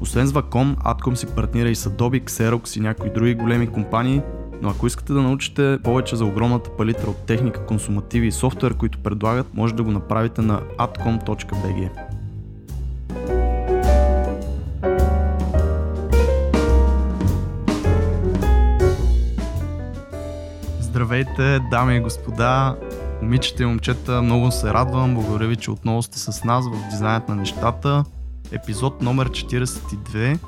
Освен с Wacom, Atcom си партнира и с Adobe, Xerox и някои други големи компании, но ако искате да научите повече за огромната палитра от техника, консумативи и софтуер, които предлагат, може да го направите на atcom.bg. Здравейте, дами и господа, момичета и момчета, много се радвам, благодаря ви, че отново сте с нас в дизайнът на нещата. Епизод номер 42,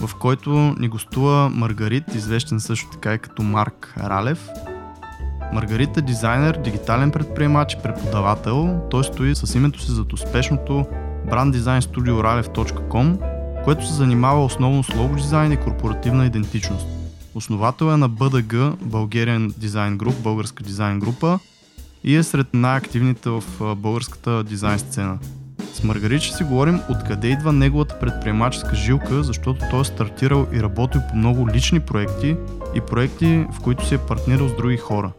в който ни гостува Маргарит, известен също така и като Марк Ралев. Маргарит е дизайнер, дигитален предприемач и преподавател. Той стои с името си зад успешното бранд дизайн студио Ralev.com, което се занимава основно с лого дизайн и корпоративна идентичност. Основател е на БДГ, Bulgarian Design Group, българска дизайн група и е сред най-активните в българската дизайн сцена. С Маргарит ще си говорим откъде идва неговата предприемаческа жилка, защото той е стартирал и работил по много лични проекти и проекти, в които си е партнирал с други хора.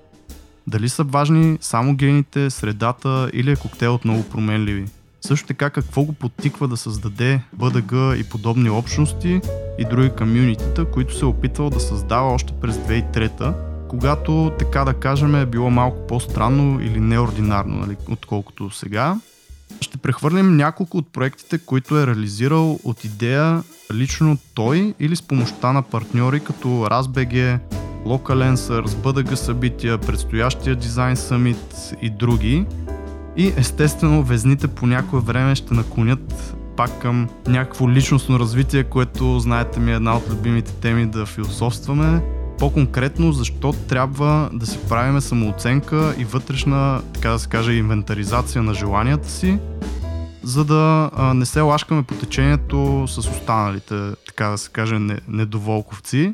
Дали са важни само гените, средата или е коктейл от много променливи. Също така какво го подтиква да създаде БДГ и подобни общности и други комюнитита, които се е опитвал да създава още през 2003 когато, така да кажем, е било малко по-странно или неординарно, нали, отколкото сега. Ще прехвърлим няколко от проектите, които е реализирал от идея лично той или с помощта на партньори като RazBG, Localensers, BDG събития, предстоящия дизайн съмит и други. И естествено везните по някое време ще наклонят пак към някакво личностно развитие, което знаете ми е една от любимите теми да философстваме. По-конкретно, защо трябва да си правиме самооценка и вътрешна, така да се каже, инвентаризация на желанията си, за да не се лашкаме по течението с останалите, така да се каже, не, недоволковци.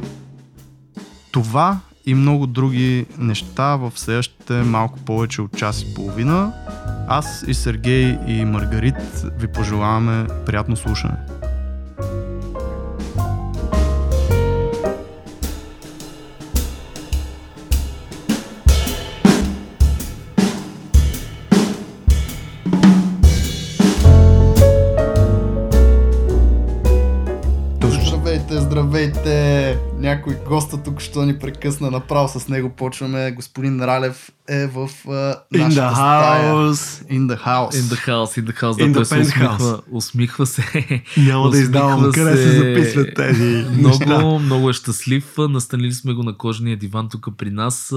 Това и много други неща в следващите малко повече от час и половина. Аз и Сергей и Маргарит ви пожелаваме приятно слушане. Госта тук що ни прекъсна направо с него. Почваме. Господин Ралев е в uh, In нашата the стая. house. In the house. In the house, in the house, In да, той the се усмихва, усмихва се. Няма да издавам къде се се. записват тези. Много, много е щастлив. Настанили сме го на кожения диван тук при нас.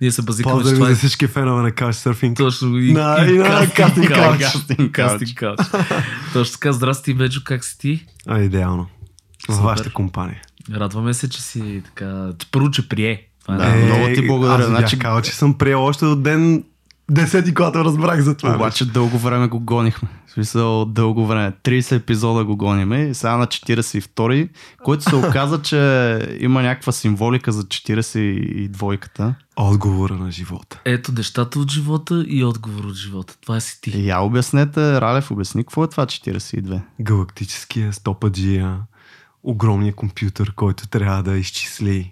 Ние се базикаме, Поздрави това за е всички фенове на Couchsurfing. точно и, На- и на Casting Couch. Casting Кастинг кауч. Точно така, здрасти, Беджо, как си ти? А, идеално. В Супер. вашата компания. Радваме се, че си така... Първо, че прие. Това е Да, най- много ти благодаря. Аз Значи- казал, че съм приел още от ден десети, когато разбрах за това. Обаче дълго време го гонихме. В смисъл дълго време. 30 епизода го гониме и сега на 42, който се оказа, че има някаква символика за 42-ката. Отговора на живота. Ето нещата от живота и отговор от живота. Това си ти. И я обяснете, Ралев, обясни какво е това 42. Галактическия стопаджия, огромния компютър, който трябва да изчисли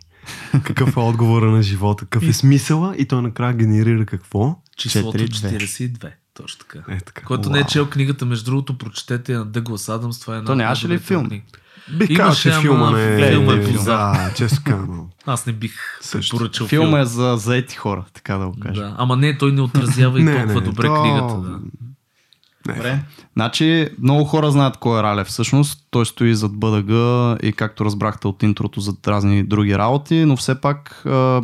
какъв е отговора на живота, какъв е смисъла и той накрая генерира какво? Числото 4-2. 42. Точно така. Е така. Който не е чел книгата, между другото, прочетете на Дъглас Адамс. Това е една То нямаше ли филм? книги. Бих казал, че филма не е... филма е. Да, казано. Аз не бих Също. поръчал Филма филма. е за заети хора, така да го кажа. Да. Ама не, той не отразява и Не, толкова не, добре то- книгата. Да. Добре. Значи, много хора знаят кой е Ралев. Всъщност, той стои зад БДГ и както разбрахте от интрото зад разни други работи, но все пак, а,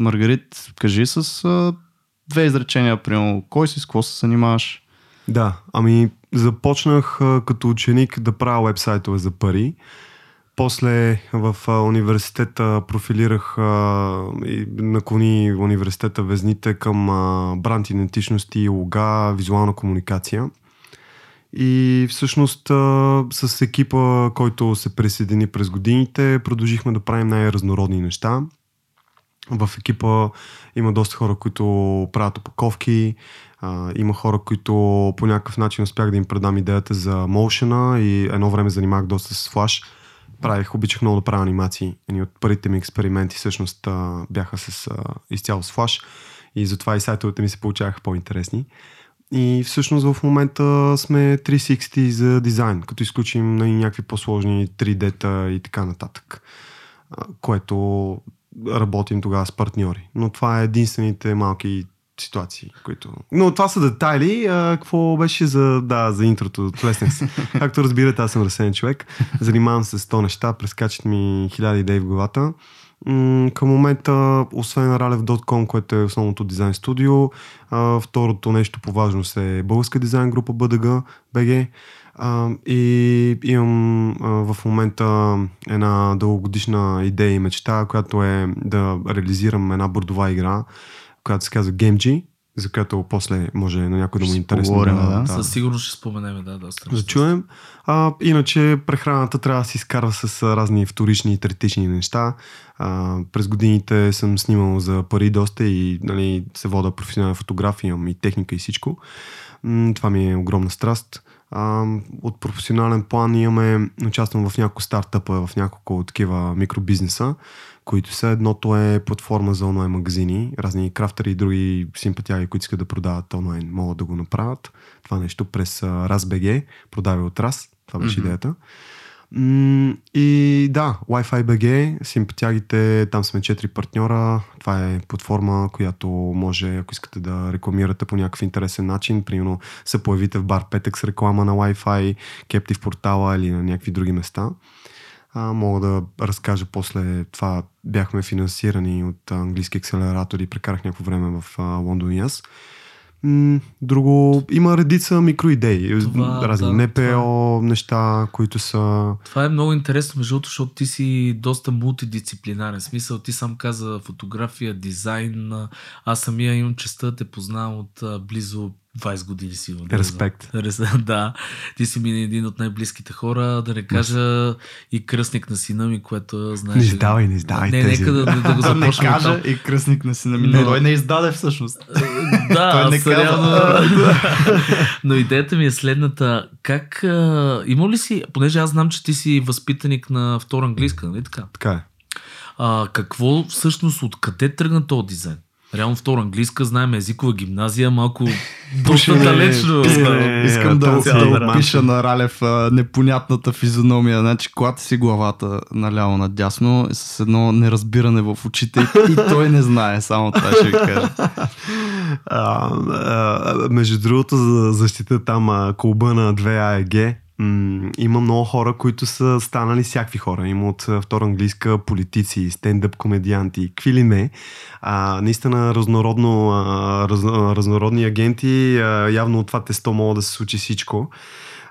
Маргарит, кажи с а, две изречения, примерно, кой си, с какво се занимаваш? Да, ами започнах а, като ученик да правя вебсайтове за пари. После в а, университета профилирах а, и наклони университета везните към бранд идентичности, лога, визуална комуникация. И всъщност с екипа, който се присъедини през годините, продължихме да правим най-разнородни неща. В екипа има доста хора, които правят опаковки, има хора, които по някакъв начин успях да им предам идеята за Motion и едно време занимах доста с Flash. Правих, обичах много да правя анимации. Едни от първите ми експерименти всъщност бяха с, изцяло с Flash и затова и сайтовете ми се получаваха по-интересни. И всъщност в момента сме 360 за дизайн, като изключим на някакви по-сложни 3D-та и така нататък, което работим тогава с партньори. Но това е единствените малки ситуации, които... Но това са детайли. А, какво беше за, да, за интрото? Плеснах се. Както разбирате, аз съм разсеян човек. Занимавам се с 100 неща. Прескачат ми хиляди идеи в главата. М- към момента, освен Ralev.com, което е основното дизайн студио, второто нещо по важност е българска дизайн група BG. А, и имам в момента една дългогодишна идея и мечта, която е да реализирам една бордова игра, която се казва GameG, за която после може на някой да му е интересно. поговорим, да. Да. Със сигурност ще споменем, да, доста. Да чуем. А, иначе прехраната трябва да се изкарва с разни вторични и третични неща. А, през годините съм снимал за пари доста и нали, се вода професионална фотография, имам и техника и всичко. М, това ми е огромна страст. А, от професионален план имаме, участвам в няколко стартъпа, в няколко такива микробизнеса, които са. Едното е платформа за онлайн магазини. Разни крафтери и други симпатяги, които искат да продават онлайн, могат да го направят. Това нещо през RASBG, продава от RAS. Това беше Мгм. идеята. И да, Wi-Fi BG, симпатягите, там сме четири партньора. Това е платформа, която може, ако искате да рекламирате по някакъв интересен начин, примерно се появите в бар петък с реклама на Wi-Fi, кепти в портала или на някакви други места. А, мога да разкажа после това. Бяхме финансирани от английски акселератори, прекарах някакво време в а, Лондон и аз. Друго, има редица микроидеи, Това, разни да, НПО неща, които са... Това е много интересно, между другото, защото ти си доста мултидисциплинарен. Смисъл, ти сам каза фотография, дизайн. Аз самия имам честа да те познавам от а, близо 20 години сигурно. Респект. Рес- Да, ти си ми един от най-близките хора, да не кажа и кръстник на сина ми, което знаеш. Не издавай, не издавай Не, тези. нека да, да, да го Да не започнем. кажа и кръстник на сина ми. Но- Не, той не издаде всъщност. Да, Той не аз каза. реално... Но идеята ми е следната. Как... А, има ли си... Понеже аз знам, че ти си възпитаник на втора английска, нали така? Така е. А, какво всъщност, откъде тръгна този дизайн? Реално втора английска, знаем езикова гимназия, малко доста далечно. Искам да, да на Ралев а, непонятната физиономия. Значи, клати си главата наляво надясно с едно неразбиране в очите и той не знае, само това ще ви кажа. А, а, между другото, за да защита там а, клуба на 2AEG, м- има много хора, които са станали всякакви хора. Има от втора английска политици, стендъп комедианти, какви ли не. А, наистина разнородно, а, раз, разнородни агенти, а, явно от това тесто мога да се случи всичко.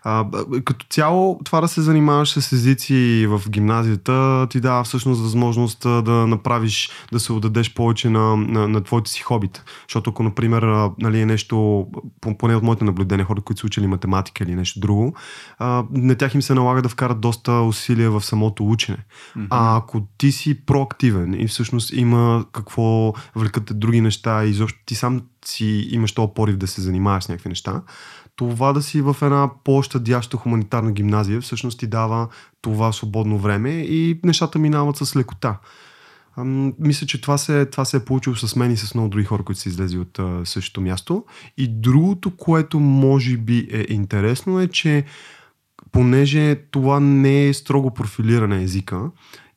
А, като цяло, това да се занимаваш с езици в гимназията ти дава всъщност възможност да направиш, да се отдадеш повече на, на, на твоите си хобита. Защото ако, например, нали, е нещо, по- поне от моите наблюдения, хора, които са учили математика или нещо друго, а, на тях им се налага да вкарат доста усилия в самото учене. А ако ти си проактивен и всъщност има какво влекат други неща и изобщо ти сам си имаш този порив да се занимаваш с някакви неща, това да си в една по-щадяща хуманитарна гимназия всъщност ти дава това свободно време и нещата минават с лекота. Мисля, че това се, това се е получило с мен и с много други хора, които са излезли от същото място. И другото, което може би е интересно е, че понеже това не е строго профилиране езика,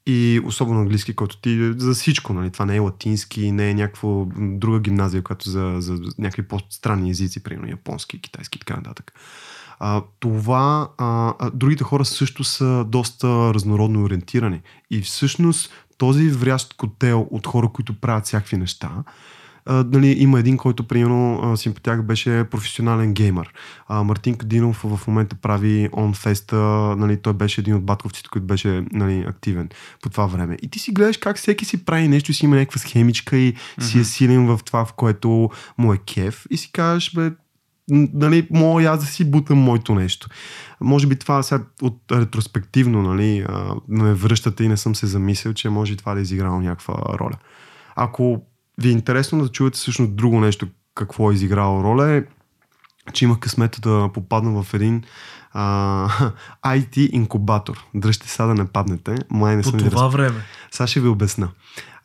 и особено английски, който ти за всичко, нали? това не е латински, не е някаква друга гимназия, която за, за, някакви по-странни езици, примерно японски, китайски и така нататък. А, това, а, другите хора също са доста разнородно ориентирани. И всъщност този врящ котел от хора, които правят всякакви неща, а, нали, има един, който примерно симпатяк беше професионален геймър. А, Мартин Кадинов в момента прави онфеста, нали, той беше един от батковците, който беше нали, активен по това време. И ти си гледаш как всеки си прави нещо, си има някаква схемичка и mm-hmm. си е силен в това, в което му е кеф и си кажеш, бе, нали, мога аз да си бутам моето нещо. Може би това сега от ретроспективно, нали, а, ме връщате и не съм се замислил, че може и това да е изиграло някаква роля. Ако ви е интересно да чуете всъщност друго нещо, какво е изиграло роля, е, че имах късмета да попадна в един а, IT инкубатор. Дръжте сега да не паднете. Май не По това раз... време. Сега ще ви обясна.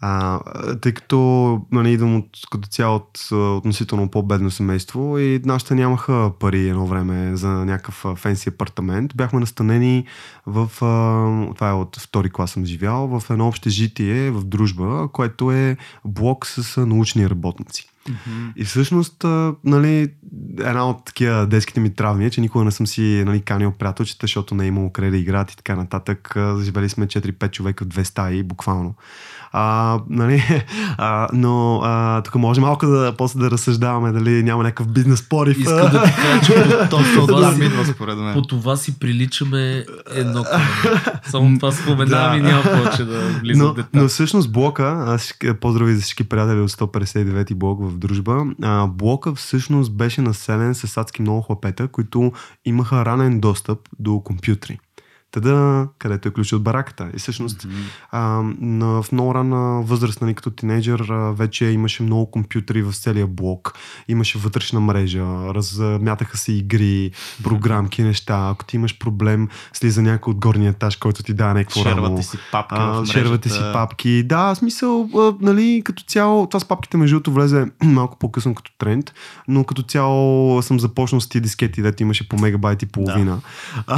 А, тъй като нали, идвам от, като цяло от относително по-бедно семейство и нашите нямаха пари едно време за някакъв фенси апартамент. Бяхме настанени в, а, това е от втори клас съм живял, в едно общежитие в Дружба, което е блок с научни работници. Mm-hmm. И всъщност, нали, една от такива детските ми травми е, че никога не съм си нали, канил приятелчета, защото не е имало къде да играят и така нататък. Заживели сме 4-5 човека в две стаи, буквално. А, нали, а, но а, тук може малко да, после да разсъждаваме дали няма някакъв бизнес порив. Иска да ти кажа, че по, това, си, според мен. по това си приличаме едно към Само това споменавам да. и няма повече да влизам но, но всъщност блока, аз поздрави за всички приятели от 159 блок в дружба, а, блока всъщност беше населен с адски много хлапета, които имаха ранен достъп до компютри. Тада, където е ключ от бараката. И всъщност mm-hmm. а, на, в много рана възраст, нали, като тинейджър, а, вече имаше много компютри в целия блок. Имаше вътрешна мрежа, размятаха се игри, програмки, неща. Ако ти имаш проблем, слиза някой от горния етаж, който ти дава някакво Шервате си папки а, Шервате си папки. Да, смисъл, а, нали, като цяло, това с папките между другото влезе малко по-късно като тренд, но като цяло съм започнал с тия дискети, дето имаше по мегабайт и половина. Да.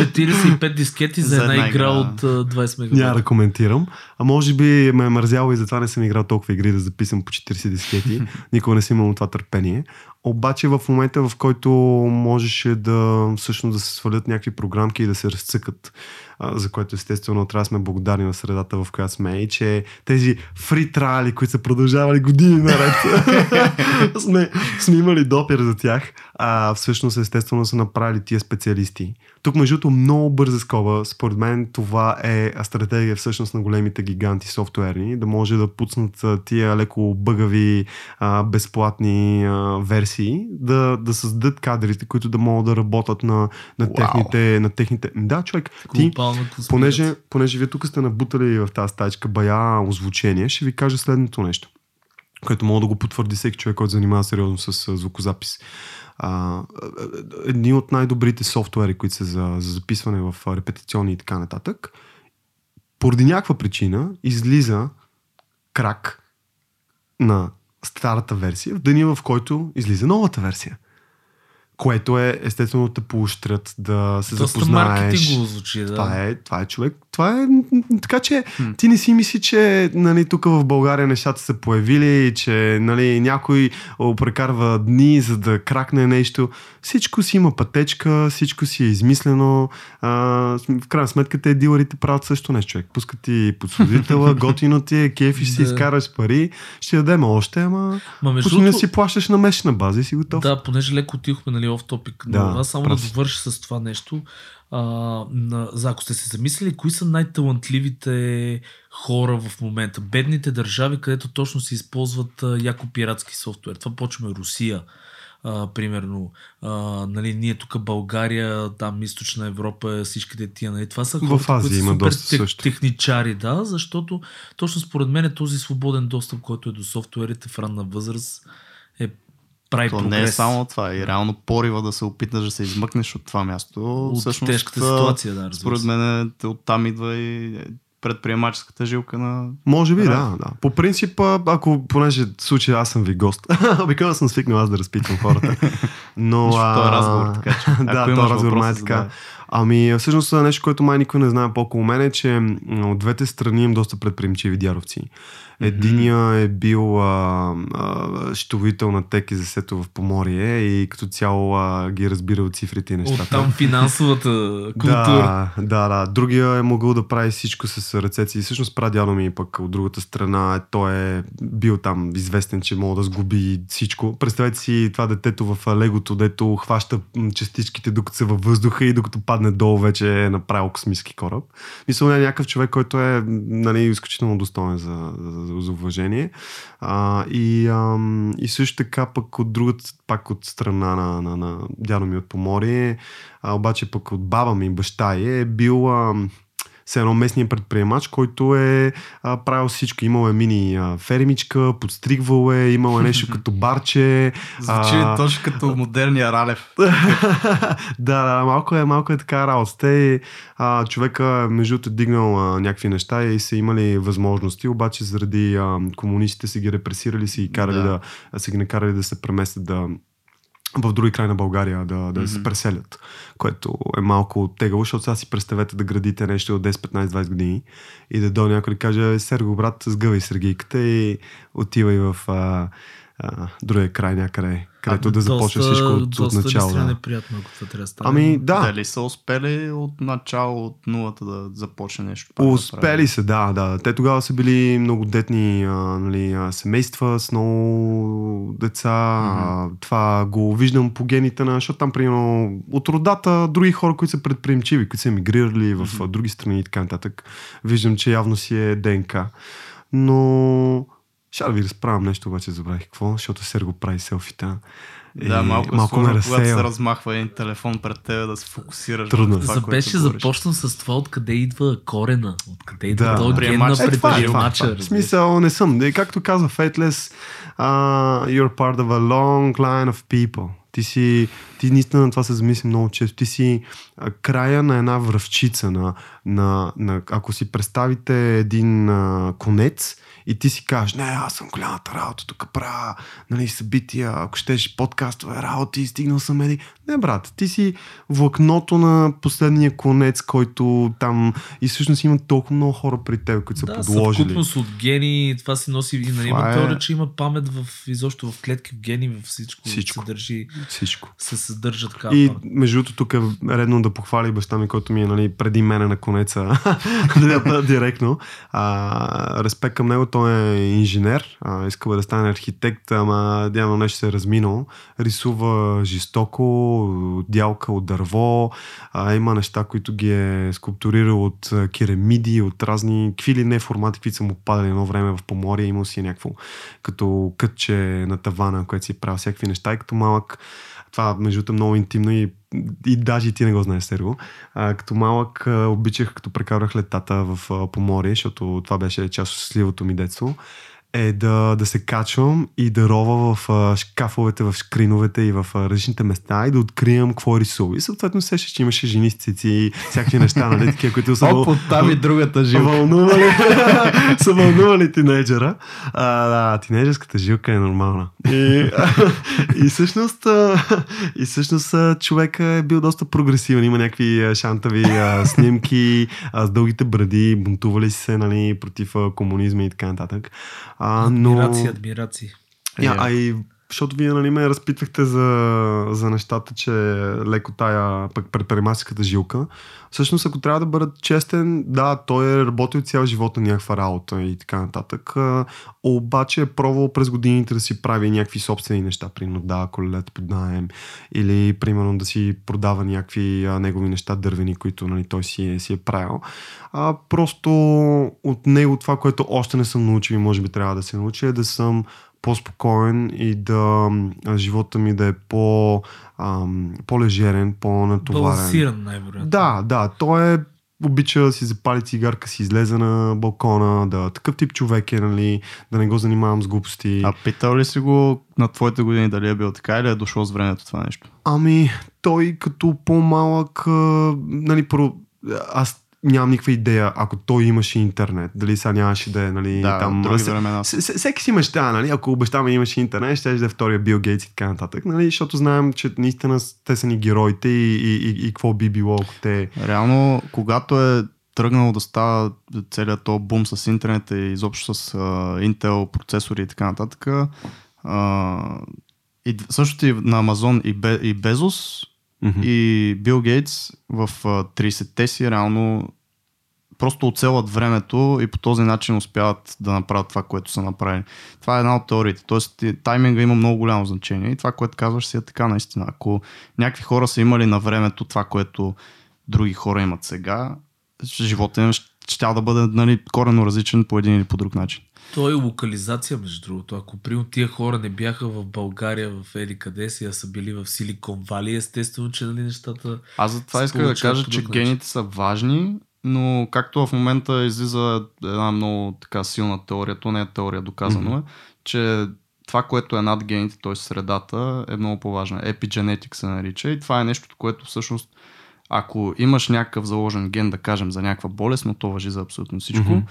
40 25 дискети за, една, една игра, игра от 20 мегабайта. Няма да коментирам. А може би ме е мързяло и затова не съм играл толкова игри да записам по 40 дискети. Никога не съм имал това търпение. Обаче в момента, в който можеше да всъщност да се свалят някакви програмки и да се разцъкат, за което естествено трябва да сме благодарни на средата, в която сме и че тези фри трали, които са продължавали години наред, сме, сме имали допир за тях, а всъщност естествено са направили тия специалисти. Тук между другото много бърза скоба, според мен това е стратегия всъщност на големите гиганти софтуерни, да може да пуснат тия леко бъгави, а, безплатни а, версии, да, да създадат кадрите, които да могат да работят на, на, техните, на техните... Да, човек, ти, понеже, понеже вие тук сте набутали в тази стачка бая озвучение, ще ви кажа следното нещо, което мога да го потвърди всеки човек, който занимава сериозно с звукозапис. А, едни от най-добрите софтуери, които са за, за записване в репетиционни и така нататък, поради някаква причина излиза крак на старата версия в деня, в който излиза новата версия което е естествено те поощрят да се Доста запознаеш. го звучи, да. Това е, това е човек. Това е така, че хм. ти не си мисли, че нали, тук в България нещата са появили, че нали, някой прекарва дни за да кракне нещо. Всичко си има пътечка, всичко си е измислено. А, в крайна сметка те дилърите правят също нещо, човек. Пускат ти подсудителя, готино ти е, кефиш си, изкараш пари, ще дадем още, ама Ма, между не си плащаш на месечна база и си готов. Да, понеже леко отихме, нали, оф топик. Да, но аз само просто. да довърша с това нещо. А, на, за, ако сте се замислили, кои са най-талантливите хора в момента? Бедните държави, където точно се използват а, яко пиратски софтуер. Това почваме Русия. А, примерно, а, нали, ние тук България, там източна Европа, всичките тия, нали, това са хора, които са има супер тех, техничари, да, защото точно според мен е този свободен достъп, който е до софтуерите в ранна възраст, е прави То прогрес. не е само това. И реално порива да се опиташ да се измъкнеш от това място. От всъщност, тежката ситуация, да, Според мен оттам идва и предприемаческата жилка на... Може би, да, да. По принцип, ако, понеже в случай аз съм ви гост, обикновено съм свикнал аз да разпитвам хората. Но... а... това е разговор, така че. да, това разговор е така. Ами, всъщност нещо, което май никой не знае по-около мен е, че от двете страни им доста предприемчиви дяровци. Единия е бил а, а, щитовител на теки за сето в Поморие и като цяло а, ги е разбира от цифрите и нещата. Оттам финансовата култура. Да, да, да. Другия е могъл да прави всичко с ръцете си. Всъщност прадядо ми пък от другата страна той е бил там известен, че мога да сгуби всичко. Представете си това детето в легото, дето хваща частичките докато са във въздуха и докато падне долу вече е направил космически кораб. Мисля, е някакъв човек, който е нали, изключително достоен за, за, за уважение. А, и, а, и също така пък от другата, пак от страна на, на, на дядо ми от Поморие, а, обаче пък от баба ми, баща е бил... А, все едно местния предприемач, който е а, правил всичко. Имал е мини а, фермичка, подстригвал е, имал е нещо като барче. Звучи а... точно като модерния Ралев. да, да, малко е, малко е така работа. Те, а, човека между е дигнал а, някакви неща и са имали възможности, обаче заради а, комунистите са ги репресирали, са ги карали да, да са ги накарали да се преместят да в други край на България да, да mm-hmm. се преселят, което е малко тегаво, защото сега си представете да градите нещо от 10, 15, 20 години и да до някой да каже, Серго, брат, сгъвай Сергийката и отивай в а, а, другия край някъде където а, да започне всичко от, от начало. Да. неприятно, ако това трябва да стане. Ами да. Дали са успели от начало, от нулата да започне нещо? Успели да се, да, да. Те тогава са били многодетни а, нали, семейства с много деца. Mm-hmm. А, това го виждам по гените на, защото там, примерно, от родата други хора, които са предприемчиви, които са емигрирали в mm-hmm. други страни и така нататък. Виждам, че явно си е ДНК. Но ще да ви разправям нещо, обаче забравих какво, защото Серго прави селфита. Да, малко, малко сложно, ме когато се размахва един телефон пред тебе да се фокусираш. Трудно. Това, За беше започнал с това откъде идва корена, откъде идва да. този ген на предприемача. В смисъл не съм. Както казва Fateless, uh, you're part of a long line of people. Ти си, ти наистина на това се замисли много често. Ти си края на една връвчица, на, на, на, ако си представите един а, конец, и ти си кажеш, не, аз съм голямата работа, тук правя нали, събития, ако щеш подкастове работи, стигнал съм еди. Не, брат, ти си влакното на последния конец, който там и всъщност има толкова много хора при теб, които да, са подложили. съвкупност от гени, това си носи и нали, има е... теория, че има памет в, изобщо в клетки, в гени, в всичко, всичко. се държи, всичко. се съдържа така. И между другото тук е редно да похвали баща ми, който ми е нали, преди мене на конеца, директно. А, респект към него, той е инженер, а, иска да стане архитект, ама явно нещо се е разминал. Рисува жестоко, дялка от дърво, а, има неща, които ги е скулптурирал от керамиди, от разни квили не формати, които са му падали едно време в Поморие, имал си някакво като кътче на тавана, което си е правил всякакви неща и като малък това между е много интимно и, и даже ти не го знаеш, Серго. А, като малък а, обичах, като прекарах летата в а, Поморие, защото това беше част от сливото ми детство е да, да се качвам и да рова в а, шкафовете, в шкриновете и в а, различните места и да откривам какво рисува. И съответно се че имаше жени с цици и всякакви неща, нали, такива, които са... Оп, там и другата жилка. Вълнували, са вълнували тинейджера. А, да, тинейджерската жилка е нормална. И, и всъщност, и всъщност човека е бил доста прогресивен. Има някакви шантави а, снимки а, с дългите бради, бунтували се нали, против комунизма и така нататък. А, но... Адмирации, адмирации. Yeah, а и защото вие нали, ме разпитвахте за, за нещата, че леко тая пък предприемаческата жилка. Всъщност, ако трябва да бъда честен, да, той е работил цял живот на някаква работа и така нататък. Обаче е пробвал през годините да си прави някакви собствени неща, примерно да, колелет под найем или примерно да си продава някакви а, негови неща дървени, които нали, той си е, си е правил. А, просто от него това, което още не съм научил и може би трябва да се научи е да съм по-спокоен и да живота ми да е по, ам, по-лежерен, по-натоварен. Балансиран, най-вероятно. Да, да. Той е обича да си запали цигарка, си излезе на балкона, да такъв тип човек е, нали, да не го занимавам с глупости. А питал ли си го на твоите години дали е бил така или е дошло с времето това нещо? Ами, той като по-малък, нали, про... аз нямам никаква идея, ако той имаше интернет, дали сега нямаше да е, нали, да, там... други времена. Всеки си мечта, нали, ако обещаваме имаше интернет, ще да е втория Бил Гейтс и така нататък, нали, защото знаем, че наистина те са ни героите и, и, и, и, какво би било, ако те... Реално, когато е тръгнало да става целият то бум с интернет и изобщо с uh, Intel процесори и така нататък, uh, и също и на Амазон и, Бе, и Безос mm-hmm. и Бил Гейтс в 30-те си реално просто оцелват времето и по този начин успяват да направят това, което са направили. Това е една от теориите. Тоест, тайминга има много голямо значение и това, което казваш си е така наистина. Ако някакви хора са имали на времето това, което други хора имат сега, живота им ще да бъде нали, корено различен по един или по друг начин. То е локализация, между другото. Ако при тия хора не бяха в България, в Ели къде си, а са били в Силикон Вали, естествено, че нали, нещата. Аз за това исках да кажа, че начин. гените са важни, но както в момента излиза една много така силна теория, то не е теория, доказано mm-hmm. е, че това, което е над гените, т.е. средата, е много по-важно. Епигенетик се нарича и това е нещо, което всъщност ако имаш някакъв заложен ген, да кажем, за някаква болест, но то въжи за абсолютно всичко, mm-hmm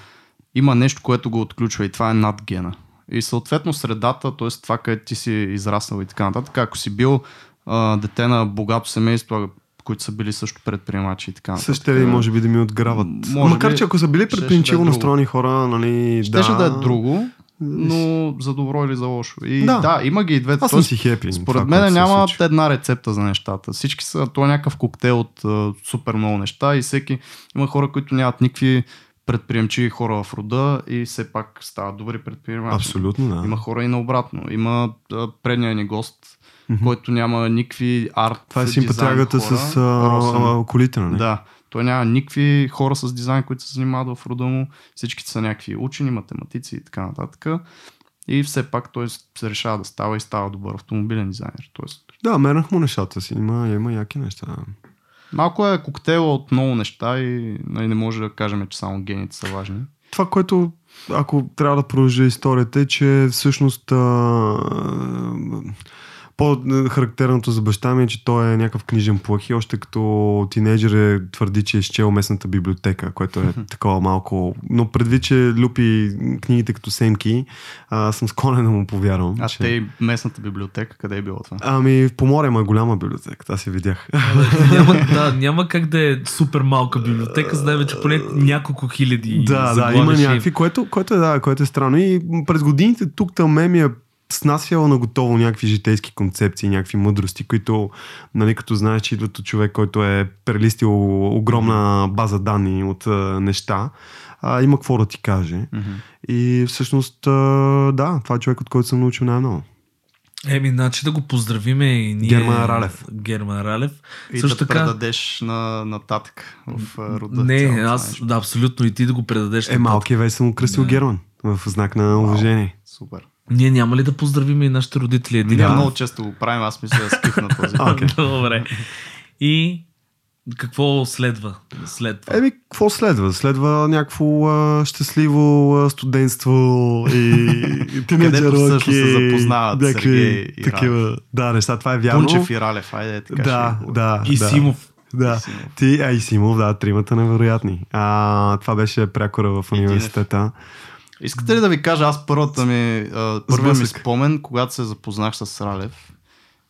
има нещо, което го отключва и това е над гена. И съответно средата, т.е. това, където ти си израснал и така нататък, ако си бил а, дете на богато семейство, които са били също предприемачи и така. Също ли, може би да ми отграват. Може Макар, би, че ако са били предприемчиво да е настроени хора, нали, щеше да... да е друго, но за добро или за лошо. И да, да има ги и двете. Аз съм си хепи. Според мен няма една рецепта за нещата. Всички са, това е някакъв коктейл от uh, супер много неща и всеки има хора, които нямат никакви предприемчиви хора в рода и все пак стават добри предприемачи. Абсолютно, да. Има хора и наобратно. Има а, предния ни гост, mm-hmm. който няма никакви арт. Това е симпатиягата с а, колите, нали? Да. Той няма никакви хора с дизайн, които се занимават в рода му. Всички са някакви учени, математици и така нататък. И все пак той се решава да става и става добър автомобилен дизайнер. Тоест... Да, мернах му нещата си. Има, има яки неща. Малко е коктейла от много неща и нали, не може да кажем, че само гените са важни. Това, което ако трябва да продължа историята е, че всъщност а, по-характерното за баща ми е, че той е някакъв книжен плъх и още като тинейджър е твърди, че е изчел местната библиотека, което е такова малко... Но предвид, че люпи книгите като семки, а, съм склонен да му повярвам. А че... те и местната библиотека, къде е било това? Ами в Поморя има голяма библиотека, аз си видях. няма, да, няма как да е супер малка библиотека, знаем, че поне няколко хиляди Да, да, има някакви, което, което, е, да, което е странно. И през годините тук там ми е снасяла на готово някакви житейски концепции, някакви мъдрости, които, нали, като знаеш, че идват от човек, който е прелистил огромна база данни от а, неща, а, има какво да ти каже. Mm-hmm. И всъщност, а, да, това е човек, от който съм научил най-много. Еми, значи да го поздравиме и ние. Герман Ралев. Герман Ралев. И Също да така... предадеш на, нататък в рода. Не, аз, да, абсолютно и ти да го предадеш. Е, малкият вече съм кръстил да. Герман в знак на уважение. Супер. Ние няма ли да поздравим и нашите родители? Един да, много често го правим, аз мисля да скифна този. okay. Добре. И какво следва след това? Еми, какво следва? Следва някакво а, щастливо а, студентство и тинейджерки. също се запознават някакви, Сергей и такива, Да, неща, това е вярно. Пунчев и Ралев, айде така Да, да. И да. Симов. Да, Симов. ти, а и Симов, да, тримата невероятни. А, това беше прякора в университета. Единев. Искате ли да ви кажа, аз първата ми, първият ми спомен, когато се запознах с Ралев,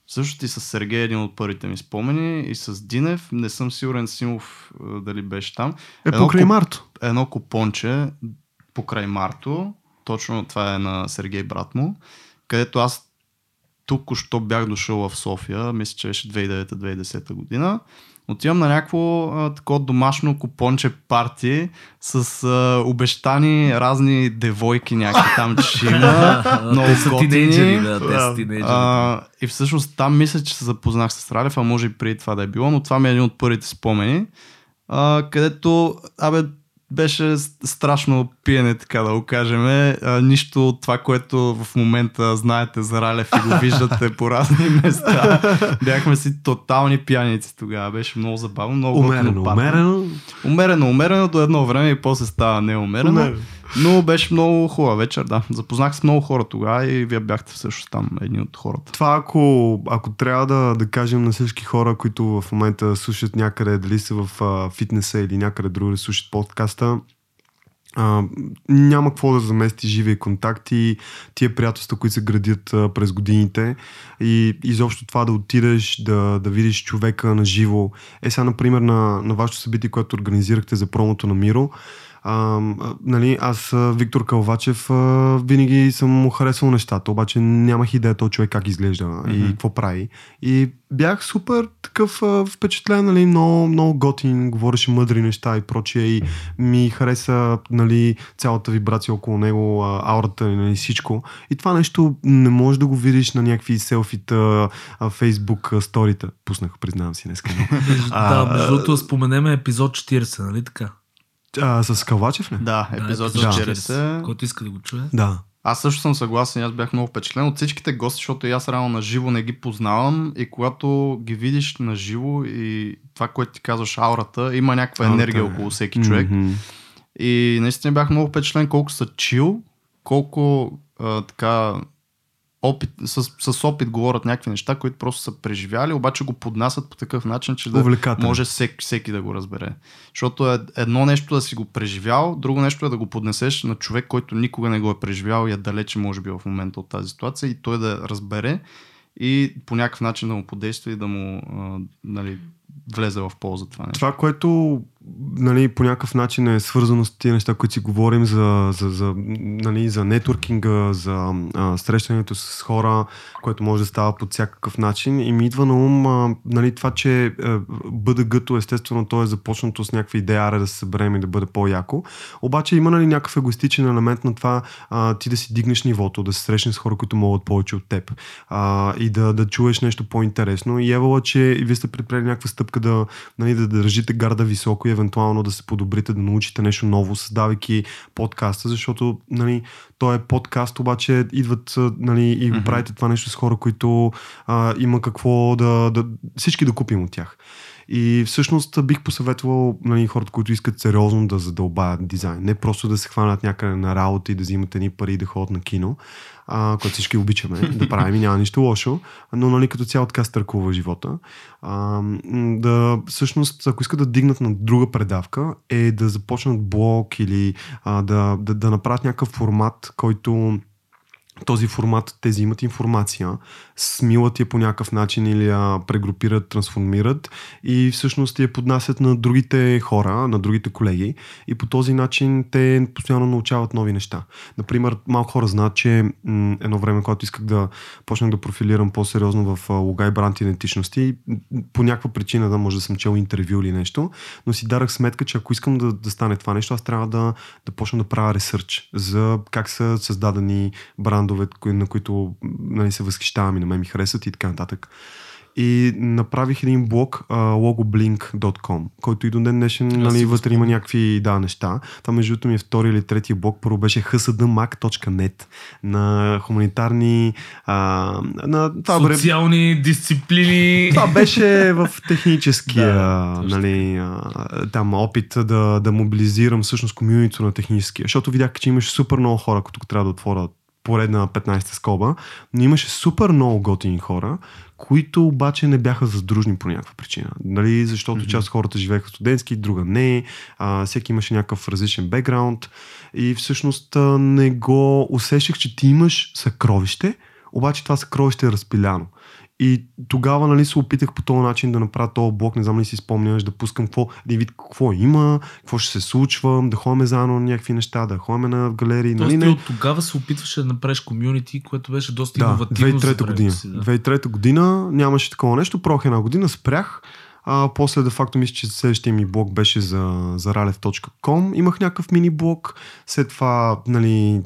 също и с Сергей един от първите ми спомени и с Динев, не съм сигурен Симов дали беше там. Е, едно покрай Марто. Едно купонче покрай Марто, точно това е на Сергей брат му, където аз тук що бях дошъл в София, мисля, че беше 2009-2010 година Отивам на някакво а, такова домашно купонче парти с а, обещани разни девойки някакви там, че има. много са тинейджери, да, те са тинейджери. и всъщност там мисля, че се запознах с Ралев, а може и преди това да е било, но това ми е един от първите спомени, а, където, абе, беше страшно пиене, така да го кажем. А, нищо от това, което в момента знаете за Ралев и го виждате по разни места. Бяхме си тотални пияници тогава. Беше много забавно. Много умерено, умерено. Умерено, умерено до едно време и после става неумерено. Умерено. Но беше много хубава вечер, да. Запознах с много хора тогава и вие бяхте всъщност там едни от хората. Това ако, ако трябва да, да кажем на всички хора, които в момента слушат някъде, дали са в а, фитнеса или някъде друго да слушат подкаста, а, няма какво да замести живи контакти, тия приятелства, които се градят а, през годините и изобщо това да отидеш, да, да видиш човека на живо. Е сега, например, на, на вашето събитие, което организирахте за промото на Миро, а, нали, аз, Виктор Калвачев, винаги съм му харесвал нещата, обаче нямах идея този човек как изглежда mm-hmm. и какво прави. И бях супер такъв впечатлен, нали, много, много готин, говореше мъдри неща и прочие и ми хареса нали, цялата вибрация около него, аурата, нали, всичко. И това нещо не можеш да го видиш на някакви селфита, фейсбук сторита. Пуснах, признавам си днес. да, между другото споменеме епизод 40, нали така? А, с Калвачев ли? Да, епизод да, 40. Който иска да го чуе. Да. Аз също съм съгласен, аз бях много впечатлен от всичките гости, защото и аз рано на живо не ги познавам и когато ги видиш на живо и това, което ти казваш, аурата, има някаква аурата, енергия около всеки човек. Mm-hmm. И наистина бях много впечатлен колко са чил, колко а, така опит, с, с опит говорят някакви неща, които просто са преживяли, обаче го поднасят по такъв начин, че да може всеки, всеки да го разбере. Защото е едно нещо да си го преживял, друго нещо е да го поднесеш на човек, който никога не го е преживял и е далече, може би, в момента от тази ситуация и той да разбере и по някакъв начин да му подейства и да му а, нали, влезе в полза това нещо. Това, което нали, по някакъв начин е свързано с тези неща, които си говорим за, за, за, нали, за нетворкинга, за а, срещането с хора, което може да става по всякакъв начин. И ми идва на ум а, нали, това, че а, БДГ-то естествено то е започнато с някаква идея да се съберем и да бъде по-яко. Обаче има нали, някакъв егоистичен елемент на това а, ти да си дигнеш нивото, да се срещнеш с хора, които могат повече от теб а, и да, да чуеш нещо по-интересно. И евала, че вие сте предприели някаква стъпка да, нали, да държите гарда високо и евентуално да се подобрите, да научите нещо ново, създавайки подкаста, защото нали, той е подкаст, обаче идват нали, и mm-hmm. правите това нещо с хора, които а, има какво да, да всички да купим от тях. И всъщност бих посъветвал нали, хората, които искат сериозно да задълбаят дизайн. Не просто да се хванат някъде на работа и да взимат едни пари и да ходят на кино, а, което всички обичаме да правим и няма нищо лошо, но нали, като цяло така стъркува живота. А, да, всъщност, ако искат да дигнат на друга предавка, е да започнат блог или а, да, да, да направят някакъв формат, който този формат те взимат информация, смилат я по някакъв начин или я прегрупират, трансформират и всъщност я поднасят на другите хора, на другите колеги и по този начин те постоянно научават нови неща. Например, малко хора знаят, че м- едно време, когато исках да почнах да профилирам по-сериозно в лога бранд идентичности, по някаква причина да може да съм чел интервю или нещо, но си дарах сметка, че ако искам да, да стане това нещо, аз трябва да, да почна да правя ресърч за как са създадени бранд брандове, на които нали, се възхищавам и на мен ми харесват и така нататък. И направих един блог uh, logoblink.com, който и до ден днешен нали, вътре има някакви да, неща. Това между другото ми е втори или третия блог. Първо беше hsdmac.net на хуманитарни uh, на, това, социални бре... дисциплини. Това беше в техническия да, нали, там опит да, да мобилизирам всъщност комьюнито на техническия. Защото видях, че имаше супер много хора, които трябва да отворят поредна 15-та скоба, но имаше супер много готини хора, които обаче не бяха задружни по някаква причина. Нали? Защото mm-hmm. част от хората живееха студентски, друга не, а, всеки имаше някакъв различен бекграунд и всъщност а, не го усещах, че ти имаш съкровище, обаче това съкровище е разпиляно. И тогава нали, се опитах по този начин да направя този блок, не знам ли си спомняш, да пускам какво, да вид какво има, какво ще се случва, да ходим заедно на някакви неща, да ходим на галерии. Тоест нали, не... от тогава се опитваше да направиш комюнити, което беше доста да, иновативно. 2003 година. Си, да. 2003 година нямаше такова нещо, прох една година, спрях а, после, де факто, мисля, че следващия ми блог беше за, за ralev.com. Имах някакъв мини блог, след това нали,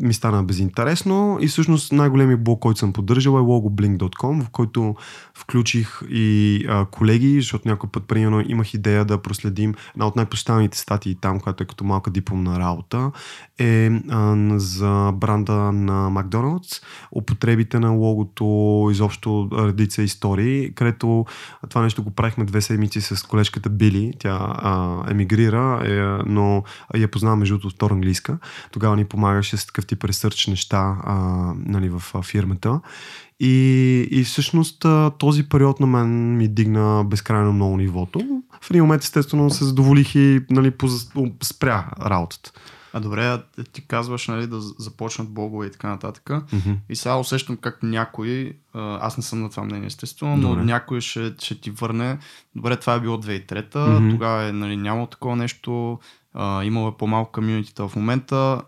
ми стана безинтересно. И всъщност най-големият блог, който съм поддържал е logoblink.com, в който включих и а, колеги, защото някой път, примерно, имах идея да проследим. Една от най-поставените статии там, която е като малка дипломна работа, е а, за бранда на Макдоналдс, употребите на логото, изобщо редица истории, където това нещо го правих бяхме две седмици с колежката Били. Тя а, емигрира, е, но я познавам между другото втора английска. Тогава ни помагаше с такъв тип ресърч неща а, нали, в а, фирмата. И, и всъщност този период на мен ми дигна безкрайно много нивото. В един момент естествено се задоволих и нали, спря работата. А добре, ти казваш нали, да започнат блогове и така нататък. Mm-hmm. И сега усещам как някой, аз не съм на това мнение естествено, но добре. някой ще, ще ти върне. Добре, това е било 2003, mm-hmm. тогава е нали, нямало такова нещо, имало е по-малко комьюнитита в момента.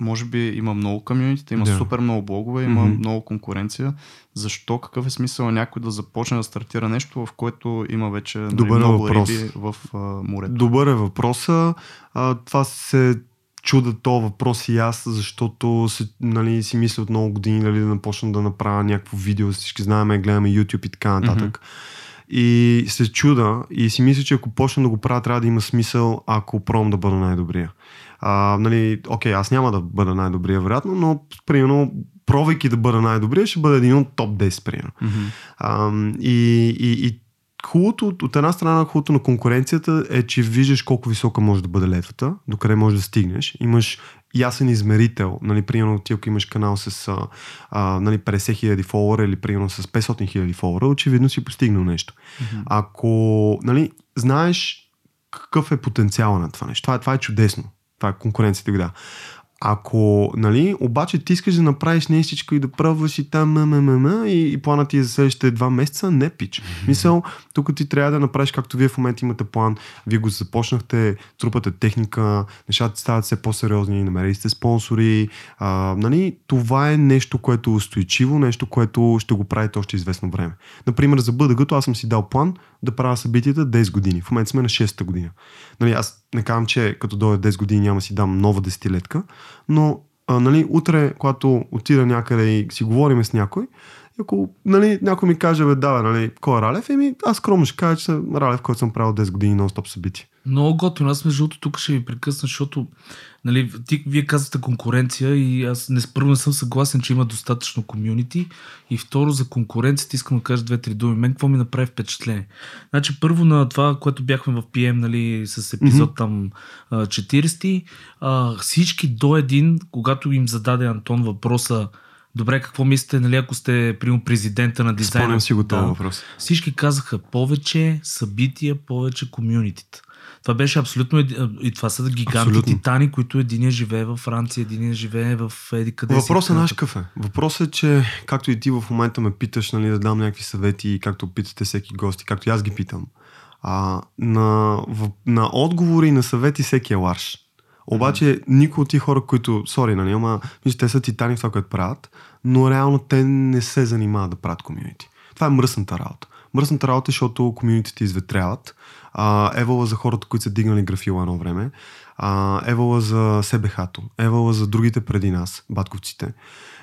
Може би има много комьюнитита, има yeah. супер много блогове, има mm-hmm. много конкуренция. Защо? Какъв е смисъл някой да започне да стартира нещо, в което има вече нали, Добър много въпрос. риби в а, морето? Добър е въпроса. А, това се чуда то въпрос и аз, защото се, нали, си мисля от много години нали, да напочна да направя някакво видео, всички знаем, гледаме YouTube и така нататък. Mm-hmm. И се чуда и си мисля, че ако почна да го правя, трябва да има смисъл, ако пробвам да бъда най-добрия. А, нали, окей, аз няма да бъда най-добрия, вероятно, но примерно пробвайки да бъда най-добрия, ще бъда един от топ 10, примерно. Mm-hmm. А, и, и, и хубавото, от една страна хубавото на конкуренцията е, че виждаш колко висока може да бъде летвата, докъде можеш да стигнеш. Имаш ясен измерител. Нали, примерно ти ако имаш канал с а, нали, 50 000 фолуара или примерно с 500 000 фолуара, очевидно си постигнал нещо. Mm-hmm. Ако нали, знаеш какъв е потенциала на това нещо, това, това е чудесно. Това е конкуренцията го да. Ако, нали, обаче ти искаш да направиш нещичко и да пробваш и там м, м, м, и, и планът ти е за следващите два месеца, не пич. Мисъл, тук ти трябва да направиш както вие в момента имате план, вие го започнахте, трупате техника, нещата стават все по-сериозни, намерили сте спонсори, а, нали, това е нещо, което е устойчиво, нещо, което ще го правите още известно време. Например, за бъдъгато аз съм си дал план да правя събитията 10 години. В момента сме на 6-та година. Нали, аз не казвам, че като дойде 10 години няма си дам нова десетилетка, но а, нали, утре, когато отида някъде и си говорим с някой, ако нали, някой ми каже, бе, да, нали, кой е Ралев, еми, аз скромно ще кажа, че съм Ралев, който съм правил 10 години на стоп събитие. Много готино. Аз между другото тук ще ви прекъсна, защото нали, ти, вие казвате конкуренция и аз не, първо не съм съгласен, че има достатъчно комюнити и второ за конкуренцията искам да кажа две-три думи. Мен какво ми направи впечатление? Значи първо на това, което бяхме в PM нали, с епизод mm-hmm. там 40, а, всички до един, когато им зададе Антон въпроса Добре, какво мислите, нали, ако сте прием президента на дизайна? Спомням си го да, въпрос. Всички казаха повече събития, повече комюнитита. Това беше абсолютно. И това са гиганти абсолютно. титани, които един живее във Франция, един живее в еди къде Въпросът е наш кафе. Въпросът е, че както и ти в момента ме питаш, нали, да дам някакви съвети, както питате всеки гост, както и аз ги питам. А, на, в, на отговори и на съвети всеки е ларш. Обаче никой от тия хора, които, сори, нали, ама, мисля, те са титани в това, което правят, но реално те не се занимават да правят комьюнити. Това е мръсната работа. Мръсната работа, е, защото комьюнитите изветряват. А, евала за хората, които са дигнали графила едно време. А, евала за СБХ-то. Евала за другите преди нас, батковците.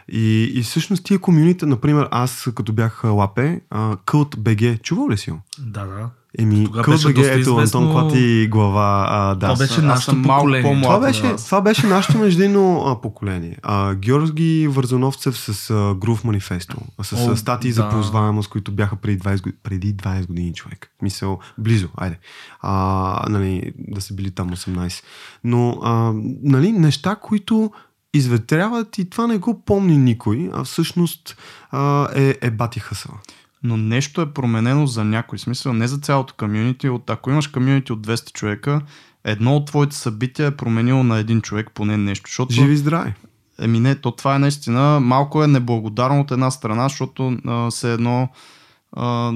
И, и всъщност тия комюнити, например, аз като бях лапе, Кълт БГ, чувал ли си? Да, да. Еми, БГ, ето Антон Клати глава. А, да. Това беше нашето поколение. Това беше, това беше нашето междинно поколение. А, Георги Вързановцев с а, Groove Manifesto, с О, статии да. за ползваемост, които бяха преди 20, преди 20 години човек. Мисъл, близо, айде. А, нали, да са били там 18. Но, а, нали, неща, които изветряват и това не го помни никой, а всъщност а, е, е бати хъсъл. Но нещо е променено за някой. Смисъл не за цялото комьюнити. От, ако имаш комьюнити от 200 човека, едно от твоите събития е променило на един човек поне нещо. Защото, Живи здрави. Еми не, то това е наистина малко е неблагодарно от една страна, защото а, се едно а,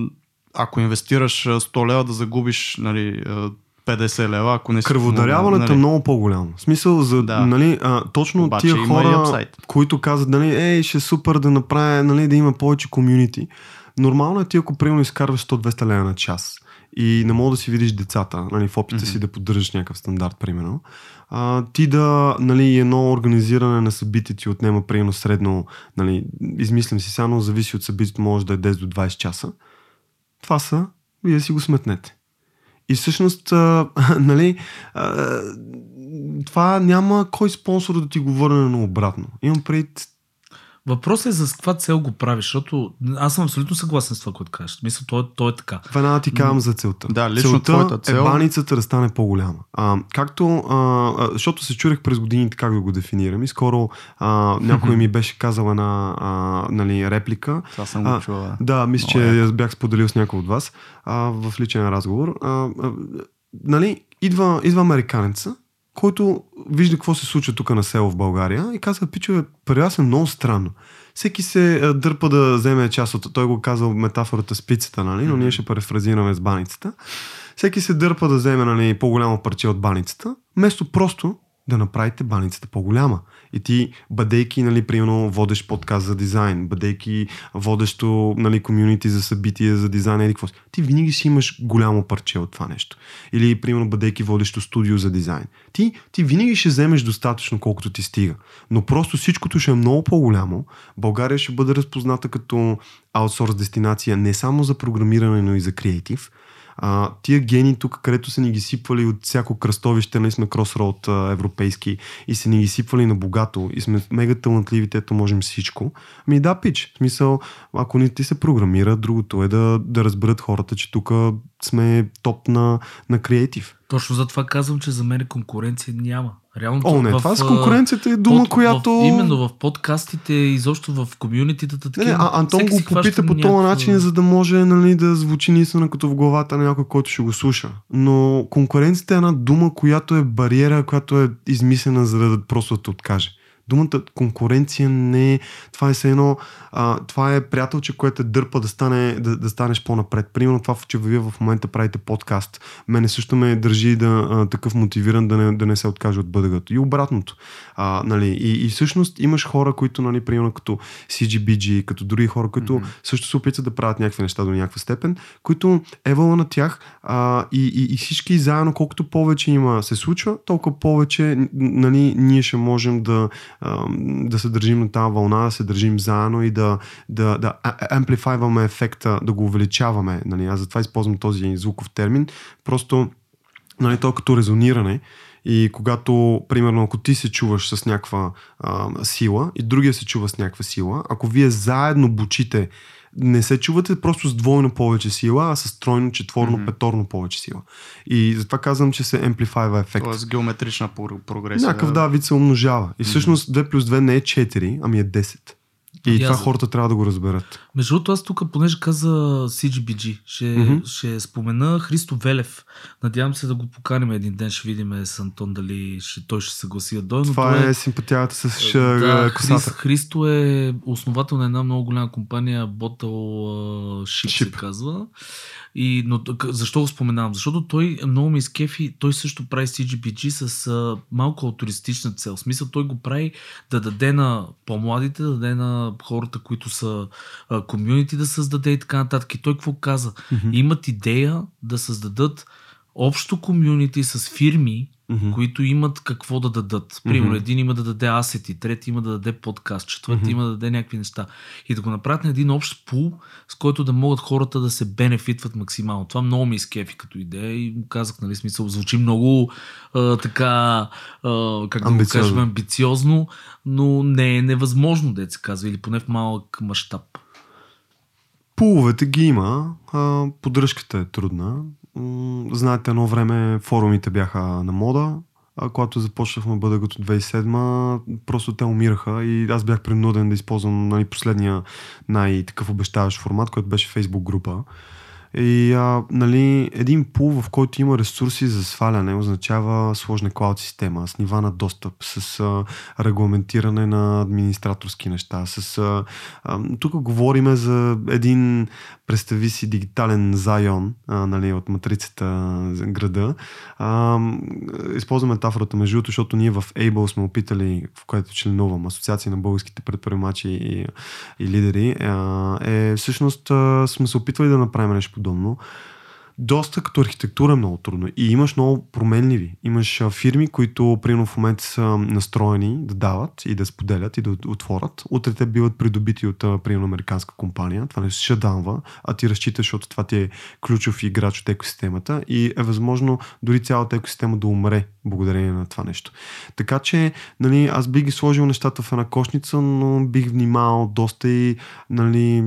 ако инвестираш 100 лева да загубиш нали, 50 лева, ако не си Кръводаряването нали? е много по-голямо. В смисъл, за, да. нали, а, точно Обаче тия хора, които казват, нали, ей, ще е супер да направя, нали, да има повече комюнити. Нормално е ти, ако примерно изкарваш 100-200 лева на час и не мога да си видиш децата, нали, в опита mm-hmm. си да поддържаш някакъв стандарт, примерно, а, ти да, нали, едно организиране на събитие ти отнема, примерно, средно, нали, измислям си само, зависи от събитието, може да е 10 до 20 часа. Това са, вие си го сметнете. И всъщност, а, нали, а, това няма кой спонсор да ти го върне на обратно. Имам пред Въпросът е за каква цел го правиш, защото аз съм абсолютно съгласен с това, което кажеш. Мисля, то, е, то е така. Веднага ти казвам за целта. Да, лично целта твоята цел... е баницата да стане по-голяма. А, както, а, а, защото се чурих през годините как да го дефинирам и скоро а, някой ми беше казал една а, нали, реплика. Това съм го чувал. Да, мисля, че е. бях споделил с някой от вас а, в личен разговор. А, а, нали, идва, идва американеца, който вижда какво се случва тук на село в България и казва, пичове, при вас е много странно. Всеки се дърпа да вземе част от... Той го казал метафората с пицата, нали? но ние ще префразираме с баницата. Всеки се дърпа да вземе нали, по-голямо парче от баницата, вместо просто да направите баницата по-голяма. И ти, бъдейки, нали, примерно, водещ подкаст за дизайн, бъдейки водещо, нали, комюнити за събития за дизайн или какво ти винаги си имаш голямо парче от това нещо. Или, примерно, бъдейки водещо студио за дизайн. Ти, ти винаги ще вземеш достатъчно, колкото ти стига. Но просто всичкото ще е много по-голямо. България ще бъде разпозната като аутсорс дестинация не само за програмиране, но и за креатив а, тия гени тук, където са ни ги сипвали от всяко кръстовище, нали сме кросроуд европейски и са ни ги сипвали на богато и сме мега талантливи, ето можем всичко. Ми да, пич. В смисъл, ако не ти се програмира, другото е да, да разберат хората, че тук сме топ на, на креатив. Точно за това казвам, че за мен конкуренция няма. Реално, О, не, в, това с конкуренцията е дума, под, която... В, именно в подкастите, изобщо в комюнититата. Не, не, а Антон го попита по този начин, за да може нали, да звучи наистина като в главата на някой, който ще го слуша. Но конкуренцията е една дума, която е бариера, която е измислена, за да просто да те откаже. Думата конкуренция не е... Това е все едно... А, това е приятелче, което е дърпа да, стане, да, да станеш по-напред. Примерно това, че вие в момента правите подкаст. Мене също ме държи да, а, такъв мотивиран да не, да не се откаже от бъдъгато. И обратното. А, нали, и, и всъщност имаш хора, които, нали, примерно като CGBG, като други хора, които mm-hmm. също се опитват да правят някакви неща до някаква степен, които евала на тях а, и, и, и всички заедно, колкото повече има се случва, толкова повече нали, ние ще можем да да се държим на тази вълна, да се държим заедно и да, да, да амплифайваме ефекта, да го увеличаваме. Нали? Аз затова използвам този звуков термин. Просто нали, то като резониране. И когато, примерно, ако ти се чуваш с някаква а, сила и другия се чува с някаква сила, ако вие заедно бучите не се чувате просто с двойно повече сила, а с тройно, четворно, mm-hmm. петорно повече сила. И затова казвам, че се амплифайва ефект. Тоест геометрична прогресия. Някакъв да, вид се умножава. И всъщност 2 плюс 2 не е 4, ами е 10. И, и това хората трябва да го разберат. Между другото, аз тук, понеже каза CGBG, ще, mm-hmm. ще спомена Христо Велев. Надявам се да го поканим един ден, ще видим с Антон дали ще, той ще се съгласи да дойде. Това е, е симпатията с ш... да, косата. Христо е основател на една много голяма компания, Bottle Ship, Ship. се казва. И, но, защо го споменавам? Защото той много ми изкефи, той също прави CGBG с а, малко туристична цел. В смисъл той го прави да даде на по-младите, да даде на хората, които са комюнити да създаде и така нататък. И той какво каза? Mm-hmm. Имат идея да създадат общо комюнити с фирми, mm-hmm. които имат какво да дадат. Примерно, mm-hmm. един има да даде асети, трети има да даде подкаст, четвърти mm-hmm. има да даде някакви неща. И да го направят на един общ пул, с който да могат хората да се бенефитват максимално. Това много ми изкефи като идея и казах, нали, смисъл, звучи много а, така, а, как да го кажем, амбициозно, но не е невъзможно, да се казва, или поне в малък мащаб. Пуловете ги има, а, поддръжката е трудна знаете, едно време форумите бяха на мода, а когато започнахме бъда като 2007, просто те умираха и аз бях принуден да използвам нали, последния най-такъв обещаващ формат, който беше Facebook група. И а, нали, един пул, в който има ресурси за сваляне, означава сложна клауд система, с нива на достъп, с а, регламентиране на администраторски неща. С, а, а, тук говориме за един, представи си, дигитален Зайон а, нали, от матрицата града. А, използвам метафората между другото, защото ние в Able сме опитали, в което членувам, Асоциация на българските предприемачи и, и лидери, а, е всъщност а, сме се опитвали да направим нещо подобно. Доста като архитектура е много трудно. И имаш много променливи. Имаш фирми, които примерно в момента са настроени да дават и да споделят и да отворят. Утре те биват придобити от а, примерно американска компания. Това не се шаданва, а ти разчиташ, защото това ти е ключов играч от екосистемата и е възможно дори цялата екосистема да умре благодарение на това нещо. Така че, нали, аз бих ги сложил нещата в една кошница, но бих внимавал доста и нали,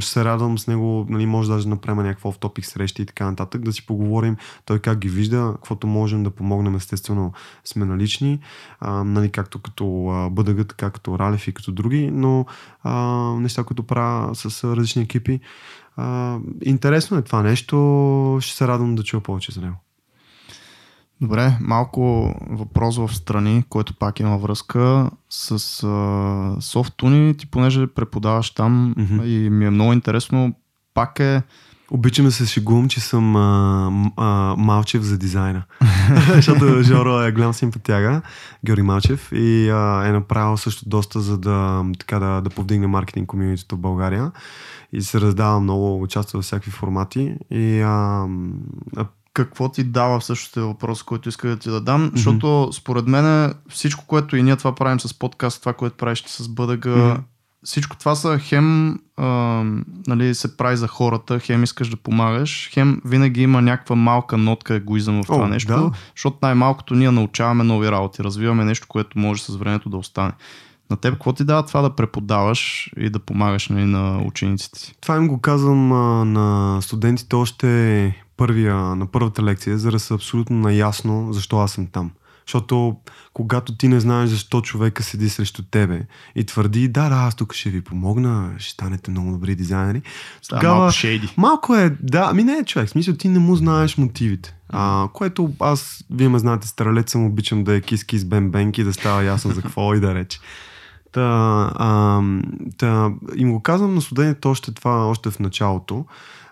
се радвам с него, нали, може даже да направим някакво в топик срещи и така нататък, да си поговорим той как ги вижда, каквото можем да помогнем, естествено сме налични, а, нали, както като бъдъга, така като Ралев и като други, но а, неща, които правя с различни екипи. А, интересно е това нещо, ще се радвам да чуя повече за него. Добре, малко въпрос в страни, който пак има връзка с софтуни. Ти понеже преподаваш там mm-hmm. и ми е много интересно, пак е Обичаме се шегувам, че съм а, а, Малчев за дизайна. Защото Жоро е голям симпатяга, Георги Малчев, и а, е направил също доста, за да, така, да, да повдигне маркетинг комьюнитито в България. И се раздава много, участва в всякакви формати. И а, какво ти дава всъщност е въпрос, който иска да ти да дам, mm-hmm. защото според мен всичко, което и ние това правим с подкаст, това, което правиш с БДГ, mm-hmm. Всичко това са хем а, нали, се прави за хората, хем искаш да помагаш, хем винаги има някаква малка нотка егоизъм в това О, нещо, да. защото най-малкото ние научаваме нови работи, развиваме нещо, което може с времето да остане. На теб какво ти дава това да преподаваш и да помагаш нали, на учениците си? Това им го казвам а, на студентите още първия, на първата лекция, за да са абсолютно наясно защо аз съм там. Защото когато ти не знаеш защо човека седи срещу тебе и твърди, да, да, аз тук ще ви помогна, ще станете много добри дизайнери. Тогава, малко шейди. Малко е, да, ми не е човек. В смисъл, ти не му знаеш мотивите. А, което аз, вие ме знаете, старалец съм, обичам да е кис-кис бен и да става ясно за какво и да рече. Та, а, та, им го казвам на студентите още това, още в началото.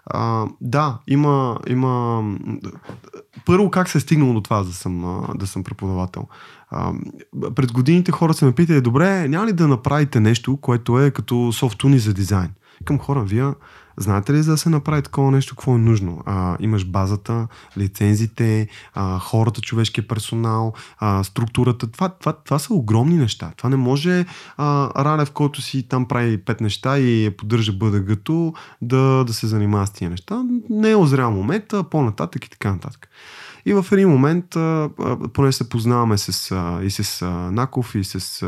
А, да, има, има... Първо, как се е стигнало до това да съм, да съм преподавател? А, пред годините хора се ме питали, добре, няма ли да направите нещо, което е като софтуни за дизайн? Към хора, вие Знаете ли за да се направи такова нещо, какво е нужно? А, имаш базата, лицензите, а, хората, човешкия персонал, а, структурата. Това, това, това са огромни неща. Това не може а, Ранев, който си там прави пет неща и поддържа бъдъгато, да, да се занимава с тия неща. Не е озрял момент, а по-нататък и така нататък. И в един момент, поне се познаваме с, и с Наков, и с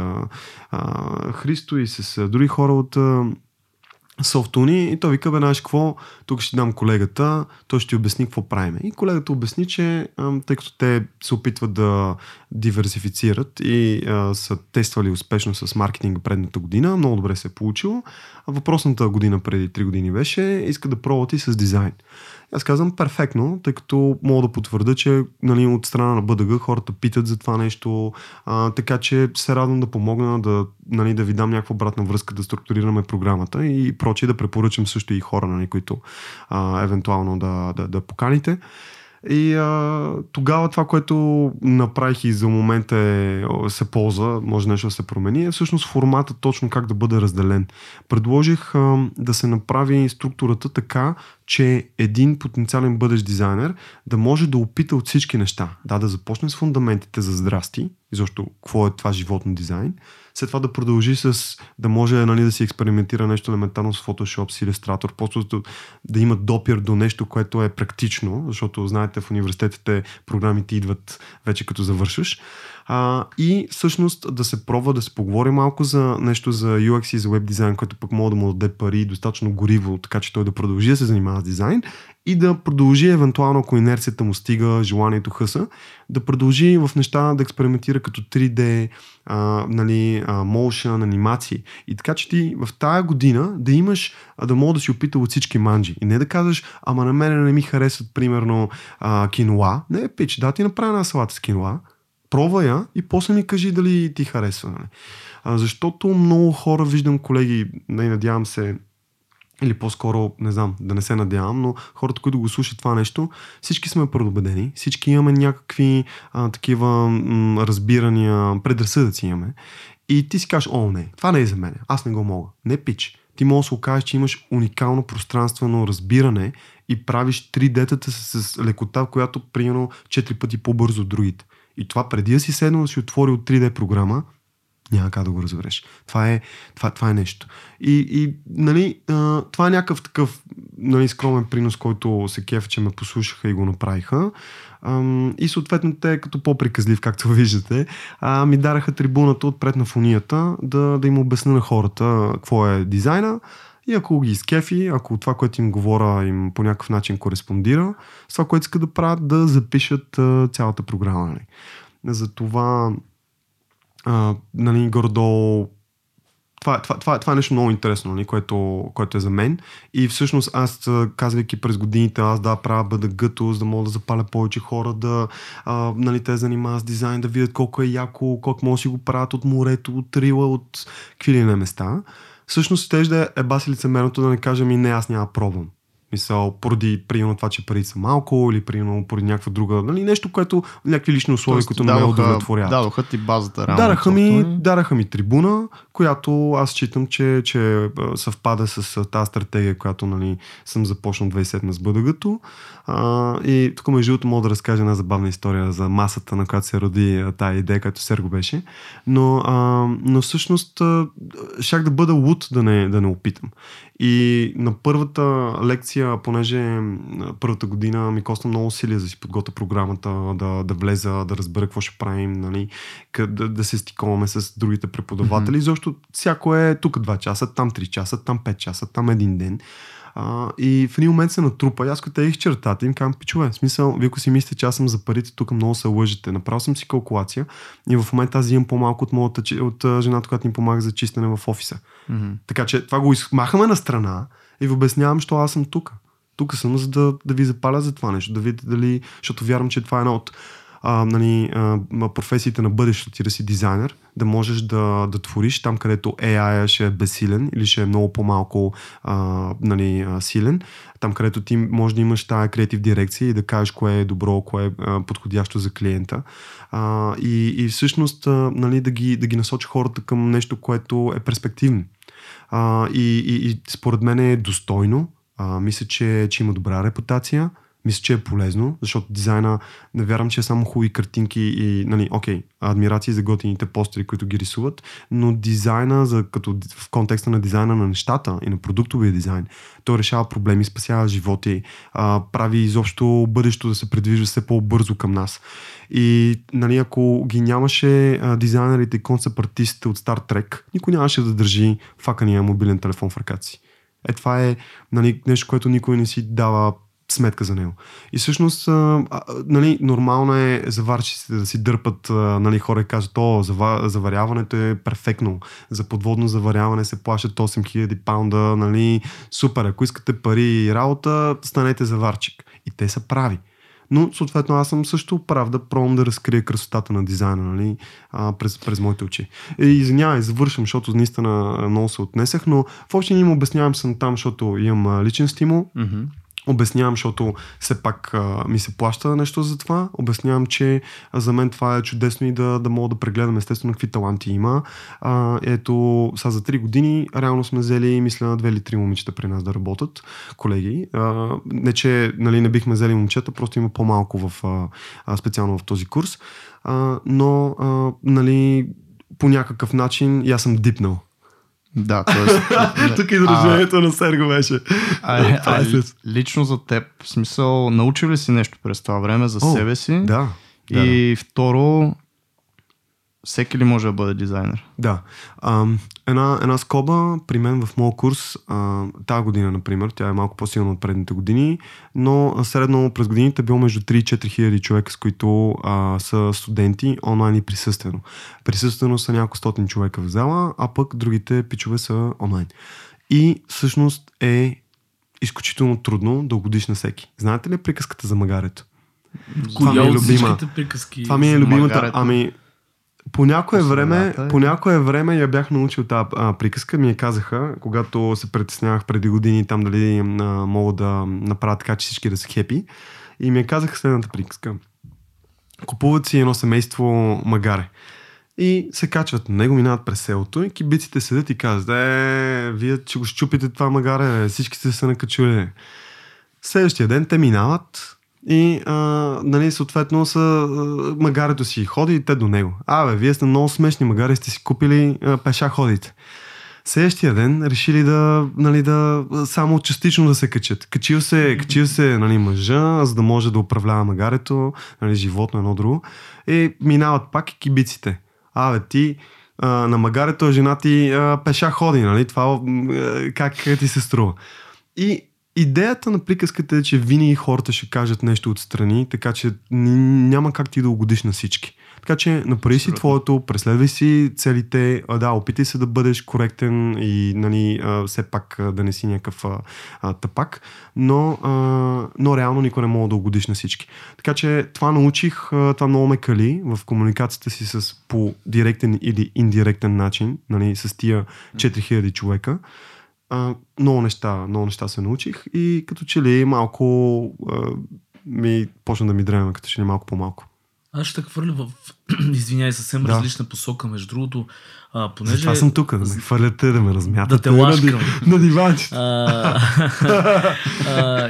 Христо, и с други хора от софтуни и той вика, бе, знаеш какво, тук ще дам колегата, той ще ти обясни какво правиме. И колегата обясни, че тъй като те се опитват да диверсифицират и а, са тествали успешно с маркетинга предната година, много добре се е получило, въпросната година преди 3 години беше, иска да пробват и с дизайн. Аз казвам перфектно, тъй като мога да потвърда, че нали, от страна на БДГ хората питат за това нещо, а, така че се радвам да помогна да, нали, да ви дам някаква обратна връзка, да структурираме програмата и прочие да препоръчам също и хора, нали, които а, евентуално да, да, да поканите. И а, тогава това, което направих и за момента е, се ползва, може нещо да се промени, е всъщност формата точно как да бъде разделен. Предложих а, да се направи структурата така, че един потенциален бъдещ дизайнер да може да опита от всички неща. Да, да започне с фундаментите за здрасти, изобщо какво е това животно дизайн, след това да продължи с да може нали, да си експериментира нещо елементарно с Photoshop, с Illustrator, просто да, да има допир до нещо, което е практично, защото знаете в университетите програмите идват вече като завършваш. А, и всъщност да се пробва да се поговори малко за нещо за UX и за веб дизайн, което пък мога да му даде пари достатъчно гориво, така че той да продължи да се занимава с дизайн и да продължи евентуално, ако инерцията му стига, желанието хъса, да продължи в неща да експериментира като 3D, а, нали, а, motion, анимации. И така че ти в тая година да имаш, а, да мога да си опита от всички манджи. И не да казваш, ама на мен не ми харесват примерно а, киноа. Не, пич, да ти направя една салата с киноа, пробва я и после ми кажи дали ти харесва. Нали? А, защото много хора виждам колеги, не надявам се, или по-скоро, не знам, да не се надявам, но хората, които го слушат това нещо, всички сме предубедени, всички имаме някакви а, такива м, разбирания, предразсъдъци имаме. И ти си кажеш, о, не, това не е за мен, аз не го мога. Не пич. Ти можеш да се окажеш, че имаш уникално пространствено разбиране и правиш 3D-тата с, с лекота, която примерно 4 пъти по-бързо от другите. И това преди да си седнал да си отворил 3D програма, няма как да го разбереш. Това е, това, това е нещо. И, и нали, а, това е някакъв такъв нали, скромен принос, който се кеф, че ме послушаха и го направиха. А, и съответно те, като по-приказлив, както виждате, а, ми дараха трибуната отпред на фонията да, да им обясня на хората какво е дизайна. И ако ги изкефи, ако това, което им говоря, им по някакъв начин кореспондира, с това, което искат да правят, да запишат а, цялата програма. Нали. Затова а, нали, гордо това, това, това, това е нещо много интересно, нали, което, което е за мен. И всъщност аз, казвайки през годините, аз да правя бъда гъто, за да мога да запаля повече хора, да а, нали, те занимават с дизайн, да видят колко е яко, колко може да си го правят от морето, от рила, от какви ли не места. Всъщност, теж да е баси лицемерното да не кажем и не, аз няма пробвам. Мисъл, поради, примерно това, че пари са малко или примерно поради някаква друга, нали, нещо, което, някакви лични условия, които не ме удовлетворяват. Дадоха ти базата. Реално, дараха, ми, дараха ми трибуна, която аз считам, че, че съвпада с тази стратегия, която нали, съм започнал 27 с бъдъгато. А, и тук между другото мога да разкажа една забавна история за масата, на която се роди тази идея, като Серго беше. Но, а, но всъщност щях да бъда луд да не, да не опитам. И на първата лекция, понеже първата година ми коста много усилия да си подготвя програмата, да, да влеза, да разбера какво ще правим, нали, да, да се стиковаме с другите преподаватели. Mm-hmm. Защото всяко е тук 2 часа, там 3 часа, там 5 часа, там един ден. А, и в един момент се натрупа. И аз като их чертата им казвам, пичове, смисъл, вие ако си мислите, че аз съм за парите, тук много се лъжете. Направил съм си калкулация и в момента аз имам по-малко от, моята, от жената, която ни помага за чистене в офиса. Mm-hmm. Така че това го измахаме на страна и ви обяснявам, що аз съм тук. Тук съм, за да, да ви запаля за това нещо, да видите дали, защото вярвам, че това е една от а, нали, а, професиите на бъдещето ти да си дизайнер, да можеш да, да твориш там, където AI ще е безсилен или ще е много по-малко а, нали, а, силен, там където ти може да имаш тази креатив дирекция и да кажеш кое е добро, кое е а, подходящо за клиента. А, и, и всъщност а, нали, да, ги, да ги насочи хората към нещо, което е перспективно. А, и, и, и според мен е достойно. А, мисля, че, че има добра репутация мисля, че е полезно, защото дизайна не вярвам, че е само хубави картинки и, нали, окей, адмирации за готините постери, които ги рисуват, но дизайна, за, като в контекста на дизайна на нещата и на продуктовия дизайн, той решава проблеми, спасява животи, а, прави изобщо бъдещето да се предвижда все по-бързо към нас. И нали, ако ги нямаше а, дизайнерите и концепт от Star Trek, никой нямаше да държи факания мобилен телефон в ръката си. Е, това е нали, нещо, което никой не си дава сметка за него. И всъщност, а, нали, нормално е заварчиците да си дърпат, а, нали, хора и кажат, о, зава, заваряването е перфектно. За подводно заваряване се плащат 8000 паунда, нали, супер, ако искате пари и работа, станете заварчик. И те са прави. Но, съответно, аз съм също прав да пробвам да разкрия красотата на дизайна, нали, а, през, през моите очи. И извинявай, завършвам, защото наистина много се отнесах, но в общи им обяснявам съм там, защото имам личен стимул. Mm-hmm Обяснявам, защото все пак а, ми се плаща нещо за това. Обяснявам, че за мен това е чудесно и да, да мога да прегледам естествено какви таланти има. А, ето, сега за 3 години реално сме взели, мисля, на две или три момичета при нас да работят, колеги. А, не, че нали, не бихме взели момчета, просто има по-малко в, а, специално в този курс. А, но, а, нали, по някакъв начин и аз съм дипнал да, т.е. Тук изражението на Серго беше. А, а, лично за теб, в смисъл, научил ли си нещо през това време за О, себе си? Да. И да. второ, всеки ли може да бъде дизайнер? Да. А, една, една скоба при мен в моят курс, а, тази година, например, тя е малко по-силна от предните години, но средно през годините е било между 3 4 хиляди човека, с които а, са студенти онлайн и присъствено. Присъствено са няколко стотин човека в зала, а пък другите пичове са онлайн. И всъщност е изключително трудно да угодиш на всеки. Знаете ли приказката за магарето? Това ми е любима. Приказки Това ми е любимата. Ами, по някое, време, по някое време я бях научил тази а, приказка. Ми я казаха, когато се притеснявах преди години там дали а, мога да направя така, че всички да са хепи. И ми я казаха следната приказка. Купуват си едно семейство магаре. И се качват на него, минават през селото и кибиците седят и казват, е, вие че го щупите това магаре, всички сте се накачули. Следващия ден те минават и а, нали, съответно са, а, магарето си ходи и те до него. Абе, вие сте много смешни магари, сте си купили а, пеша ходите. Следващия ден решили да, нали, да само частично да се качат. Качил се, качил се нали, мъжа, за да може да управлява магарето, нали, животно едно друго. И минават пак и кибиците. Абе, ти а, на магарето жена ти а, пеша ходи, нали? Това а, как ти се струва. И идеята на приказката е, че винаги хората ще кажат нещо отстрани, така че няма как ти да угодиш на всички. Така че направи си твоето, преследвай си целите, да, опитай се да бъдеш коректен и нали, все пак да не си някакъв а, тъпак, но, а, но реално никой не мога да угодиш на всички. Така че това научих, това много ме кали в комуникацията си с по директен или индиректен начин, нали, с тия 4000 човека. А, много неща, много неща се научих и като че ли малко а, ми почна да ми дреме, като че ли малко по-малко. Аз ще хвърля в, извиняй, съвсем да. различна посока, между другото. А, понеже... Затова съм тук, да ме хвърляте, да ме размятате. Да те лашкам. На, на диванчето.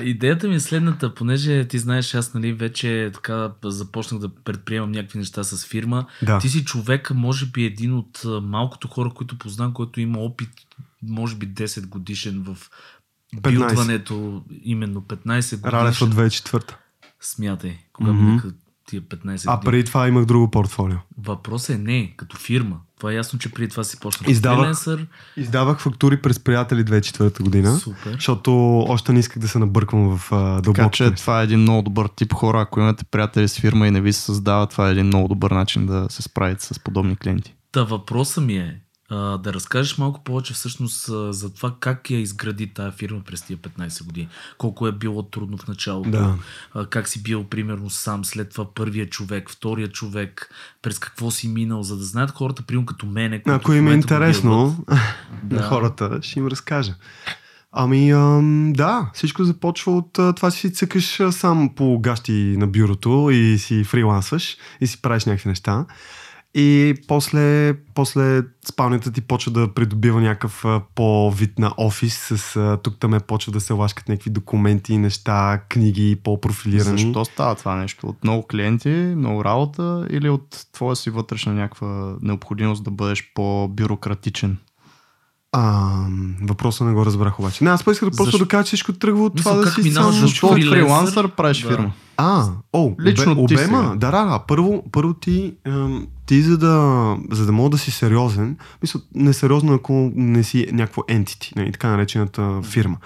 идеята ми е следната, понеже ти знаеш, аз нали, вече така започнах да предприемам някакви неща с фирма. Да. Ти си човек, може би един от малкото хора, които познавам, който има опит, може би 10 годишен в билдването, именно 15 годишен. Ралев от 2004 Смятай, кога mm-hmm тия 15 години. А преди това имах друго портфолио. Въпросът е не, като фирма. Това е ясно, че преди това си почна издавах. Издавах фактури през приятели 2004 година. Супер. Защото още не исках да се набърквам в дълбоко. Така че това е един много добър тип хора. Ако имате приятели с фирма и не ви се създава, това е един много добър начин да се справите с подобни клиенти. Та въпросът ми е, а, да разкажеш малко повече всъщност а, за това как я изгради тая фирма през тия 15 години. Колко е било трудно в началото, да. а, как си бил примерно сам, след това първия човек, втория човек, през какво си минал, за да знаят хората, примерно като мене. Ако им е интересно да. на хората, ще им разкажа. Ами, ам, да, всичко започва от а, това си цъкаш сам по гащи на бюрото и си фрилансваш и си правиш някакви неща. И после, после спалнята ти почва да придобива някакъв по-вид на офис, с тук там е почва да се лашкат някакви документи, неща, книги, по-профилирани. Защо става това нещо? От много клиенти, много работа или от твоя си вътрешна някаква необходимост да бъдеш по-бюрократичен? А, въпроса не го разбрах обаче. Не, аз исках да просто да кажа, че всичко тръгва от това да си сам... Защо от фрилансър правиш да. фирма? А, о, Лично обе, обема, да, да, да. Първо, първо ти, ем, ти за да, за да мога да си сериозен, мисля, несериозно ако не си някакво entity, не, нали, така наречената фирма.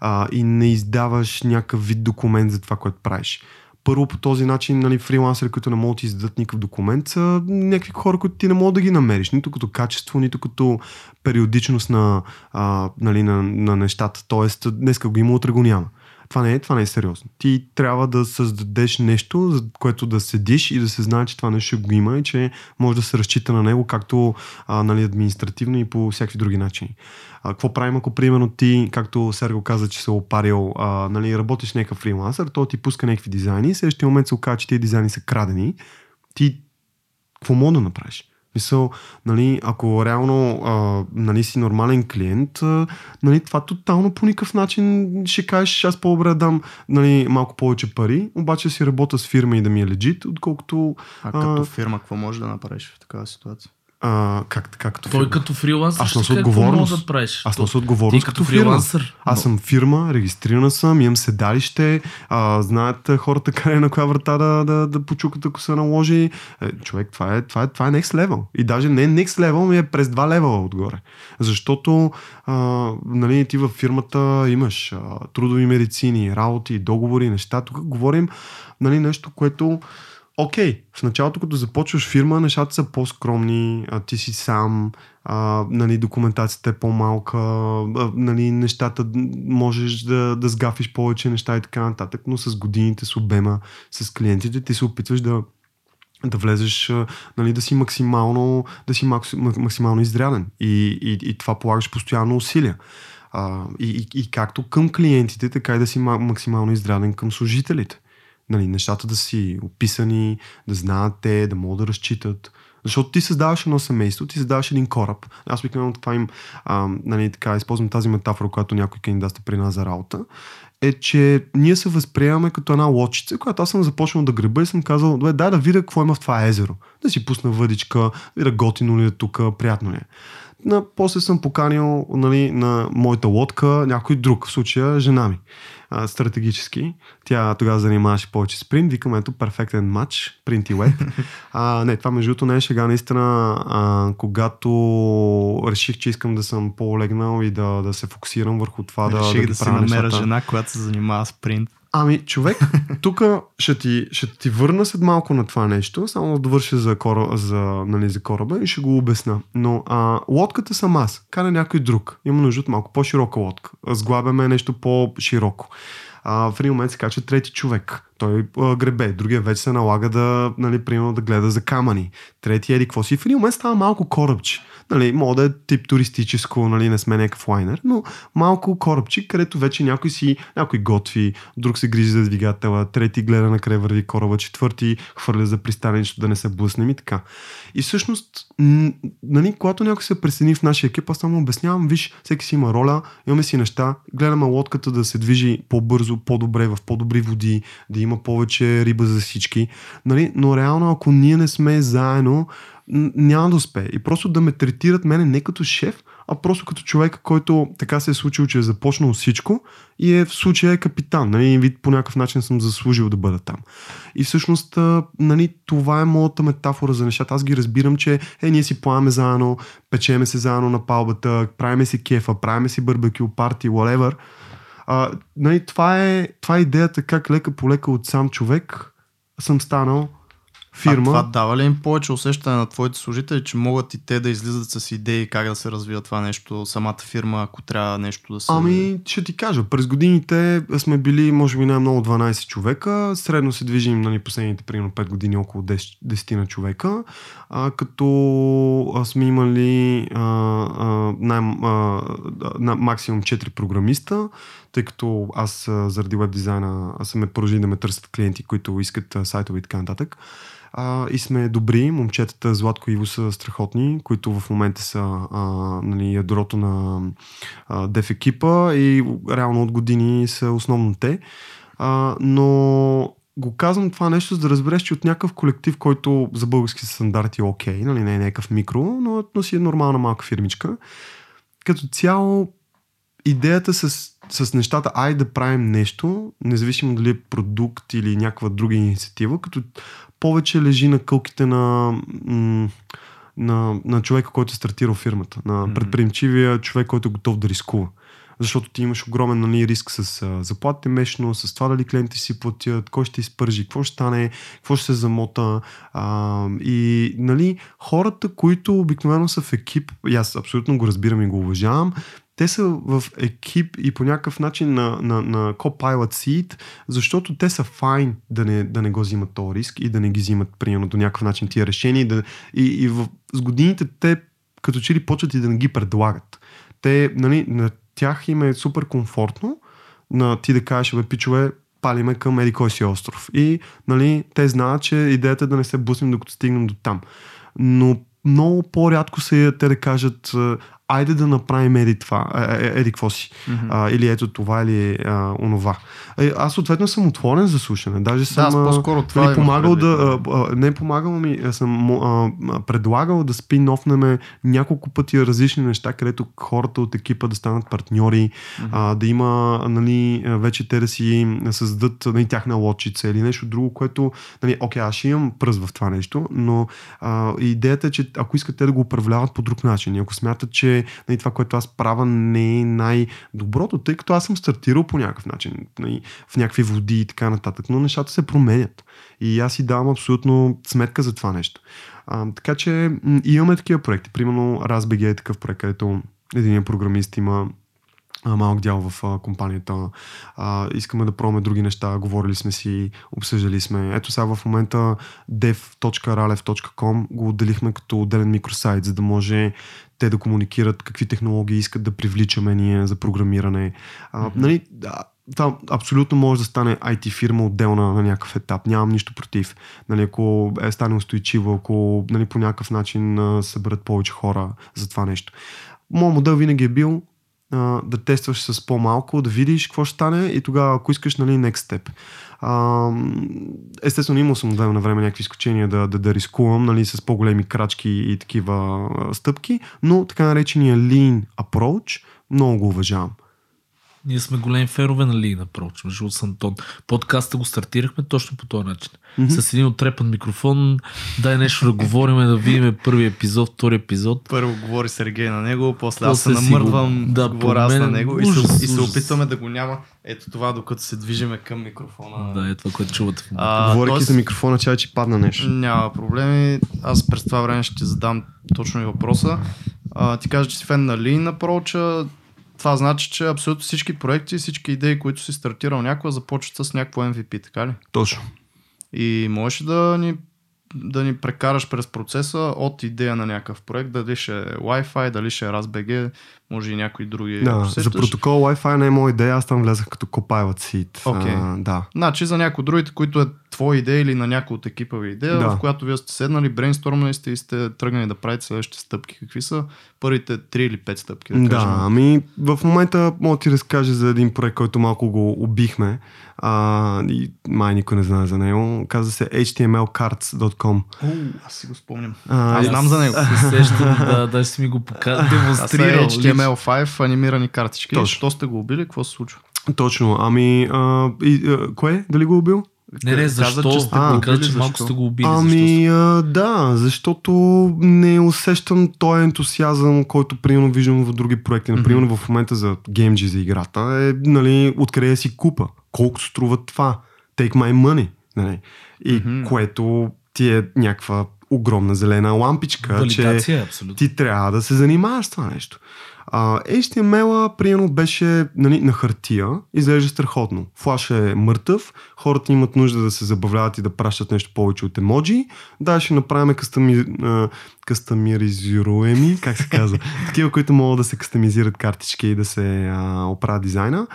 А, и не издаваш някакъв вид документ за това, което правиш първо по този начин нали, фрилансери, които не могат да издадат никакъв документ, са някакви хора, които ти не могат да ги намериш, нито като качество, нито като периодичност на, а, нали, на, на нещата. Тоест, днеска го има, утре го няма. Това не е, това не е сериозно. Ти трябва да създадеш нещо, за което да седиш и да се знае, че това нещо го има и че може да се разчита на него, както а, нали, административно и по всякакви други начини. А, какво правим, ако примерно ти, както Серго каза, че се опарил, а, нали, работиш някакъв фрилансър, то ти пуска някакви дизайни в следващия момент се оказа, че тези дизайни са крадени. Ти какво мога да направиш? Мисъл, нали, ако реално а, нали, си нормален клиент, а, нали, това тотално по никакъв начин ще кажеш, аз по-добре дам нали, малко повече пари, обаче си работя с фирма и да ми е легит, отколкото... А, а като фирма, какво можеш да направиш в такава ситуация? А, как, как като Той фирма? като фрилансър аз нося отговорност. Да правиш? Аз нося отговорност като, като фрилансър. Фирма. Аз съм фирма, регистрирана съм, имам седалище, а, знаят хората къде на коя врата да, да, да почукат, ако се наложи. Е, човек, това е, това, е, това е next level. И даже не next level, ми е през два левела отгоре. Защото а, нали, ти във фирмата имаш а, трудови медицини, работи, договори, неща. Тук говорим нали, нещо, което окей, okay, в началото, като започваш фирма, нещата са по-скромни, а ти си сам, а, нали, документацията е по-малка, а, нали, нещата можеш да, да сгафиш повече неща и така нататък, но с годините, с обема, с клиентите, ти се опитваш да, да влезеш, нали, да си максимално, да си максимално изряден. И, и, и това полагаш постоянно усилия. А, и, и, и както към клиентите, така и да си максимално изряден към служителите. Нали, нещата да си описани, да знаят те, да могат да разчитат. Защото ти създаваш едно семейство, ти създаваш един кораб. Аз обикновено това им, а, нали, така, използвам тази метафора, която някой кандидат при нас за работа е, че ние се възприемаме като една лодчица, която аз съм започнал да греба и съм казал, дай да видя какво има в това езеро. Да си пусна въдичка, да готино ли е тук, приятно ли е. На, после съм поканил нали, на моята лодка някой друг, в случая жена ми а, стратегически. Тя тогава занимаваше повече спринт. Викам, ето, перфектен матч, принт и веб. А, не, това между другото не е шега. Наистина, а, когато реших, че искам да съм по-легнал и да, да се фокусирам върху това реших да, да, да си намеря нещата. жена, която се занимава с принт. Ами, човек, тук ще ти, ще ти върна след малко на това нещо, само да довърши за, кора, за, нали, за кораба и ще го обясна. Но а, лодката съм аз, кана някой друг. Има нужда от малко по-широка лодка. Сглабяме нещо по-широко. А, в един момент се кача трети човек. Той а, гребе. Другия вече се налага да, нали, примерно, да гледа за камъни. Третия еди какво си. В един момент става малко корабче. Нали, мога да е тип туристическо, нали, не сме някакъв лайнер, но малко корабчик, където вече някой си, някой готви, друг се грижи за двигателя, трети гледа на край върви кораба, четвърти хвърля за пристанището да не се блъснем и така. И всъщност, нали, когато някой се присъедини в нашия екип, аз само обяснявам, виж, всеки си има роля, имаме си неща, гледаме лодката да се движи по-бързо, по-добре, в по-добри води, да има повече риба за всички. Нали, но реално, ако ние не сме заедно, няма да успее. И просто да ме третират мене не като шеф, а просто като човек, който така се е случил, че е започнал всичко и е в случая е капитан. Нали, вид по някакъв начин съм заслужил да бъда там. И всъщност, нали, това е моята метафора за нещата. Аз ги разбирам, че е, ние си плаваме заедно, печеме се заедно на палбата, правиме си кефа, правиме си барбекю, парти, whatever. А, нали, това, е, това е идеята как лека по лека от сам човек съм станал фирма. А това дава ли им повече усещане на твоите служители, че могат и те да излизат с идеи как да се развива това нещо, самата фирма, ако трябва нещо да се... Ами, ще ти кажа, през годините сме били, може би най-много 12 човека, средно се движим нали, последните примерно 5 години около 10, 10 на човека, а, като сме имали а, а, най, а, на, максимум 4 програмиста, тъй като аз заради веб дизайна съм ме продължили да ме търсят клиенти, които искат сайтове и така нататък а, и сме добри. Момчетата Златко и Иво са страхотни, които в момента са а, нали, ядрото на а, деф екипа и реално от години са основно те. А, но го казвам това нещо, за да разбереш, че от някакъв колектив, който за български стандарти е окей, нали, не е някакъв микро, но, но си е нормална малка фирмичка. Като цяло, идеята с, с нещата, ай да правим нещо, независимо дали е продукт или някаква друга инициатива, като повече лежи на кълките на, на, на човека, който е стартирал фирмата, на предприемчивия човек, който е готов да рискува. Защото ти имаш огромен нали, риск с а, заплатите мешно, с това дали клиенти си платят, кой ще изпържи, какво ще стане, какво ще се замота. А, и нали, хората, които обикновено са в екип, и аз абсолютно го разбирам и го уважавам, те са в екип и по някакъв начин на, на, на Copilot Seed, защото те са файн да не, да не го взимат този риск и да не ги взимат примерно до някакъв начин тия решения и, да, и, и в, с годините те като че ли почват и да не ги предлагат. Те, нали, на тях им е супер комфортно на ти да кажеш, бе, пичове, палиме към еди кой си остров. И, нали, те знаят, че идеята е да не се буснем докато стигнем до там. Но много по-рядко се те да кажат, айде да направим еди това, е, е, еди какво си. Mm-hmm. А, или ето това, или а, онова. Е, аз съответно съм отворен за слушане. Даже съм да, по-скоро това нали, помагал да, а, не помагал ми, съм а, предлагал да спин-офнеме няколко пъти различни неща, където хората от екипа да станат партньори, mm-hmm. а, да има нали, вече те да си създадат нали, тяхна лодчица или нещо друго, което, нали, окей, аз ще имам пръст в това нещо, но а, идеята е, че ако искат те да го управляват по друг начин, ако смятат, че нали, това, което аз правя не е най-доброто, тъй като аз съм стартирал по някакъв начин, нали, в някакви води и така нататък, но нещата се променят. И аз си давам абсолютно сметка за това нещо. А, така че имаме такива проекти. Примерно RazBG е такъв проект, където един програмист има малък дял в компанията. А, искаме да пробваме други неща, говорили сме си, обсъждали сме. Ето сега в момента dev.ralev.com го отделихме като отделен микросайт, за да може те да комуникират какви технологии искат да привличаме ние за програмиране. А, mm-hmm. нали, това абсолютно може да стане IT фирма отделна на някакъв етап. Нямам нищо против. Нали, ако е стане устойчиво, ако нали, по някакъв начин съберат повече хора за това нещо. Моят модел винаги е бил а, да тестваш с по-малко, да видиш какво ще стане и тогава, ако искаш, нали, next step. А, естествено, имал съм от време на време някакви изключения да, да, да рискувам нали, с по-големи крачки и такива а, стъпки, но така наречения lean approach много го уважавам. Ние сме големи ферове на Lean Approach, между с Антон. Подкаста го стартирахме точно по този начин. Mm-hmm. С един отрепан микрофон, дай нещо да говорим, да видим първи епизод, втори епизод. Първо говори Сергей на него, после аз се намърдвам, го... да, говоря аз на него ужас, и, се, и се опитваме да го няма. Ето това, докато се движиме към микрофона. Да, е това, което чувате в момента. Говорейки за микрофона, чай, че падна нещо. Няма проблеми. Аз през това време ще задам точно и въпроса. А, ти кажа, че си фен на Lean Approach това значи, че абсолютно всички проекти, всички идеи, които си стартирал някога, започват с някакво MVP, така ли? Точно. И можеш да ни да ни прекараш през процеса от идея на някакъв проект, дали ще е Wi-Fi, дали ще е RaspBG, може и някои други. Да, за протокол Wi-Fi не е моя идея, аз там влезах като Copilot Seed. Okay. А, да. Значи за някои другите, които е твоя идея или на някой от екипа ви идея, да. в която вие сте седнали, брейнстормали сте и сте тръгнали да правите следващите стъпки. Какви са първите три или пет стъпки? Да, да ами в момента мога да ти разкажа за един проект, който малко го убихме. А, и май никой не знае за него. Казва се htmlcards.com. О, аз си го спомням. А, аз знам за него. Се сещам, да, да си ми го показва, демонстрирал. HTML5 анимирани картички. Точно. Що сте го убили? Какво се случва? Точно. Ами, а, и, а, кое? Дали го убил? Не, не, защо? Каза, че, сте а, каза, че малко сте го убили. Ами, а, да, защото не усещам този ентусиазъм, който примерно виждам в други проекти. Например, mm-hmm. в момента за геймджи за играта е, нали, откъде си купа. Колко струва това? Take my money. Нали? И mm-hmm. което ти е някаква огромна зелена лампичка, Валидация, че абсолютно. ти трябва да се занимаваш с това нещо. А, HTML-а, примерно, беше нали, на хартия, изглежда страхотно. Флаш е мъртъв, хората имат нужда да се забавляват и да пращат нещо повече от емоджи. Да, ще направим кастами, кастомизируеми, как се казва, такива, които могат да се кастомизират картички и да се а, оправят дизайна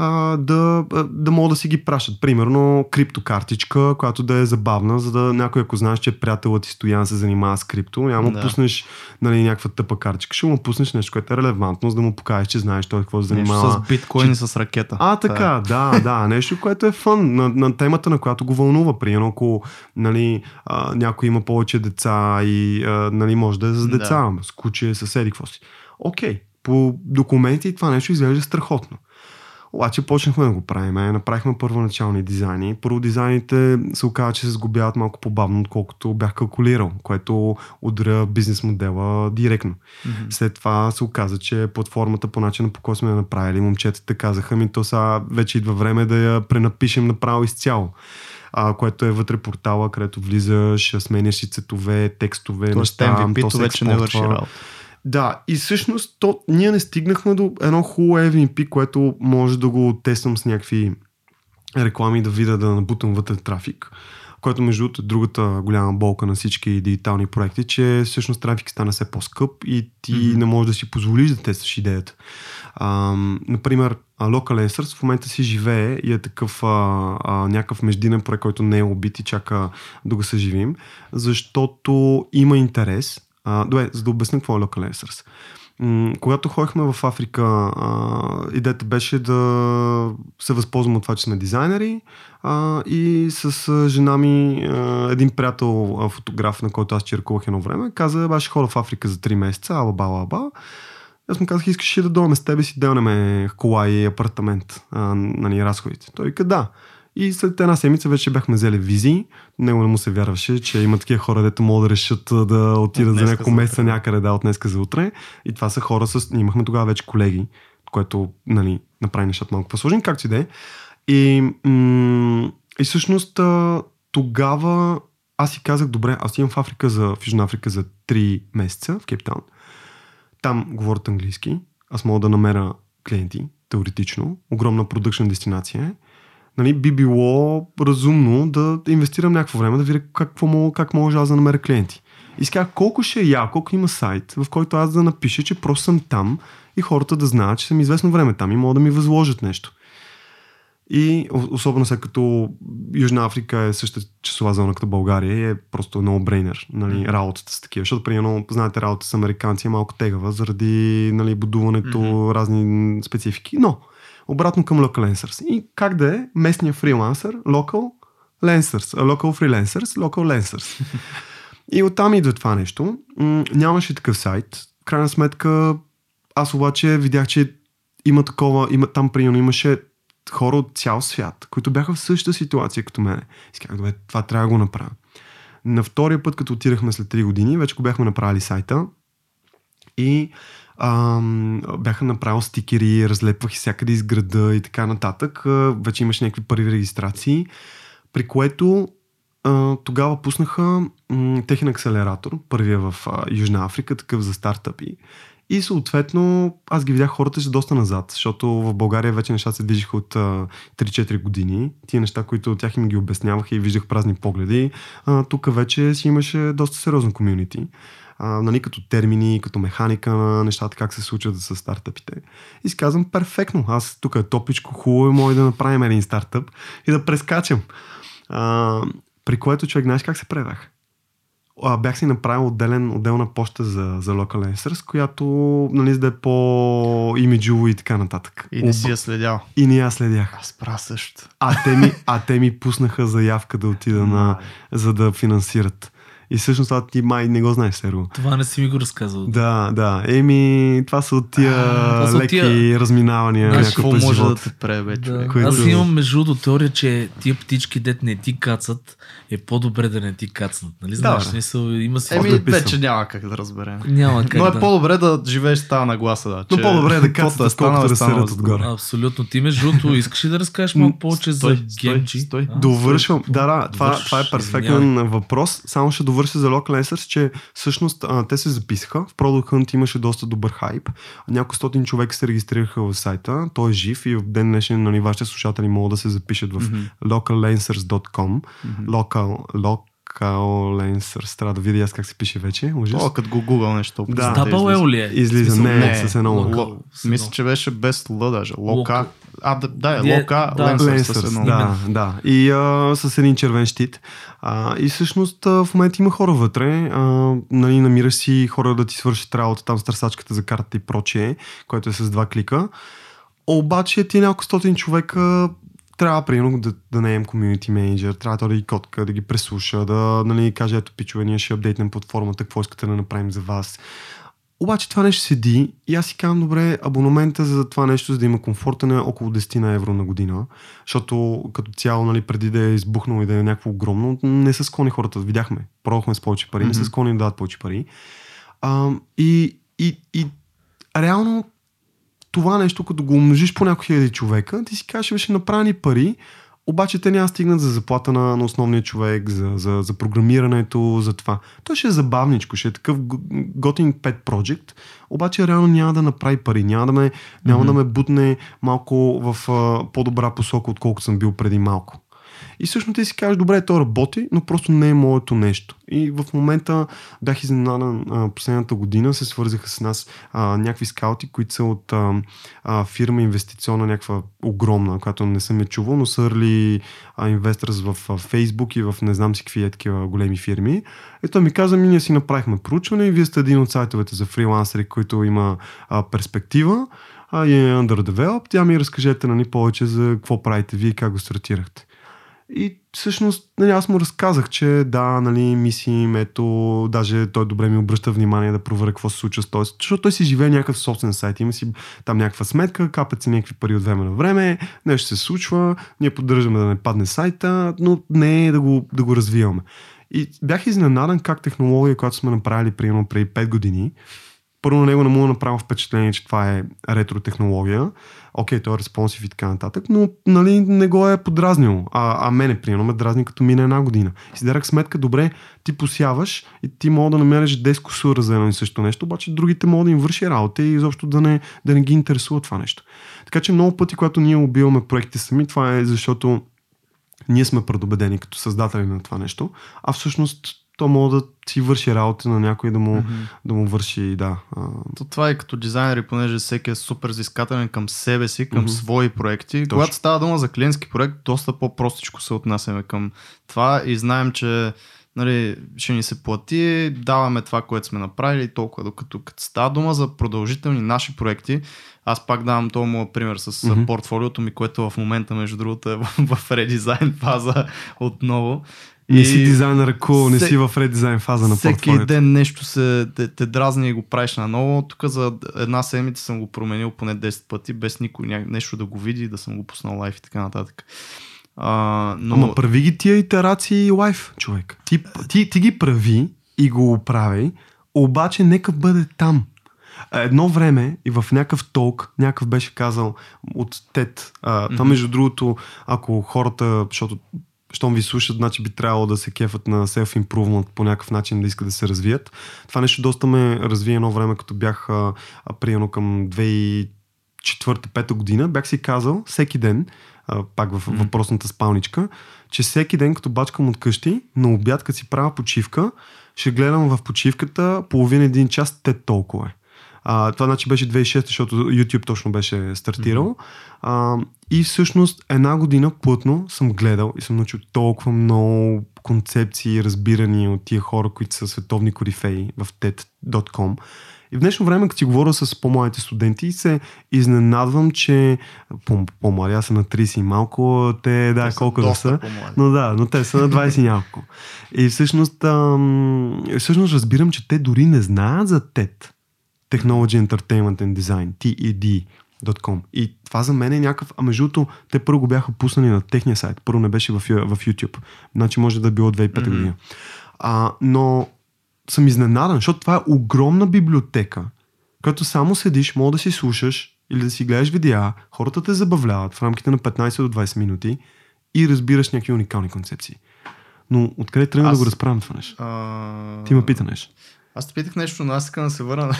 а, да, да могат да си ги пращат. Примерно криптокартичка, която да е забавна, за да някой, ако знаеш, че приятелът ти Стоян се занимава с крипто, няма да пуснеш нали, някаква тъпа картичка, ще му пуснеш нещо, което е релевантно, за да му покажеш, че знаеш той какво се занимава. Нещо с биткоин че... с ракета. А, така, да, да, нещо, което е фън на, на темата, на която го вълнува. Примерно, ако нали, а, някой има повече деца и а, нали, може да е за деца, да. с куче, съседи, какво си. Окей, по документи това нещо изглежда страхотно. Обаче почнахме да го правим. Направихме първоначални дизайни. Първо дизайните се оказа, че се сгубяват малко по-бавно, отколкото бях калкулирал, което удря бизнес модела директно. Mm-hmm. След това се оказа, че платформата по начина по който сме я направили, момчетата казаха ми, то сега вече идва време да я пренапишем направо изцяло а, което е вътре портала, където влизаш, сменяш си цветове, текстове, Тоест, неща, MVP-то вече не върши работа. Да, и всъщност то, ние не стигнахме до едно хубаво MVP, което може да го тествам с някакви реклами да видя да набутам вътре трафик което между другото е другата голяма болка на всички дигитални проекти, че всъщност трафик стана все по-скъп и ти mm-hmm. не можеш да си позволиш да тестваш идеята. А, например, Local Answers в момента си живее и е такъв а, а, някакъв междинен проект, който не е убит и чака да го съживим, защото има интерес добре, за да обясня какво е Local Answers. М- когато ходихме в Африка, идеята беше да се възползвам от това, че сме дизайнери и с жена ми, един приятел, фотограф, на който аз черкувах едно време, каза, баш хора в Африка за 3 месеца, ала ба, ала ба. Аз му казах, искаш ли да дойдем с тебе си делнеме кола и апартамент, а, нали, разходите. Той вика, да. И след една седмица вече бяхме взели визии. Него не му се вярваше, че има такива хора, дето могат да решат да отидат за няколко месеца някъде, да, от днеска за утре. И това са хора с... Ние имахме тогава вече колеги, което нали, направи нещата малко по-сложни, както и да е. И, м- и всъщност тогава аз си казах, добре, аз имам в Африка за, в Южна Африка за 3 месеца в Кейптаун. Там говорят английски. Аз мога да намеря клиенти, теоретично. Огромна продъкшн дестинация е нали, би било разумно да инвестирам някакво време, да видя какво мога, как може аз да намеря клиенти. И сега колко ще е яко, ако има сайт, в който аз да напиша, че просто съм там и хората да знаят, че съм известно време там и могат да ми възложат нещо. И особено след като Южна Африка е същата часова зона като България и е просто много брейнер, нали, работата с такива. Защото, примерно, знаете, работа с американци е малко тегава заради нали, будуването, mm-hmm. разни специфики. Но, обратно към Local Lancers. И как да е местния фрилансър, Local Lancers, Local Freelancers, Local Lancers. и оттам идва това нещо. нямаше такъв сайт. В крайна сметка, аз обаче видях, че има такова, има, там примерно имаше хора от цял свят, които бяха в същата ситуация като мене. И казах, добре, това трябва да го направя. На втория път, като отидахме след 3 години, вече го бяхме направили сайта и ам, бяха направил стикери, разлепвах всякъде из града и така нататък. Вече имаше някакви първи регистрации, при което а, тогава пуснаха м, техен акселератор, първия в а, Южна Африка, такъв за стартъпи. И съответно, аз ги видях хората ще доста назад, защото в България вече нещата се движиха от а, 3-4 години. Тия неща, които от тях им ги обяснявах и виждах празни погледи, а, тук вече си имаше доста сериозно комюнити. нали, като термини, като механика на нещата, как се случват с стартъпите. И си казвам, перфектно, аз тук е топичко, хубаво е мой да направим един стартъп и да прескачам. А, при което човек, знаеш как се предах? А, бях си направил отделен, отделна почта за, за Local Answers, която нали, да е по-имиджово и така нататък. И не си я следял. И не я следях. Аз правя също. А те ми, а те ми пуснаха заявка да отида на, за да финансират. И всъщност това ти май не го знаеш, Серго. Това не си ми го разказал. Да, да. Еми, това са от тия а, леки тия... разминавания. Знаеш какво може живот. да те пребе, да. Които... Аз имам между другото теория, че тия птички, дет не ти кацат, е по-добре да не ти кацнат. Нали знаеш? Да, смисъл, има си... Еми, вече няма как да разберем. Няма как Но е да. по-добре да живееш с тази нагласа. Да, че... Но по-добре е да кацат, колкото да се отгоре. Абсолютно. Ти между другото, искаш ли да разкажеш малко повече за гемчи? Довършвам. Да, да, това, това е перфектен въпрос. Само ще довърша за Local Answers, че всъщност а, те се записаха. В Product Hunt имаше доста добър хайп. Няколко стотин човека се регистрираха в сайта. Той е жив и в ден днешен нали, вашите слушатели могат да се запишат в mm-hmm. locallancers.com. Mm-hmm. Local, local Lancers. Трябва да видя аз как се пише вече. Ужас. О, като го Google нещо. Да. Double L ли е? Излиза. Не, не, с едно L. Мисля, че беше без L даже. Лока. А, да, да, е, Лока да, Lancers. Да, да. И а, с един червен щит. А, и всъщност а, в момента има хора вътре. А, нали, намираш си хора да ти свършат работа там с търсачката за карта и прочее, което е с два клика. Обаче ти няколко стотин човека трябва, примерно, да, да наем комьюнити менеджер, трябва да ги котка, да ги преслуша, да нали, каже, ето пичове, ние ще апдейтнем платформата, какво искате да направим за вас. Обаче това нещо седи и аз си казвам, добре, абонамента за това нещо, за да има комфорта на около 10 на евро на година, защото като цяло, нали, преди да е избухнало и да е някакво огромно, не са склонни хората, видяхме, пробвахме с повече пари, mm-hmm. не са склонни да дадат повече пари. А, и, и, и реално това нещо, като го умножиш по няколко хиляди човека, ти си кажеш, ще направи пари, обаче те няма стигнат за заплата на, на основния човек, за, за, за програмирането, за това. Той ще е забавничко, ще е такъв готин pet project, обаче реално няма да направи пари, няма да ме, няма mm-hmm. да ме бутне малко в а, по-добра посока, отколкото съм бил преди малко. И всъщност ти си кажеш, добре, то работи, но просто не е моето нещо. И в момента бях изненадан последната година, се свързаха с нас а, някакви скаути, които са от а, а, фирма инвестиционна, някаква огромна, която не съм я чувал, но са early инвесторс в а, Facebook и в не знам си какви е такива големи фирми. И той ми каза, ние си направихме проучване и вие сте един от сайтовете за фрилансери, който има а, перспектива а, и е underdeveloped. Тя ми разкажете нали, повече за какво правите вие и как го стартирахте. И всъщност нали, аз му разказах, че да, нали, мисли, ето, даже той добре ми обръща внимание да проверя какво се случва с този, защото той си живее някакъв собствен сайт, има си там някаква сметка, капят си някакви пари от време на време, нещо се случва, ние поддържаме да не падне сайта, но не е да го, да го развиваме. И бях изненадан как технология, която сме направили примерно преди 5 години, първо на него не му е направил впечатление, че това е ретро технология. Окей, той е респонсив и така нататък, но нали, не го е подразнил. А, а мене, примерно, ме дразни като мине една година. И си дарах сметка, добре, ти посяваш и ти мога да намериш 10 косура за едно и също нещо, обаче другите могат да им върши работа и изобщо да не, да не ги интересува това нещо. Така че много пъти, когато ние убиваме проектите сами, това е защото ние сме предубедени като създатели на това нещо, а всъщност то мога да си върши работа на някой да му, mm-hmm. да му върши, да. То това е като дизайнери, понеже всеки е супер взискателен към себе си, към mm-hmm. свои проекти. Точно. Когато става дума за клиентски проект, доста по-простичко се отнасяме към това и знаем, че нали, ще ни се плати, даваме това, което сме направили толкова, докато като става дума за продължителни наши проекти, аз пак давам този моят пример с mm-hmm. портфолиото ми, което в момента, между другото, е в редизайн фаза отново. Не си дизайнер cool, не си в редизайн фаза на всеки ден нещо се те, те дразни и го правиш наново. Тук за една седмица съм го променил поне 10 пъти, без никой нещо да го види, да съм го пуснал лайф и така нататък. А, но... Ама прави ги тия итерации лайф, човек. Ти, ти, ти ги прави и го оправи, обаче нека бъде там. Едно време и в някакъв толк, някакъв беше казал от Тед. А, mm-hmm. между другото, ако хората, защото щом ви слушат, значи би трябвало да се кефат на self-improvement по някакъв начин да искат да се развият. Това нещо доста ме разви едно време, като бях а, приемно към 2004-2005 година. Бях си казал всеки ден, а, пак в mm-hmm. въпросната спалничка, че всеки ден, като бачкам от къщи, на обяд, като си правя почивка, ще гледам в почивката половин един час те толкова е. А, това значи беше 2006, защото YouTube точно беше стартирал. Mm-hmm. А, и всъщност една година плътно съм гледал и съм научил толкова много концепции разбирани от тия хора, които са световни корифеи в TED.com. И в днешно време, като си говоря с по-младите студенти, се изненадвам, че по-млади, аз съм на 30 и малко, те, да, те колко да са. Но да, но те са на 20 и няколко. И всъщност, ам, всъщност разбирам, че те дори не знаят за TED. Technology Entertainment and Design, TED.com. И това за мен е някакъв... А между другото, те първо го бяха пуснали на техния сайт. Първо не беше в, в YouTube. Значи може да е било 2005 mm-hmm. година. А, но съм изненадан, защото това е огромна библиотека, като само седиш, мога да си слушаш или да си гледаш видеа, хората те забавляват в рамките на 15 до 20 минути и разбираш някакви уникални концепции. Но откъде Аз... да го разправям това нещо? А... Ти ме пита нещо. Аз те питах нещо, но аз искам да се върна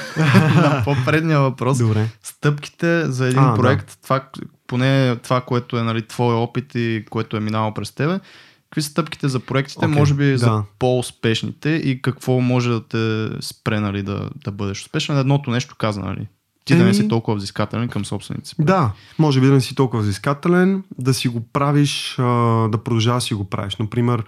на по-предния въпрос. Добре. Стъпките за един а, проект, да. това, поне това, което е нали, твой опит и което е минало през тебе, какви са стъпките за проектите, okay, може би да. за по-успешните и какво може да те спре нали, да, да бъдеш успешен? Едното нещо каза, нали? Ти да не си толкова взискателен към собственици. Да, може би да не си толкова взискателен, да си го правиш, да продължаваш си го правиш. Например,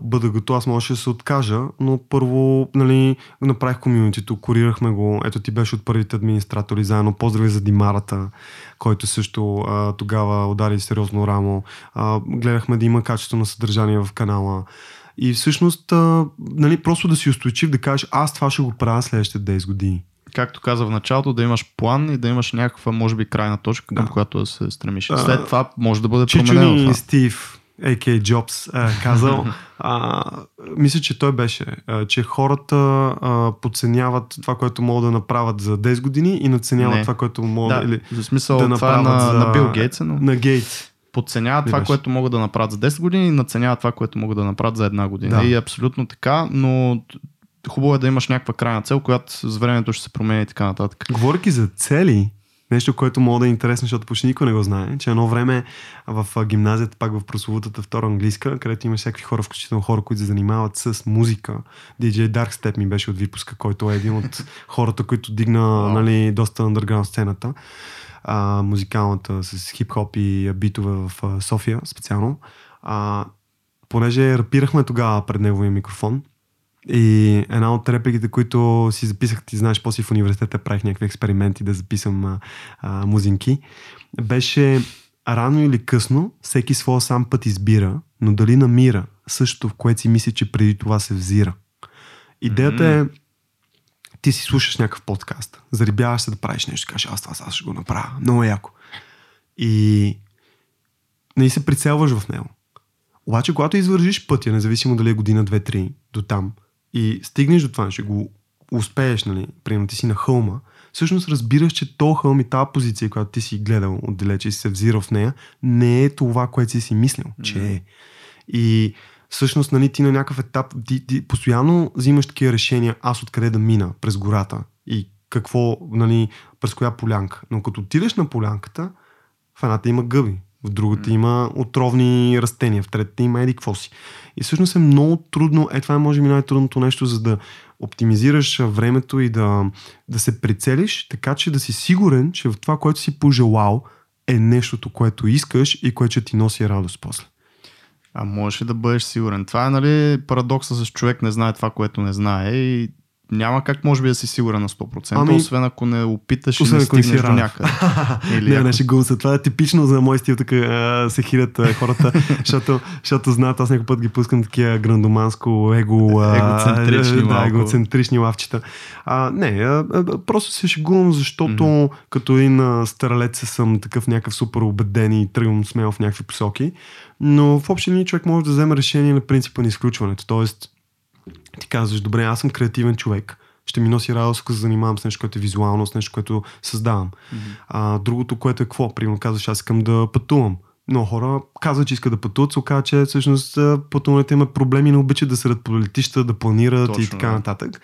бъда готов, аз може да се откажа, но първо нали, направих комьюнитито, курирахме го. Ето ти беше от първите администратори заедно. Поздрави за Димарата, който също тогава удари сериозно рамо. гледахме да има качество на съдържание в канала. И всъщност, нали, просто да си устойчив, да кажеш, аз това ще го правя следващите 10 години както каза в началото, да имаш план и да имаш някаква, може би, крайна точка, към да. която да се стремиш. След това може да бъде променено това. Стив, А.К. Джобс, казал, а, мисля, че той беше, а, че хората а, подценяват това, което могат да направят за 10 години и надценяват Не. това, което могат да, или, за смисъл, да това е направят е на, за, на Бил Гейтс, но... На Гейтс подценяват това, което могат да направят за 10 години и надценяват това, което могат да направят за една година. Да. И е абсолютно така, но хубаво е да имаш някаква крайна цел, която с времето ще се промени и така нататък. Говоряки за цели, нещо, което мога да е интересно, защото почти никой не го знае, че едно време в гимназията, пак в прословутата втора английска, където има всякакви хора, включително хора, които се занимават с музика. DJ Darkstep ми беше от випуска, който е един от хората, които дигна wow. нали, доста underground сцената. А, музикалната с хип-хоп и битове в София специално. А, понеже рапирахме тогава пред неговия микрофон, и една от репликите, които си записах, ти знаеш, после в университета правих някакви експерименти да записам а, а, музинки, беше рано или късно всеки своя сам път избира, но дали намира същото, в което си мисли, че преди това се взира. Идеята mm-hmm. е ти си слушаш някакъв подкаст, зарибяваш се да правиш нещо, кажеш аз това аз ще го направя, много яко. И не се прицелваш в него. Обаче, когато извържиш пътя, независимо дали е година, две, три, до там, и стигнеш до това, ще го успееш, нали, примерно ти си на хълма, всъщност разбираш, че то хълм и тази позиция, която ти си гледал отдалече и си се взирал в нея, не е това, което си си мислил, че е. И всъщност, нали, ти на някакъв етап, ти, ти постоянно взимаш такива решения, аз откъде да мина през гората и какво, нали, през коя полянка. Но като отидеш на полянката, в едната има гъби, в другата mm. има отровни растения, в третата има еди какво си. И всъщност е много трудно, е това е може би най-трудното нещо, за да оптимизираш времето и да, да се прицелиш, така че да си сигурен, че в това, което си пожелал, е нещото, което искаш и което ще ти носи радост после. А можеш ли да бъдеш сигурен? Това е нали, парадокса с човек не знае това, което не знае и няма как може би да си сигурен на 100%, ами, освен ако не опиташ и не стигнеш до някъде. Или не, ако... не, шегувам се. Това е типично за мой стил, така се хилят хората, защото, защото знаят, аз някой път ги пускам такива грандоманско, его, егоцентрични, да, егоцентрични лавчета. А, не, а, а, просто се шегувам, защото mm-hmm. като един старалец съм такъв някакъв супер убеден и тръгвам смело в някакви посоки. Но в общи линии човек може да вземе решение на принципа на изключването. Тоест, ти казваш, добре, аз съм креативен човек, ще ми носи радост, ако се занимавам с нещо, което е визуално, с нещо, което създавам. Mm-hmm. А, другото, което е какво? Примерно казваш, аз искам да пътувам. Много хора казват, че искат да пътуват, се оказва, че всъщност пътуването има проблеми, не обичат да седат по летища, да планират Точно, и така нататък.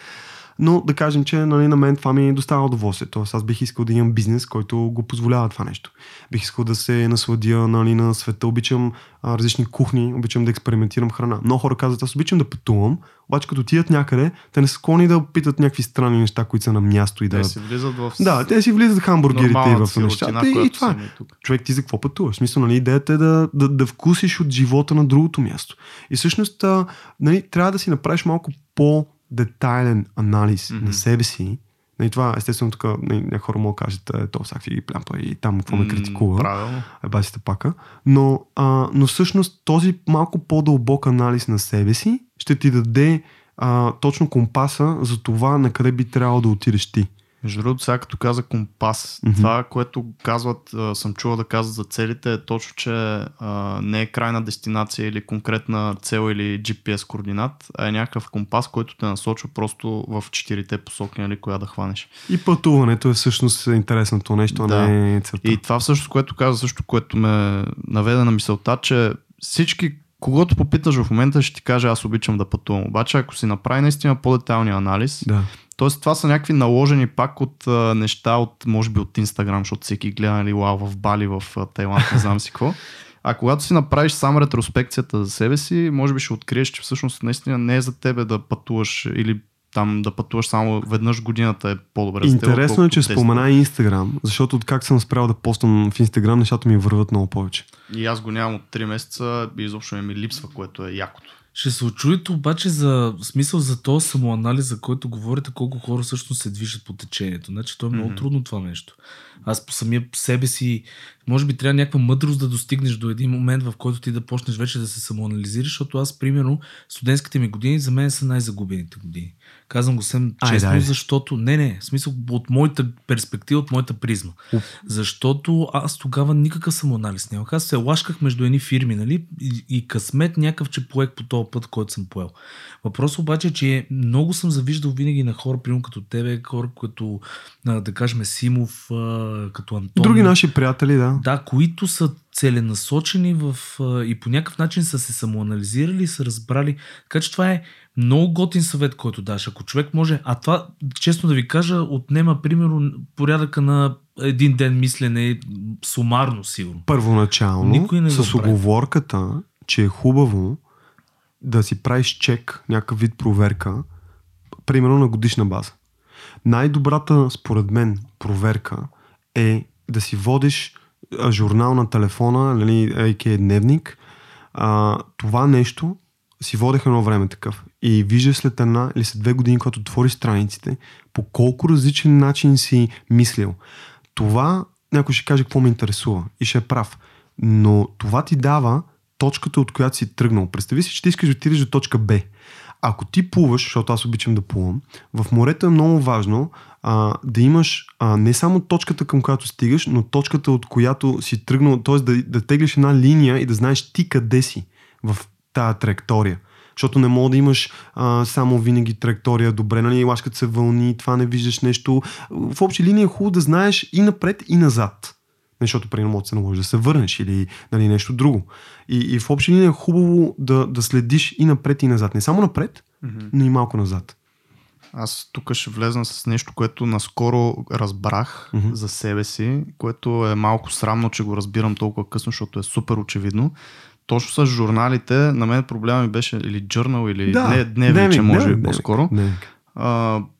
Но да кажем, че нали, на мен това ми доставя удоволствие. Тоест аз бих искал да имам бизнес, който го позволява това нещо. Бих искал да се насладя нали, на света. Обичам а, различни кухни, обичам да експериментирам храна. Много хора казват, аз обичам да пътувам, обаче като отидат някъде, те не са склонни да опитат някакви странни неща, които са на място и да. Те си влизат в. Да, те си влизат хамбургерите и в нещата. И, и това. Човек ти за какво пътуваш? Смисъл, нали, идеята е да, да, да вкусиш от живота на другото място. И всъщност, а, нали, трябва да си направиш малко по детайлен анализ mm-hmm. на себе си, и това, естествено, тук някои хора могат да кажат, е, то всякакви ги плямпа и там какво ме критикува. Правилно. Е басите пака. Но, а, но всъщност този малко по-дълбок анализ на себе си ще ти даде а, точно компаса за това на къде би трябвало да отидеш ти. Между другото, сега като каза компас, mm-hmm. това, което казват, съм чувал да казват за целите, е точно, че а, не е крайна дестинация или конкретна цел или GPS координат, а е някакъв компас, който те насочва просто в четирите посоки, нали, коя да хванеш. И пътуването е всъщност интересното нещо, да. не е целта. И това всъщност, което каза, също, което ме наведе на мисълта, че всички Когато попиташ в момента, ще ти каже аз обичам да пътувам. Обаче, ако си направи наистина по-детайлния анализ, да. Тоест, това са някакви наложени пак от а, неща, от, може би от Инстаграм, защото всеки гледа нали, лау в Бали, в Тайланд, не знам си какво. А когато си направиш сам ретроспекцията за себе си, може би ще откриеш, че всъщност наистина не е за тебе да пътуваш или там да пътуваш само веднъж годината е по-добре. Интересно е, че спомена Инстаграм, защото от как съм спрял да поствам в Инстаграм, нещата ми върват много повече. И аз го нямам от 3 месеца и изобщо не ми липсва, което е якото. Ще се очуете обаче за смисъл за този самоанализ, за който говорите, колко хора всъщност се движат по течението. Значи, то е много mm-hmm. трудно това нещо. Аз по самия себе си, може би трябва някаква мъдрост да достигнеш до един момент, в който ти да почнеш вече да се самоанализираш, защото аз, примерно, студентските ми години за мен са най-загубените години. Казвам го съвсем честно, Ай, защото... Не, не, в смисъл от моята перспектива, от моята призма. Уп. Защото аз тогава никакъв самоанализ нямах. Аз се лашках между едни фирми, нали? И, и късмет някакъв, че поех по този път, който съм поел. Въпрос обаче, че много съм завиждал винаги на хора, примерно като тебе, хора, като, да кажем, Симов, като Антон. Други наши приятели, да. Да, които са целенасочени в, и по някакъв начин са се самоанализирали и са разбрали. Така че това е много готин съвет, който даш. Ако човек може, а това, честно да ви кажа, отнема примерно порядъка на един ден мислене сумарно сигурно. Първоначално, Никой не с оговорката, че е хубаво да си правиш чек, някакъв вид проверка, примерно на годишна база. Най-добрата, според мен, проверка е да си водиш журнал на телефона, нали, AK дневник. А, това нещо си водех едно време такъв. И виждаш след една или след две години, когато отвори страниците, по колко различен начин си мислил. Това някой ще каже какво ме интересува и ще е прав. Но това ти дава точката, от която си тръгнал. Представи си, че ти искаш да отидеш до точка Б. Ако ти плуваш, защото аз обичам да плувам, в морето е много важно а, да имаш а, не само точката към която стигаш, но точката от която си тръгнал, т.е. Да, да теглиш една линия и да знаеш ти къде си в тази траектория. Защото не мога да имаш а, само винаги траектория добре, нали, лашкат се вълни, това не виждаш нещо. В общи линии е хубаво да знаеш и напред, и назад. Защото при може да се наложи да се върнеш или нали, нещо друго. И, и в общи линии е хубаво да, да следиш и напред и назад. Не само напред, mm-hmm. но и малко назад. Аз тук ще влезна с нещо, което наскоро разбрах mm-hmm. за себе си, което е малко срамно, че го разбирам толкова късно, защото е супер очевидно. Точно с журналите, на мен проблема ми беше или journal, или да, не, дневник, може би по-скоро. Дневник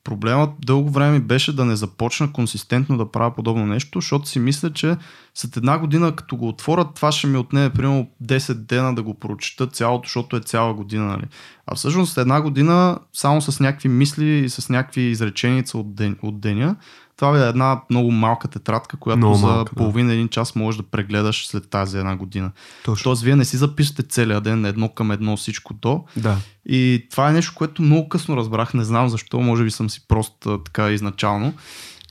проблемът дълго време беше да не започна консистентно да правя подобно нещо, защото си мисля, че след една година, като го отворят, това ще ми отнеме примерно 10 дена да го прочита цялото, защото е цяла година. Нали? А всъщност една година, само с някакви мисли и с някакви изреченица от, ден, от деня, това е една много малка тетрадка, която много за малка, половин да. един час можеш да прегледаш след тази една година. Точно. Тоест, вие не си записвате целият ден едно към едно всичко то. Да. И това е нещо, което много късно разбрах. Не знам защо, може би съм си прост така изначално.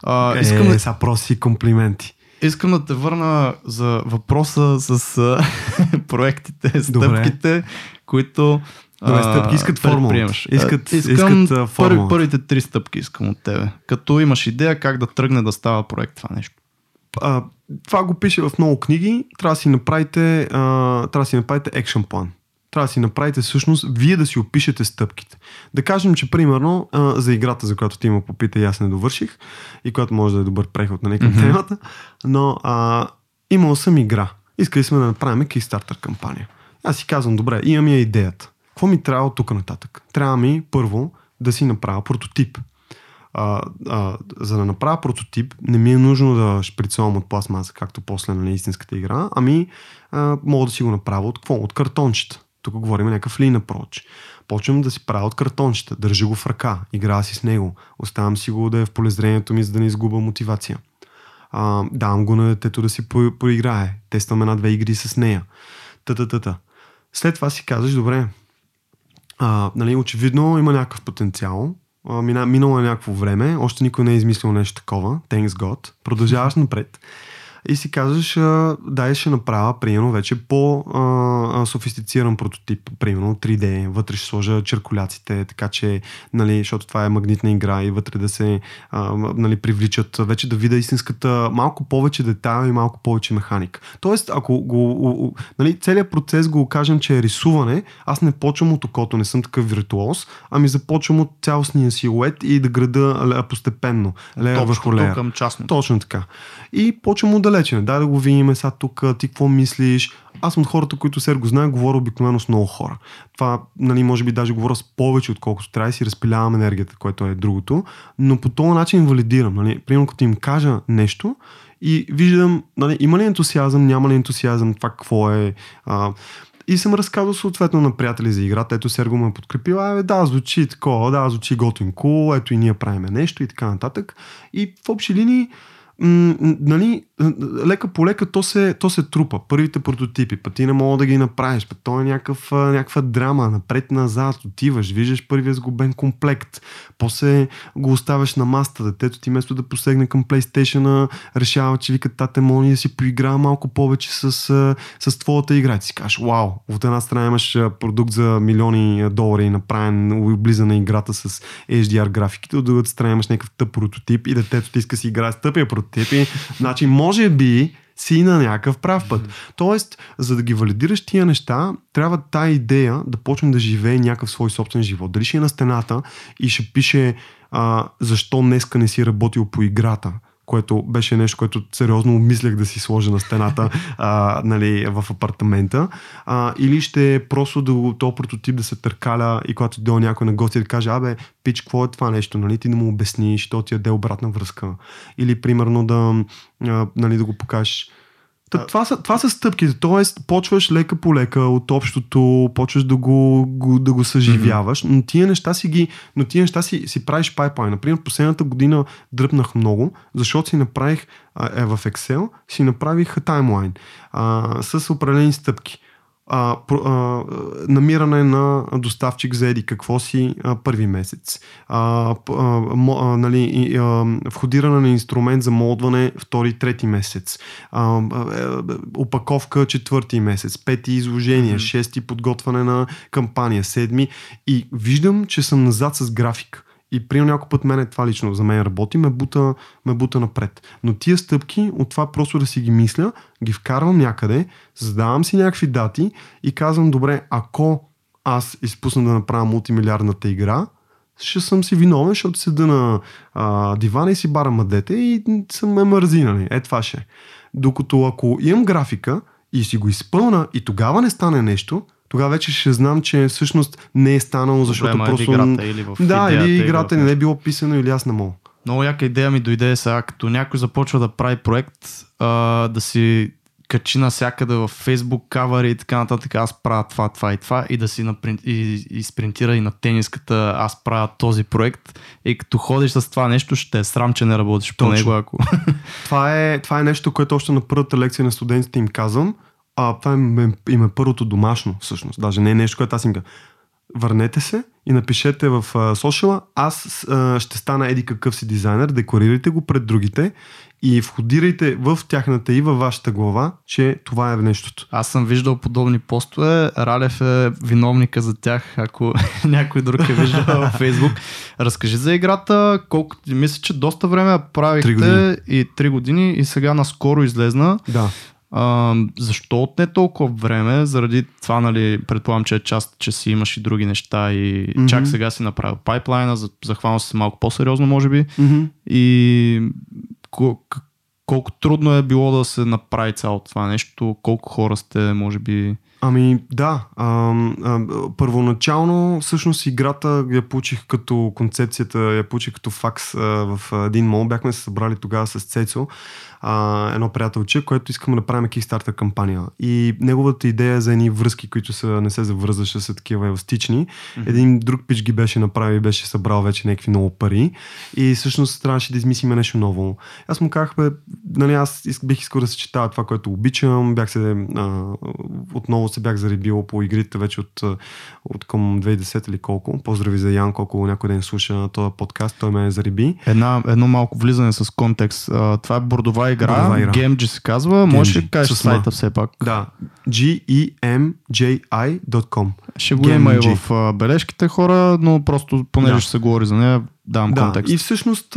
А, е, искам да... са проси комплименти. Искам да те върна за въпроса с проектите, стъпките, които Добре, стъпки искат формула. Искат, искам искат първи, първите три стъпки искам от тебе. Като имаш идея как да тръгне да става проект това нещо. А, това го пише в много книги. Трябва да си направите, а, трябва да си направите екшен план. Трябва да си направите всъщност, вие да си опишете стъпките. Да кажем, че примерно а, за играта, за която ти ме попита и аз не довърших, и която може да е добър преход на някакъв mm-hmm. темата, но а, имал съм игра. Искали сме да направим Kickstarter кампания. Аз си казвам, добре, имам я идеята какво ми трябва от тук нататък? Трябва ми първо да си направя прототип. А, а, за да направя прототип, не ми е нужно да шприцовам от пластмаса, както после на нали, истинската игра, ами а, мога да си го направя от какво? От картончета. Тук говорим някакъв лин approach. Почвам да си правя от картончета, държа го в ръка, играя си с него, оставям си го да е в полезрението ми, за да не изгубя мотивация. А, давам го на детето да си по- поиграе, тествам една-две игри с нея. Та-та-та-та. След това си казваш, добре, а, нали, очевидно има някакъв потенциал. А, мина, минало е някакво време, още никой не е измислил нещо такова. Thanks God. Продължаваш напред и си казваш, дай ще направя, примерно, вече по-софистициран прототип, примерно 3D, вътре ще сложа черкуляците, така че, нали, защото това е магнитна игра и вътре да се а, нали, привличат, вече да видя истинската малко повече детайл и малко повече механик. Тоест, ако го, нали, целият процес го кажем, че е рисуване, аз не почвам от окото, не съм такъв виртуоз, ами започвам от цялостния силует и да града постепенно, лея върху лея. Към частно. Точно така. И почвам от далече. Дай да го видим сега тук, ти какво мислиш. Аз съм от хората, които се го знаят, говоря обикновено с много хора. Това, нали, може би даже говоря с повече, отколкото трябва и си разпилявам енергията, което е другото, но по този начин валидирам. Нали. Примерно, като им кажа нещо, и виждам, нали, има ли ентусиазъм, няма ли ентусиазъм, това какво е. А, и съм разказал съответно на приятели за играта. Ето Серго ме е да, звучи такова, да, звучи готинко, ето и ние правиме нещо и така нататък. И в общи линии нали, лека по лека то се, то се трупа. Първите прототипи, път ти не мога да ги направиш, път то е някакъв, някаква драма, напред-назад, отиваш, виждаш първия сгубен комплект, после го оставяш на маста, детето ти вместо да посегне към PlayStation, решава, че вика тате, моли да си поиграе малко повече с, с твоята игра. Ти си кажеш, вау, от една страна имаш продукт за милиони долари, направен, облиза на играта с HDR графиките, от другата страна имаш някакъв тъп прототип и детето ти иска си играе с тъпия прототип. И, значи, може би си на някакъв прав път. Mm-hmm. Тоест, за да ги валидираш тия неща, трябва тая идея да почне да живее някакъв свой собствен живот. Дали ще е на стената и ще пише а, защо днеска не си работил по играта което беше нещо, което сериозно обмислях да си сложа на стената а, нали, в апартамента. А, или ще е просто да този прототип да се търкаля и когато дойде някой на гости да каже, абе, пич, какво е това нещо, нали, ти да му обясниш, то ти даде обратна връзка. Или примерно да, а, нали, да го покажеш Та, това, са, това са стъпките, т.е. почваш лека по лека от общото, почваш да го, го, да го съживяваш, но тия неща си ги, но тия неща си, си правиш пайплайн. Например, последната година дръпнах много, защото си направих е, в Excel, си направих таймлайн а, с определени стъпки а, а, намиране на доставчик за еди какво си а, първи месец, а, а, а, нали, а, входиране на инструмент за молдване втори, трети месец, а, а, опаковка четвърти месец, пети изложение, mm-hmm. шести подготвяне на кампания, седми и виждам, че съм назад с график. И при някой път мене това лично за мен работи, ме бута, ме бута напред. Но тия стъпки, от това просто да си ги мисля, ги вкарвам някъде, задавам си някакви дати и казвам, добре, ако аз изпусна да направя мултимилиардната игра, ще съм си виновен, защото седа на а, дивана и си барам мъдете и съм ме мързи, нали? Е, това ще. Докато ако имам графика и си го изпълна и тогава не стане нещо, тогава вече ще знам, че всъщност не е станало, защото Проблема просто... Е играта или в да, или играта или в не е било писано или аз не мога. Много яка идея ми дойде сега, като някой започва да прави проект, а, да си качи навсякъде в Facebook кавари и така нататък, аз правя това, това и това и да си наприн... и, и спринтира и на тениската, аз правя този проект и като ходиш с това нещо, ще е срам, че не работиш по Точно. него, ако... Това е, това е нещо, което още на първата лекция на студентите им казвам. А това им е, им е първото домашно, всъщност. Даже не е нещо, което аз им казвам. Върнете се и напишете в сошала, аз а, ще стана еди какъв си дизайнер, декорирайте го пред другите и входирайте в тяхната и във вашата глава, че това е нещото. Аз съм виждал подобни постове. Ралев е виновника за тях, ако някой друг е виждал във Фейсбук. Разкажи за играта, колко мисля, че доста време правихте Три години. и 3 години и сега наскоро излезна. Да. А, защо отне толкова време? Заради това, нали, предполагам, че е част, че си имаш и други неща и Мгм. чак сега си направил пайплайна, за- захванал се малко по-сериозно, може би. Мгм. И колко трудно е било да се направи цялото това нещо, колко хора сте, може би. Ами да, а, а, първоначално всъщност играта я получих като концепцията, я получих като факс а, в един мол. Бяхме се събрали тогава с Цецо, а, едно приятелче, което искаме да правим Kickstarter кампания. И неговата идея за едни връзки, които са, не се завързваше, са такива еластични. Един друг пич ги беше направил и беше събрал вече някакви много пари. И всъщност трябваше да измислиме нещо ново. Аз му казах, бе, нали, аз бих искал да съчетая това, което обичам. Бях се, а, отново се бях заребил по игрите вече от, от към 2010 или колко. Поздрави за Ян, колко някой ден слуша този подкаст, той ме зареби. Една, едно малко влизане с контекст. Това е бордова игра, Бордова игра. GameG се казва. Може ли да кажеш сайта все пак? Да, gemji.com. Ще го има и в бележките хора, но просто понеже Да. ще се говори за нея, давам Да, контекст. и всъщност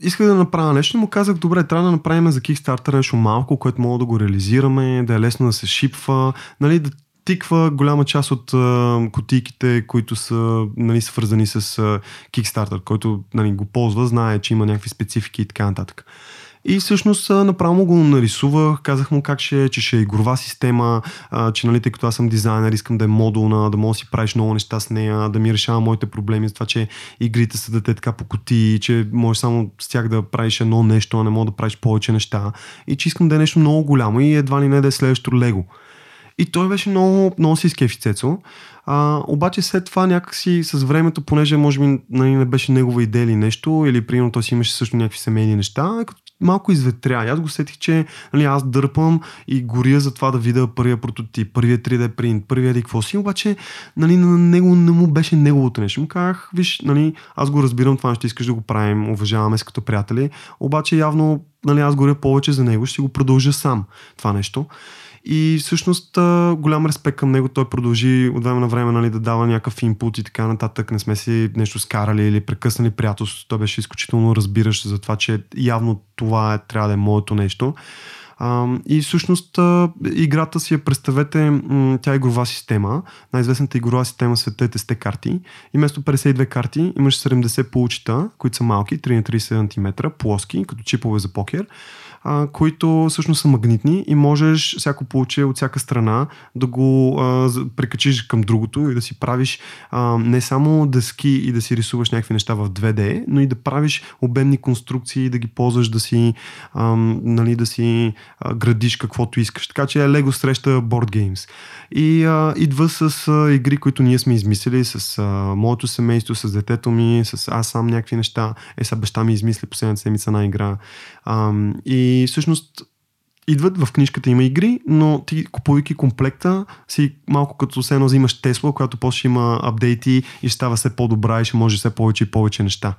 исках да направя нещо и му казах, добре, трябва да направим за Kickstarter нещо малко, което мога да го реализираме, да е лесно да се шипва, нали, да тиква голяма част от а, кутийките, които са нали, свързани с а, Kickstarter, който нали, го ползва, знае, че има някакви специфики и така нататък. И всъщност направо му го нарисувах, казах му как ще е, че ще е игрова система, че нали, тъй като аз съм дизайнер, искам да е модулна, да мога да си правиш много неща с нея, да ми решава моите проблеми, за това, че игрите са да те така по кутии, че можеш само с тях да правиш едно нещо, а не мога да правиш повече неща. И че искам да е нещо много голямо и едва ли не да е следващото Лего. И той беше много, много си скефи Цецо. А, обаче след това някакси с времето, понеже може би нали, не беше негова идея или нещо, или примерно той си имаше също някакви семейни неща, като малко изветря. И аз го сетих, че нали, аз дърпам и горя за това да видя първия прототип, първия 3D принт, първия еди какво си, обаче нали, на него не му беше неговото нещо. Му казах, виж, нали, аз го разбирам това, ще искаш да го правим, уважаваме се като приятели, обаче явно нали, аз горя повече за него, ще го продължа сам това нещо. И всъщност голям респект към него. Той продължи от време на време нали, да дава някакъв инпут и така нататък. Не сме си нещо скарали или прекъснали приятелството. Той беше изключително разбиращ за това, че явно това е, трябва да е моето нещо. И всъщност играта си я представете, тя е игрова система. Най-известната игрова система в света е тесте карти. И вместо 52 карти имаш 70 получита, които са малки, 3 на 30 см, плоски, като чипове за покер а, които всъщност са магнитни и можеш всяко получе от всяка страна да го а, прикачиш към другото и да си правиш а, не само дъски и да си рисуваш някакви неща в 2D, но и да правиш обемни конструкции, да ги ползваш да си, а, нали, да си а, градиш каквото искаш. Така че Lego среща Board Games. И а, идва с а, игри, които ние сме измислили с а, моето семейство, с детето ми, с аз сам някакви неща. Е, сега баща ми измисли последната седмица една игра. Ам, и всъщност идват в книжката има игри, но ти купувайки комплекта си малко като все едно взимаш Тесла, която после има апдейти и става все по-добра и ще може все повече и повече неща.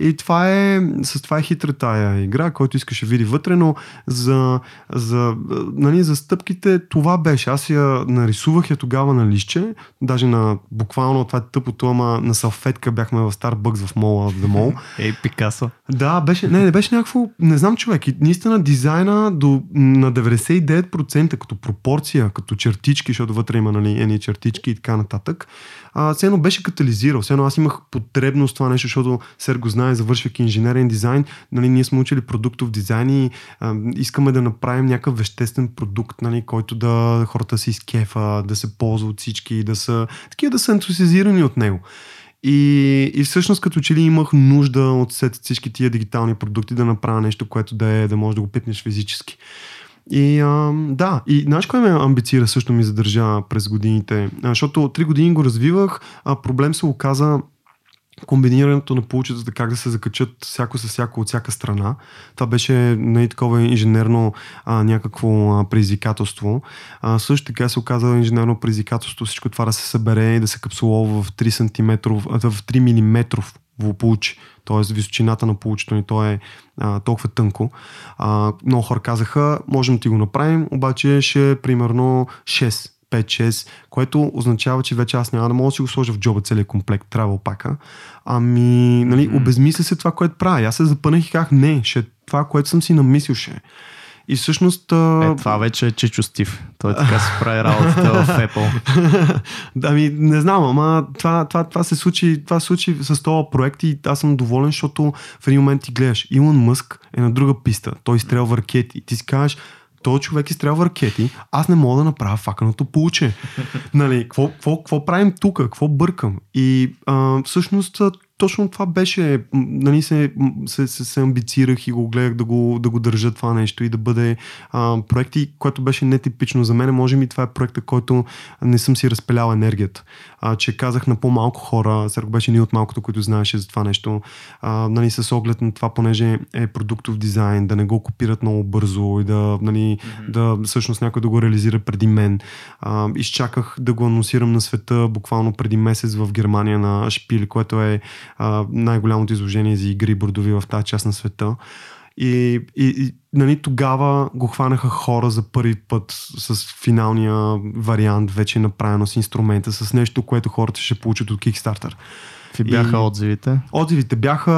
И това е, с това е хитра тая игра, който искаше види вътре, но за, за, нали, за стъпките това беше. Аз я нарисувах я тогава на лище, даже на буквално това е тъпото, ама на салфетка бяхме в Starbucks в мола в Mall. Ей, Пикасо. Да, беше, не, не беше някакво, не знам човек, и наистина дизайна до на 99% като пропорция, като чертички, защото вътре има нали, едни чертички и така нататък, а, все едно беше катализирал. Все едно аз имах потребност това нещо, защото Серго знае, завършвайки инженерен дизайн, нали, ние сме учили продуктов дизайн и а, искаме да направим някакъв веществен продукт, нали, който да хората си изкефа, да се ползва от всички, да са такива да са ентусиазирани от него. И, и всъщност като че ли имах нужда от всички тия дигитални продукти да направя нещо, което да, е, да може да го пипнеш физически. И а, да, и знаеш кой ме амбицира също ми задържа през годините? А, защото три години го развивах, а проблем се оказа комбинирането на получицата, как да се закачат всяко с всяко от всяка страна. Това беше най- нали, такова инженерно а, някакво а, предизвикателство. А, също така се оказа инженерно предизвикателство всичко това да се събере и да се капсулова в 3 см, в 3 мм получи. Т.е. височината на получето ни то е а, толкова тънко. А, много хора казаха, можем да ти го направим, обаче ще е примерно 6 5-6, което означава, че вече аз няма да мога да си го сложа в джоба целият комплект travel пака. Ами, нали, mm-hmm. обезмисля се това, което правя. Аз се запънах и казах, не, ще това, което съм си намислил ще. И всъщност... Е, това вече е Чичо Стив. Той така се прави работата в Apple. ами, не знам, ама това, това, това, се случи, това се случи с този проект и аз съм доволен, защото в един момент ти гледаш, Илон Мъск е на друга писта, той изстрелва ракети и ти си кажеш, този човек изстрелва ракети, аз не мога да направя факаното получе. нали, какво, какво правим тук? Какво бъркам? И а, всъщност точно това беше, нали, се, се, се, се амбицирах и го гледах да го, да го държа това нещо и да бъде а, проект, което беше нетипично за мен. Може би това е проекта, който не съм си разпелял енергията. А, че казах на по-малко хора, Серго беше ни от малкото, които знаеше за това нещо, а, нали, с оглед на това, понеже е продуктов дизайн, да не го копират много бързо и да, нали, mm-hmm. да всъщност някой да го реализира преди мен. А, изчаках да го анонсирам на света буквално преди месец в Германия на Шпили, което е най-голямото изложение за игри бордови в тази част на света. И, и, и нали, тогава го хванаха хора за първи път с финалния вариант, вече направено с инструмента, с нещо, което хората ще получат от Kickstarter. Какви бяха и... отзивите? Отзивите бяха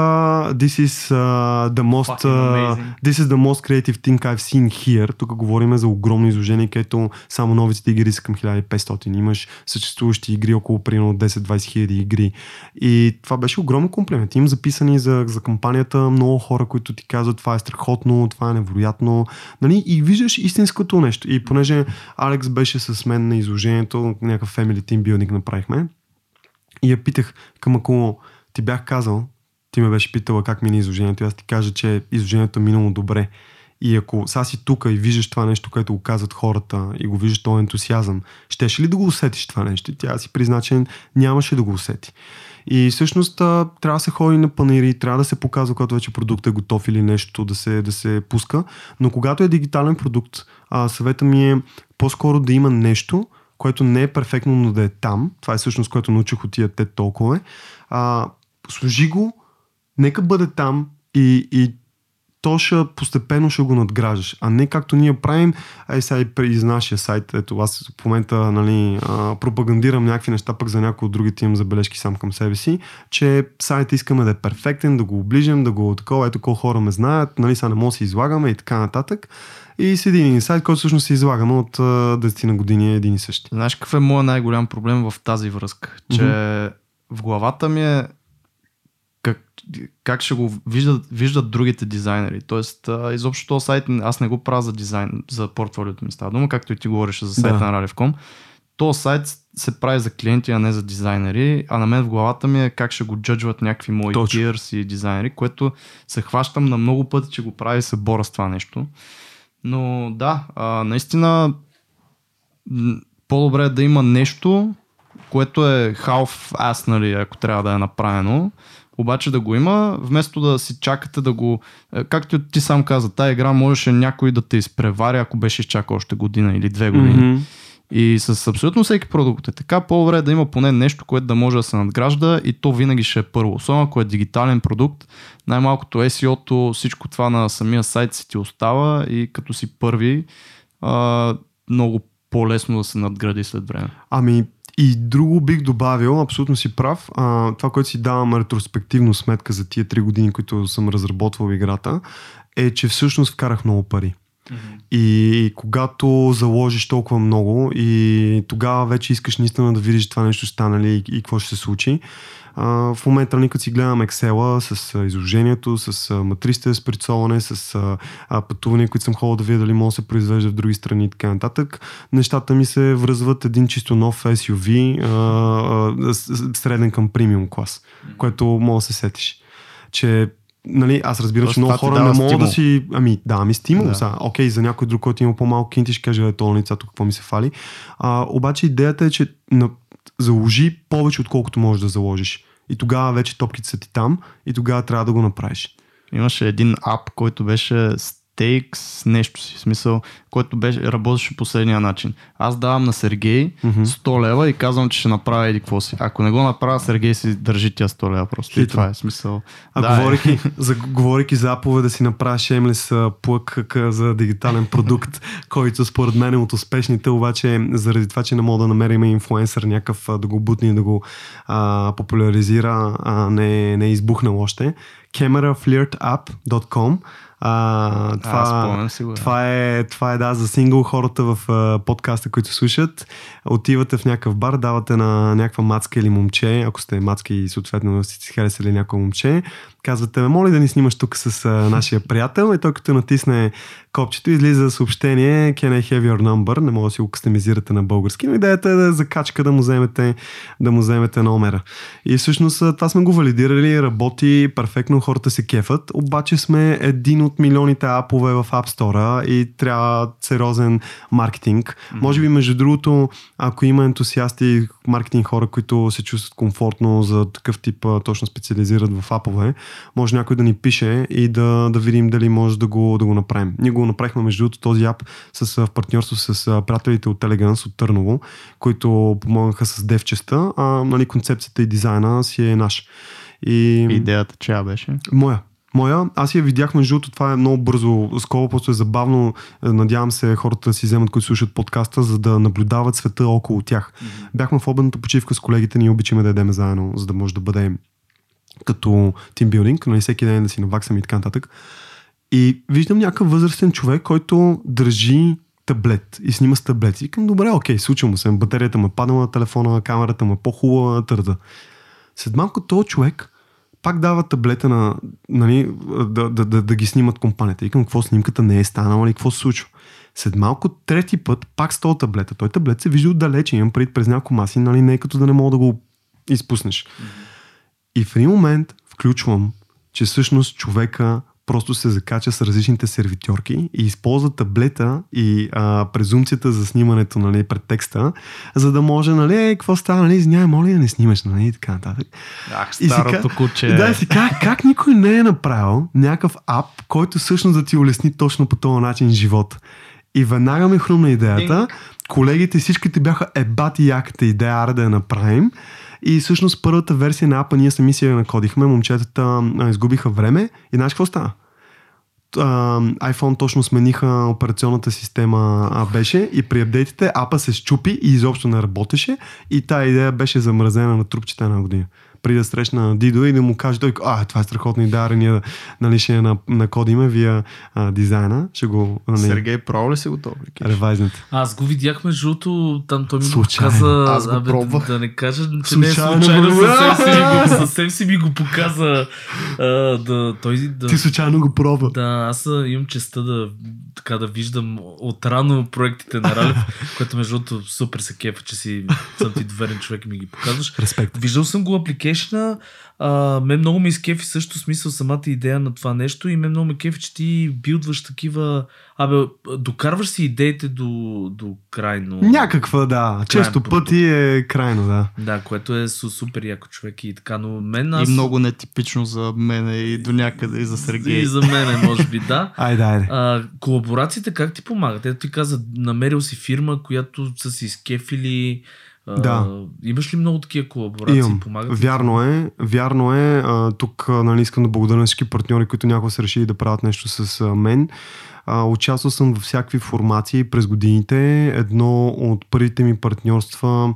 This is uh, the most uh, This is the most creative thing I've seen here. Тук говорим за огромно изложение, където само новите игри са към 1500. Имаш съществуващи игри около примерно 10-20 хиляди игри. И това беше огромен комплимент. Имам записани за, за кампанията много хора, които ти казват това е страхотно, това е невероятно. Нали? И виждаш истинското нещо. И понеже Алекс беше с мен на изложението, някакъв family team building направихме, и я питах, към ако ти бях казал, ти ме беше питала как мини изложението, и аз ти кажа, че изложението е минало добре. И ако сега си тук и виждаш това нещо, което го казват хората и го виждаш този ентусиазъм, щеше ли да го усетиш това нещо? Тя си призна, че нямаше да го усети. И всъщност трябва да се ходи на панаири, трябва да се показва, когато вече продуктът е готов или нещо да се, да се пуска. Но когато е дигитален продукт, съвета ми е по-скоро да има нещо, което не е перфектно, но да е там. Това е всъщност, което научих от тия те толкова. А, служи го, нека бъде там и, и то ще постепенно ще го надграждаш, а не както ние правим, ай сега и из нашия сайт, ето аз в момента нали, пропагандирам някакви неща, пък за някои от другите имам забележки сам към себе си, че сайт искаме да е перфектен, да го оближем, да го такова, ето колко хора ме знаят, нали, сега не може да се излагаме и така нататък. И с един сайт, който всъщност се излагаме от 10 на години е един и същи. Знаеш какъв е моят най-голям проблем в тази връзка? Че mm-hmm. в главата ми е как, как ще го виждат, виждат другите дизайнери. Тоест, а, изобщо този сайт, аз не го правя за дизайн, за портфолиото ми става дума, както и ти говориш за сайта да. на Ralev.com. То сайт се прави за клиенти, а не за дизайнери, а на мен в главата ми е как ще го джаджват някакви мои peers и дизайнери, което се хващам на много пъти, че го прави и се бора с това нещо. Но да, а, наистина по-добре е да има нещо, което е half аз, нали, ако трябва да е направено, обаче да го има, вместо да си чакате да го... Е, както ти сам каза, тази игра можеше някой да те изпревари, ако беше изчакал още година или две години. Mm-hmm. И с абсолютно всеки продукт е така, по-добре е да има поне нещо, което да може да се надгражда и то винаги ще е първо. Особено ако е дигитален продукт, най-малкото SEO-то, всичко това на самия сайт си ти остава и като си първи, а, много по-лесно да се надгради след време. Ами, и друго бих добавил, абсолютно си прав, а, това, което си давам ретроспективно сметка за тия три години, които съм разработвал играта, е, че всъщност вкарах много пари. Mm-hmm. И когато заложиш толкова много и тогава вече искаш наистина да видиш това нещо стане ли и, и какво ще се случи. А, в момента, нали, като си гледам Excel с а, изложението, с а, матриците с прицолване, с а, пътувания, които съм ходил да видя дали може да се произвежда в други страни и така нататък, нещата ми се връзват един чисто нов SUV, а, а, среден към премиум клас, което може да се сетиш. Че нали, аз разбирам, че много хора не могат да си... Ами, да, ми стимул. Да. Са. Окей, за някой друг, който има по-малко кинти, ще каже, е, то лицето какво ми се фали. А, обаче идеята е, че на, заложи повече, отколкото можеш да заложиш. И тогава вече топките са ти там и тогава трябва да го направиш. Имаше един ап, който беше стейкс, нещо си, в смисъл, който беше, работеше последния начин. Аз давам на Сергей mm-hmm. 100 лева и казвам, че ще направя еди какво си. Ако не го направя, Сергей си държи тя 100 лева просто. Хитро. И това е смисъл. А да, говорики, е. за, говорики за да си направя шемлес плък за дигитален продукт, който според мен е от успешните, обаче заради това, че не мога да намерим инфлуенсър някакъв да го бутне и да го а, популяризира, а, не, не е избухнал още. cameraflirtapp.com а, това, а, си го, това, е, това е да, за сингъл хората в а, подкаста, които слушат. Отивате в някакъв бар, давате на някаква мацка или момче, ако сте мацки и съответно сте си харесали някакво момче, казвате, ме моли да ни снимаш тук с а, нашия приятел и той като натисне копчето излиза съобщение Can I have your number? Не мога да си го кастомизирате на български, но идеята е да е за качка да му вземете, да му вземете номера. И всъщност това сме го валидирали, работи перфектно, хората се кефат, обаче сме един от милионите апове в App Store и трябва сериозен маркетинг. Mm-hmm. Може би, между другото, ако има ентусиасти, маркетинг хора, които се чувстват комфортно за такъв тип точно специализират в апове, може някой да ни пише и да, да видим дали може да го, да го направим. Ние го направихме между другото този ап с, в партньорство с приятелите от Elegance от Търново, които помогнаха с девчеста, а нали, концепцията и дизайна си е наш. И... Идеята чия беше? Моя. Моя, аз я видях между другото, това е много бързо скоро, просто е забавно. Надявам се хората да си вземат, които слушат подкаста, за да наблюдават света около тях. Mm-hmm. Бяхме в обедната почивка с колегите, ние обичаме да ядем заедно, за да може да бъде като тимбилдинг, нали, всеки ден да си наваксаме и така нататък. И виждам някакъв възрастен човек, който държи таблет и снима с таблет. И викам, добре, окей, случва му се. Батерията му е паднала на телефона, камерата му е по-хубава, търда. След малко този човек пак дава таблета на, нали, да, да, да, да, ги снимат компанията. И към какво снимката не е станала или какво се случва. След малко трети път пак с този таблета. Той таблет се вижда отдалече. Имам пред през няколко маси, нали, не е като да не мога да го изпуснеш. И в един момент включвам, че всъщност човека просто се закача с различните сервитьорки и използва таблета и а, презумцията за снимането нали, пред текста, за да може, нали, е, какво става, нали, извинявай, моля да не снимаш, нали, и така нататък. Ах, старото си, куче. Да, си как, как никой не е направил някакъв ап, който всъщност да ти улесни точно по този начин живота. И веднага ми хрумна идеята. Колегите всичките бяха ебати яката идея, аре да я направим. И всъщност първата версия на апа ние сами си я накодихме, момчетата а, изгубиха време. И знаеш какво стана? iPhone точно смениха операционната система а, беше. И при апдейтите апа се щупи и изобщо не работеше. И тая идея беше замразена на трупчета на година преди да срещна Дидо и да му каже той, а, това е страхотна идея, ние нали, ще на, накодиме вия а, дизайна. Ще го, нали, Сергей, право ли си го то? Ревайзнат. Аз го видях между другото, там той ми случайно. го показа, Аз го абе, да, да, не кажа, че случайно, не е случайно, съвсем си, ми го, съвсем си ми го показа. А, да, той, да, Ти случайно го пробва. Да, аз имам честа да, така, да виждам отрано проектите на Ралев, което между другото супер се кефа, че си съм ти доверен човек и ми ги показваш. Респект. Виждал съм го апликейшн application а, мен много ме изкефи също смисъл самата идея на това нещо и мен много ме кефи, че ти билдваш такива... Абе, докарваш си идеите до, до крайно... Някаква, да. Често продукт. пъти е крайно, да. Да, което е супер яко човек и така, но мен аз... И много нетипично за мен и до някъде и за Сергей. И за мен, може би, да. айде, айде. А, колаборациите как ти помагат? Ето ти каза, намерил си фирма, която са си изкефили да. имаш ли много такива колаборации? Имам. Помагат вярно е. Вярно е. А, тук нали, искам да благодаря на всички партньори, които някога са решили да правят нещо с а, мен. А, участвал съм във всякакви формации през годините. Едно от първите ми партньорства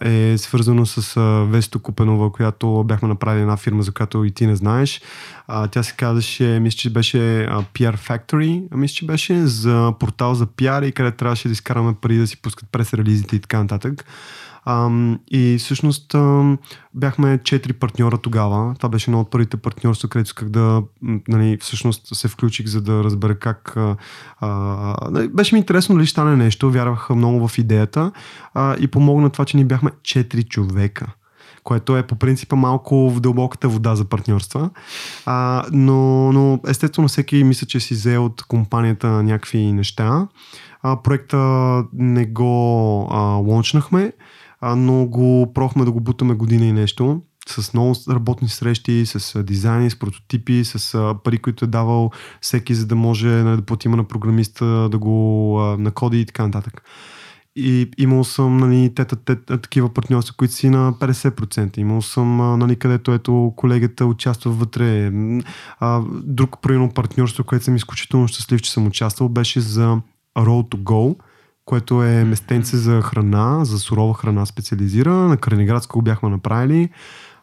е свързано с Весто Купенова, която бяхме направили една фирма, за която и ти не знаеш. А, тя се казваше, мисля, че беше PR Factory, мисля, че беше за портал за PR и къде трябваше да изкараме пари да си пускат през релизите и така нататък. И всъщност бяхме четири партньора тогава. Това беше едно от първите партньорства, където исках да нали, всъщност се включих, за да разбера как. А, нали, беше ми интересно дали стане нещо. Вярвах много в идеята а, и помогна това, че ни бяхме четири човека което е по принципа малко в дълбоката вода за партньорства. А, но, но естествено всеки мисля, че си взе от компанията някакви неща. А, проекта не го а, лончнахме, но го прохме да го бутаме година и нещо с много работни срещи, с дизайни, с прототипи, с пари, които е давал всеки, за да може нали, да платим на програмиста, да го накоди и така нататък. И имал съм нали, тета, тета, такива партньорства, които си на 50%. Имал съм, нали, където ето колегата участва вътре. А, друг примерно партньорство, което съм изключително щастлив, че съм участвал, беше за Road to Go което е местенце за храна, за сурова храна специализира. На Крениградско го бяхме направили.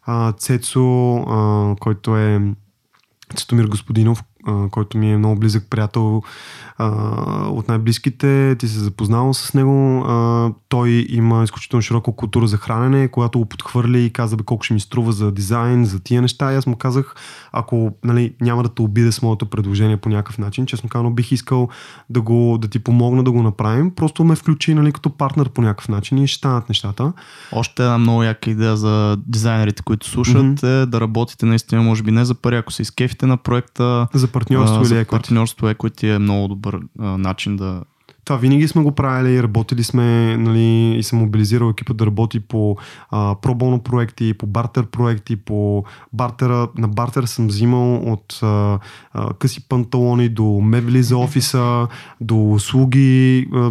А, Цецо, а, който е Цитомир Господинов, а, който ми е много близък приятел а, от най-близките. Ти се запознал с него. А, той има изключително широка култура за хранене, когато го подхвърли и каза бе колко ще ми струва за дизайн, за тия неща. И аз му казах, ако нали, няма да те обиде с моето предложение по някакъв начин, честно казано бих искал да, го, да ти помогна да го направим. Просто ме включи нали, като партнер по някакъв начин и ще станат нещата. Още една много яка идея за дизайнерите, които слушат mm-hmm. е да работите наистина, може би не за пари, ако се изкефите на проекта. За партньорство а, или еквити. Партньорство еквити е много добър а, начин да, това винаги сме го правили, работили сме нали, и съм мобилизирал екипа да работи по а, пробоно проекти, по бартер проекти, по бартера. На бартер съм взимал от а, а, къси панталони до мебели за офиса, до услуги. А,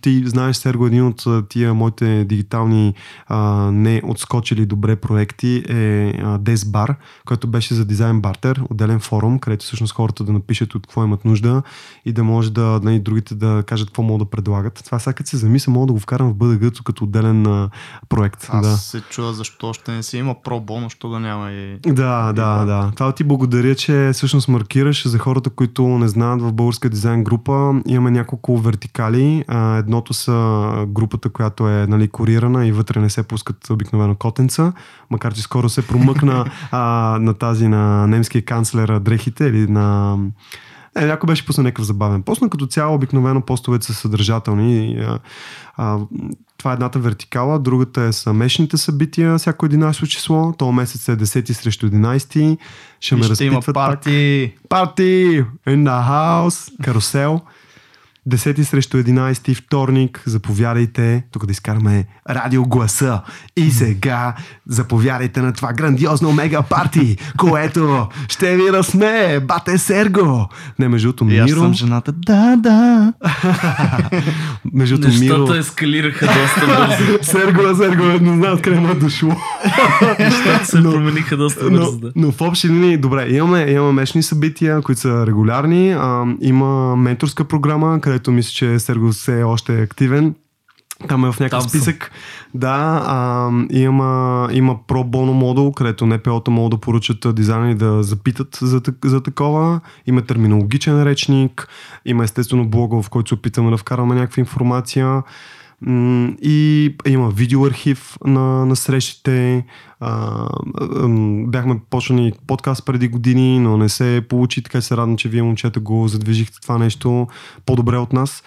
ти знаеш, Серго, един от тия моите дигитални а, не отскочили добре проекти е а, Bar, който беше за дизайн бартер, отделен форум, където всъщност хората да напишат от какво имат нужда и да може да, нали, другите да кажат какво могат да предлагат. Това сега като се замисля, мога да го вкарам в бъдъгъто като отделен а, проект. Аз да. се чуя защо още не си има про бонус, що да няма и... Да, и да, да. Това ти благодаря, че всъщност маркираш за хората, които не знаят в българска дизайн група. Имаме няколко вертикали. Едното са групата, която е нали, корирана и вътре не се пускат обикновено котенца, макар че скоро се промъкна а, на тази на немския канцлер дрехите или на е, някой беше пуснал някакъв забавен пост, но като цяло обикновено постовете са съдържателни. А, а, това е едната вертикала, другата е са месечните събития, всяко 11 число. То месец е 10 срещу 11. Ще ме разпитват има парти. Парти! In the house! Карусел. 10 срещу 11 вторник, заповядайте, тук да изкараме радио гласа. И сега заповядайте на това грандиозно мега парти, което ще ви разсме, бате Серго. Не, между другото, Миро... аз съм жената, да, да. между другото, Миро... Нещата ескалираха доста бързо. Серго, Серго, не знам откъде му е дошло. Нещата се но, промениха доста бързо, да. Но, но в общи линии, добре, имаме, имаме мешни събития, които са регулярни. А, има менторска програма, където където мисля, че Серго все е още активен. Там е в някакъв Там списък. Съм. Да, а, има, има про боно модул, където НПО-та могат да поръчат дизайнери да запитат за, за такова. Има терминологичен речник, има естествено блога, в който се опитаме да вкараме някаква информация. И има видеоархив на, на срещите. А, бяхме почнали подкаст преди години, но не се получи, така се радвам, че вие момчета го задвижихте това нещо по-добре от нас.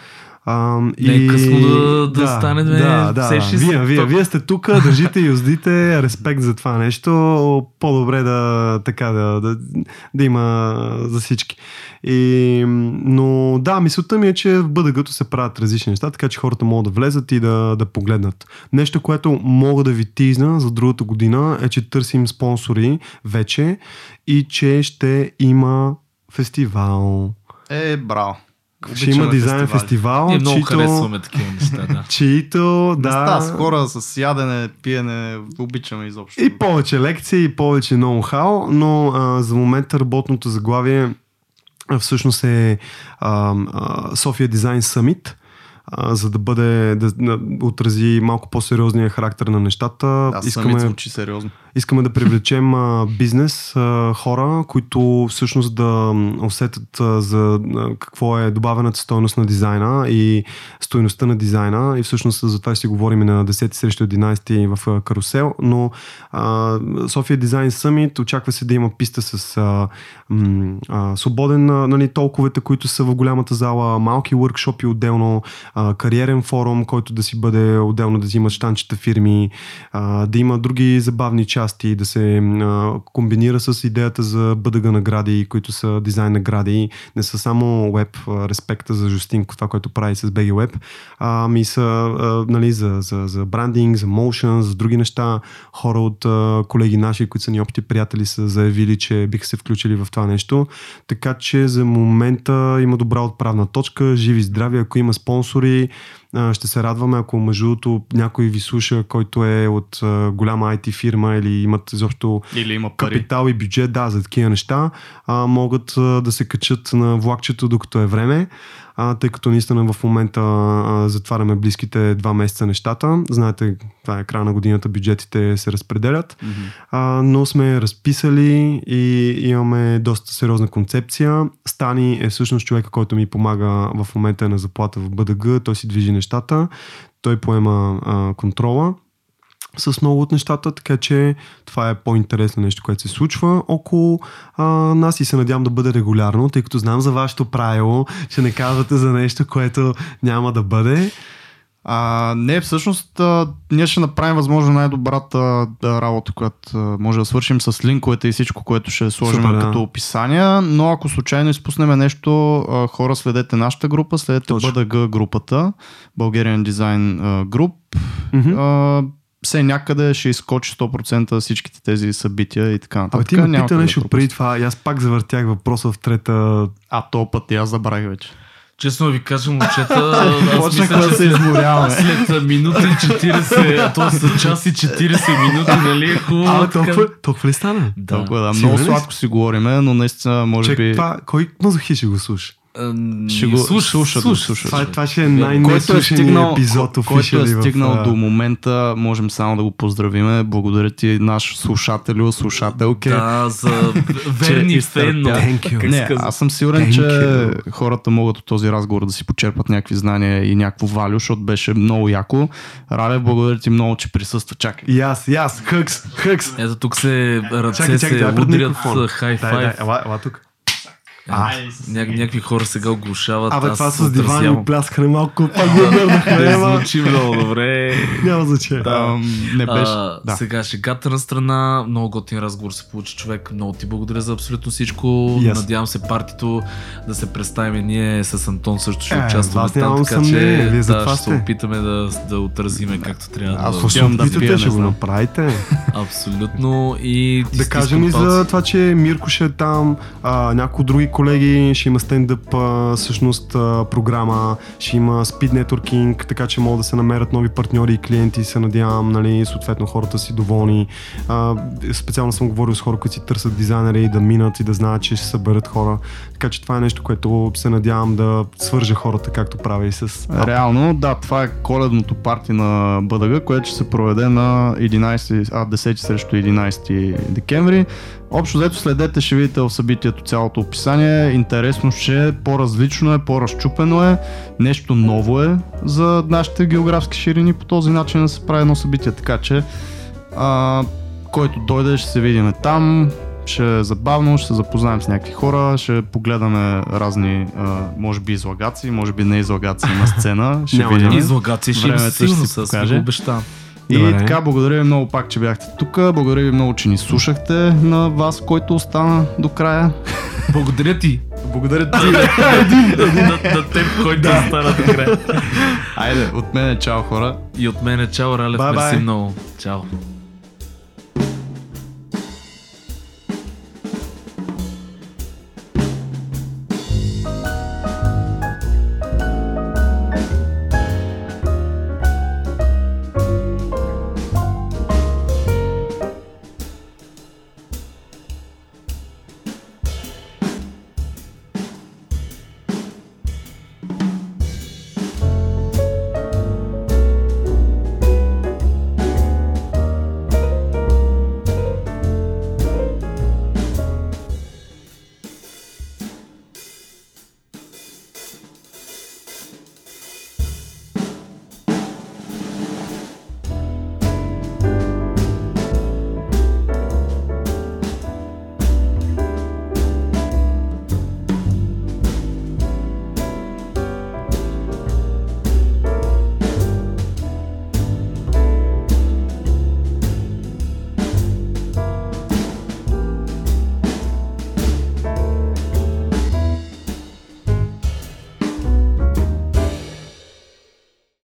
А, не е късно да, да, да стане да, да, вие, вие, вие сте тук, държите и юздите, респект за това нещо, по-добре да, така, да, да, да има за всички. И, но да, мисълта ми е, че в бъдъгато се правят различни неща, така че хората могат да влезат и да, да погледнат. Нещо, което мога да ви тизна за другата година е, че търсим спонсори вече и че ще има фестивал. Е, браво! Ще има дизайн фестивал. фестивал Ние много чието, харесваме такива неща, да. Чието, да. Места с хора, с ядене, пиене, обичаме изобщо. И повече лекции, и повече ноу-хау, но а, за момента работното заглавие всъщност е София Дизайн Summit а, за да бъде, да, да отрази малко по-сериозния характер на нещата. Да, искаме, звучи сериозно. Искаме да привлечем а, бизнес, а, хора, които всъщност да усетят а, за а, какво е добавената стоеност на дизайна и стоеността на дизайна и всъщност за това си говорим на 10 срещу 11 в а, Карусел, но а, София Дизайн Съмит очаква се да има писта с а, м, а, свободен, нали, толковете, които са в голямата зала, малки workshopи отделно, а, кариерен форум, който да си бъде отделно да взимат штанчета фирми, а, да има други забавни части, да се а, комбинира с идеята за бъдъга награди, които са дизайн награди. Не са само веб, респекта за Жустинко, това, което прави с BG Web, а, ми са а, нали, за, за, за брандинг, за моушен, за други неща. Хора от а, колеги наши, които са ни опити приятели, са заявили, че биха се включили в това нещо. Така че за момента има добра отправна точка, живи здрави, ако има спонсори, спонсори. Ще се радваме, ако между другото някой ви слуша, който е от голяма IT фирма или имат изобщо или има пари. капитал и бюджет, да, за такива неща, могат да се качат на влакчето докато е време а, тъй като наистина в момента а, затваряме близките два месеца нещата. Знаете, това е края на годината, бюджетите се разпределят, mm-hmm. а, но сме разписали и имаме доста сериозна концепция. Стани е всъщност човека, който ми помага в момента на заплата в БДГ, той си движи нещата, той поема а, контрола с много от нещата, така че това е по-интересно нещо, което се случва около а, нас и се надявам да бъде регулярно, тъй като знам за вашето правило, че не казвате за нещо, което няма да бъде. А, не, всъщност а, ние ще направим възможно най-добрата да, работа, която а, може да свършим с линковете и всичко, което ще сложим Супер, като да. описания, но ако случайно изпуснем нещо, а, хора следете нашата група, следете Точно. БДГ групата, Bulgarian Design Group. Mm-hmm. А, все някъде ще изкочи 100% всичките тези събития и така нататък. Абе ти ме пита нещо преди това и аз пак завъртях въпроса в трета... А то път и аз забравих вече. Честно ви кажа, момчета, мисля, да се изморяваме. След минути 40, а то са час и 40 минути, нали е хубаво. А, толкова, толкова ли стана? Да. Толкова, да. Много сладко си говориме, но наистина може Чек, би... Това, кой мазохи ще го слуша? Ще го слуша, слуша, слуша, слуша. Това, това ще е най е стигнал, епизод Който е стигнал в... до момента, можем само да го поздравиме. Благодаря ти, наш слушател, слушателке. Да, за верни фен. Не, аз съм сигурен, Thank че you. хората могат от този разговор да си почерпат някакви знания и някакво валю, защото беше много яко. Рале, благодаря ти много, че присъства. Чакай. И аз, и аз. Хъкс, хъкс. Ето тук се ръце чакай, чакай, се удрят хай файв. Ела, ела тук. А, ня- някакви хора сега оглушават. Абе, това с дивани и пляскане малко пак го обърнахме. Не звучи много добре. Няма значение. Да, не беше. А, да. Сега шегата на страна. Много готин разговор се получи човек. Много ти благодаря за абсолютно всичко. Yes. Надявам се партито да се представим. Ние с Антон също ще е, участваме там, така че Вие да, ще се опитаме да, да отразиме както трябва. Аз да, слушам да пием, ще го направите. Абсолютно. И да кажем и за това, че Мирко ще е там, някои други колеги, ще има стендъп всъщност програма, ще има speed networking, така че могат да се намерят нови партньори и клиенти, се надявам, нали, съответно хората си доволни. А, специално съм говорил с хора, които си търсят дизайнери да минат и да знаят, че ще съберат хора. Така че това е нещо, което се надявам да свърже хората, както прави и с... Реално, да, това е коледното парти на БДГ, което ще се проведе на 11, а, 10 срещу 11 декември. Общо взето следете, ще видите в събитието цялото описание. Интересно ще е, по-различно е, по-разчупено е, нещо ново е за нашите географски ширини по този начин да се прави едно събитие. Така че, а, който дойде, ще се видим там, ще е забавно, ще се запознаем с някакви хора, ще погледаме разни, а, може би излагации, може би не излагации на сцена. Ще Няма, видим. Излагации ще, ще, ще се покаже. Обещавам. И Добре. така, благодаря ви много пак, че бяхте тук. Благодаря ви много, че ни слушахте на вас, който остана до края. Благодаря ти. Благодаря ти. на, теб, който да. остана до края. Айде, от мен е чао хора. И от мен е чао, Ралев. Мерси много. Чао.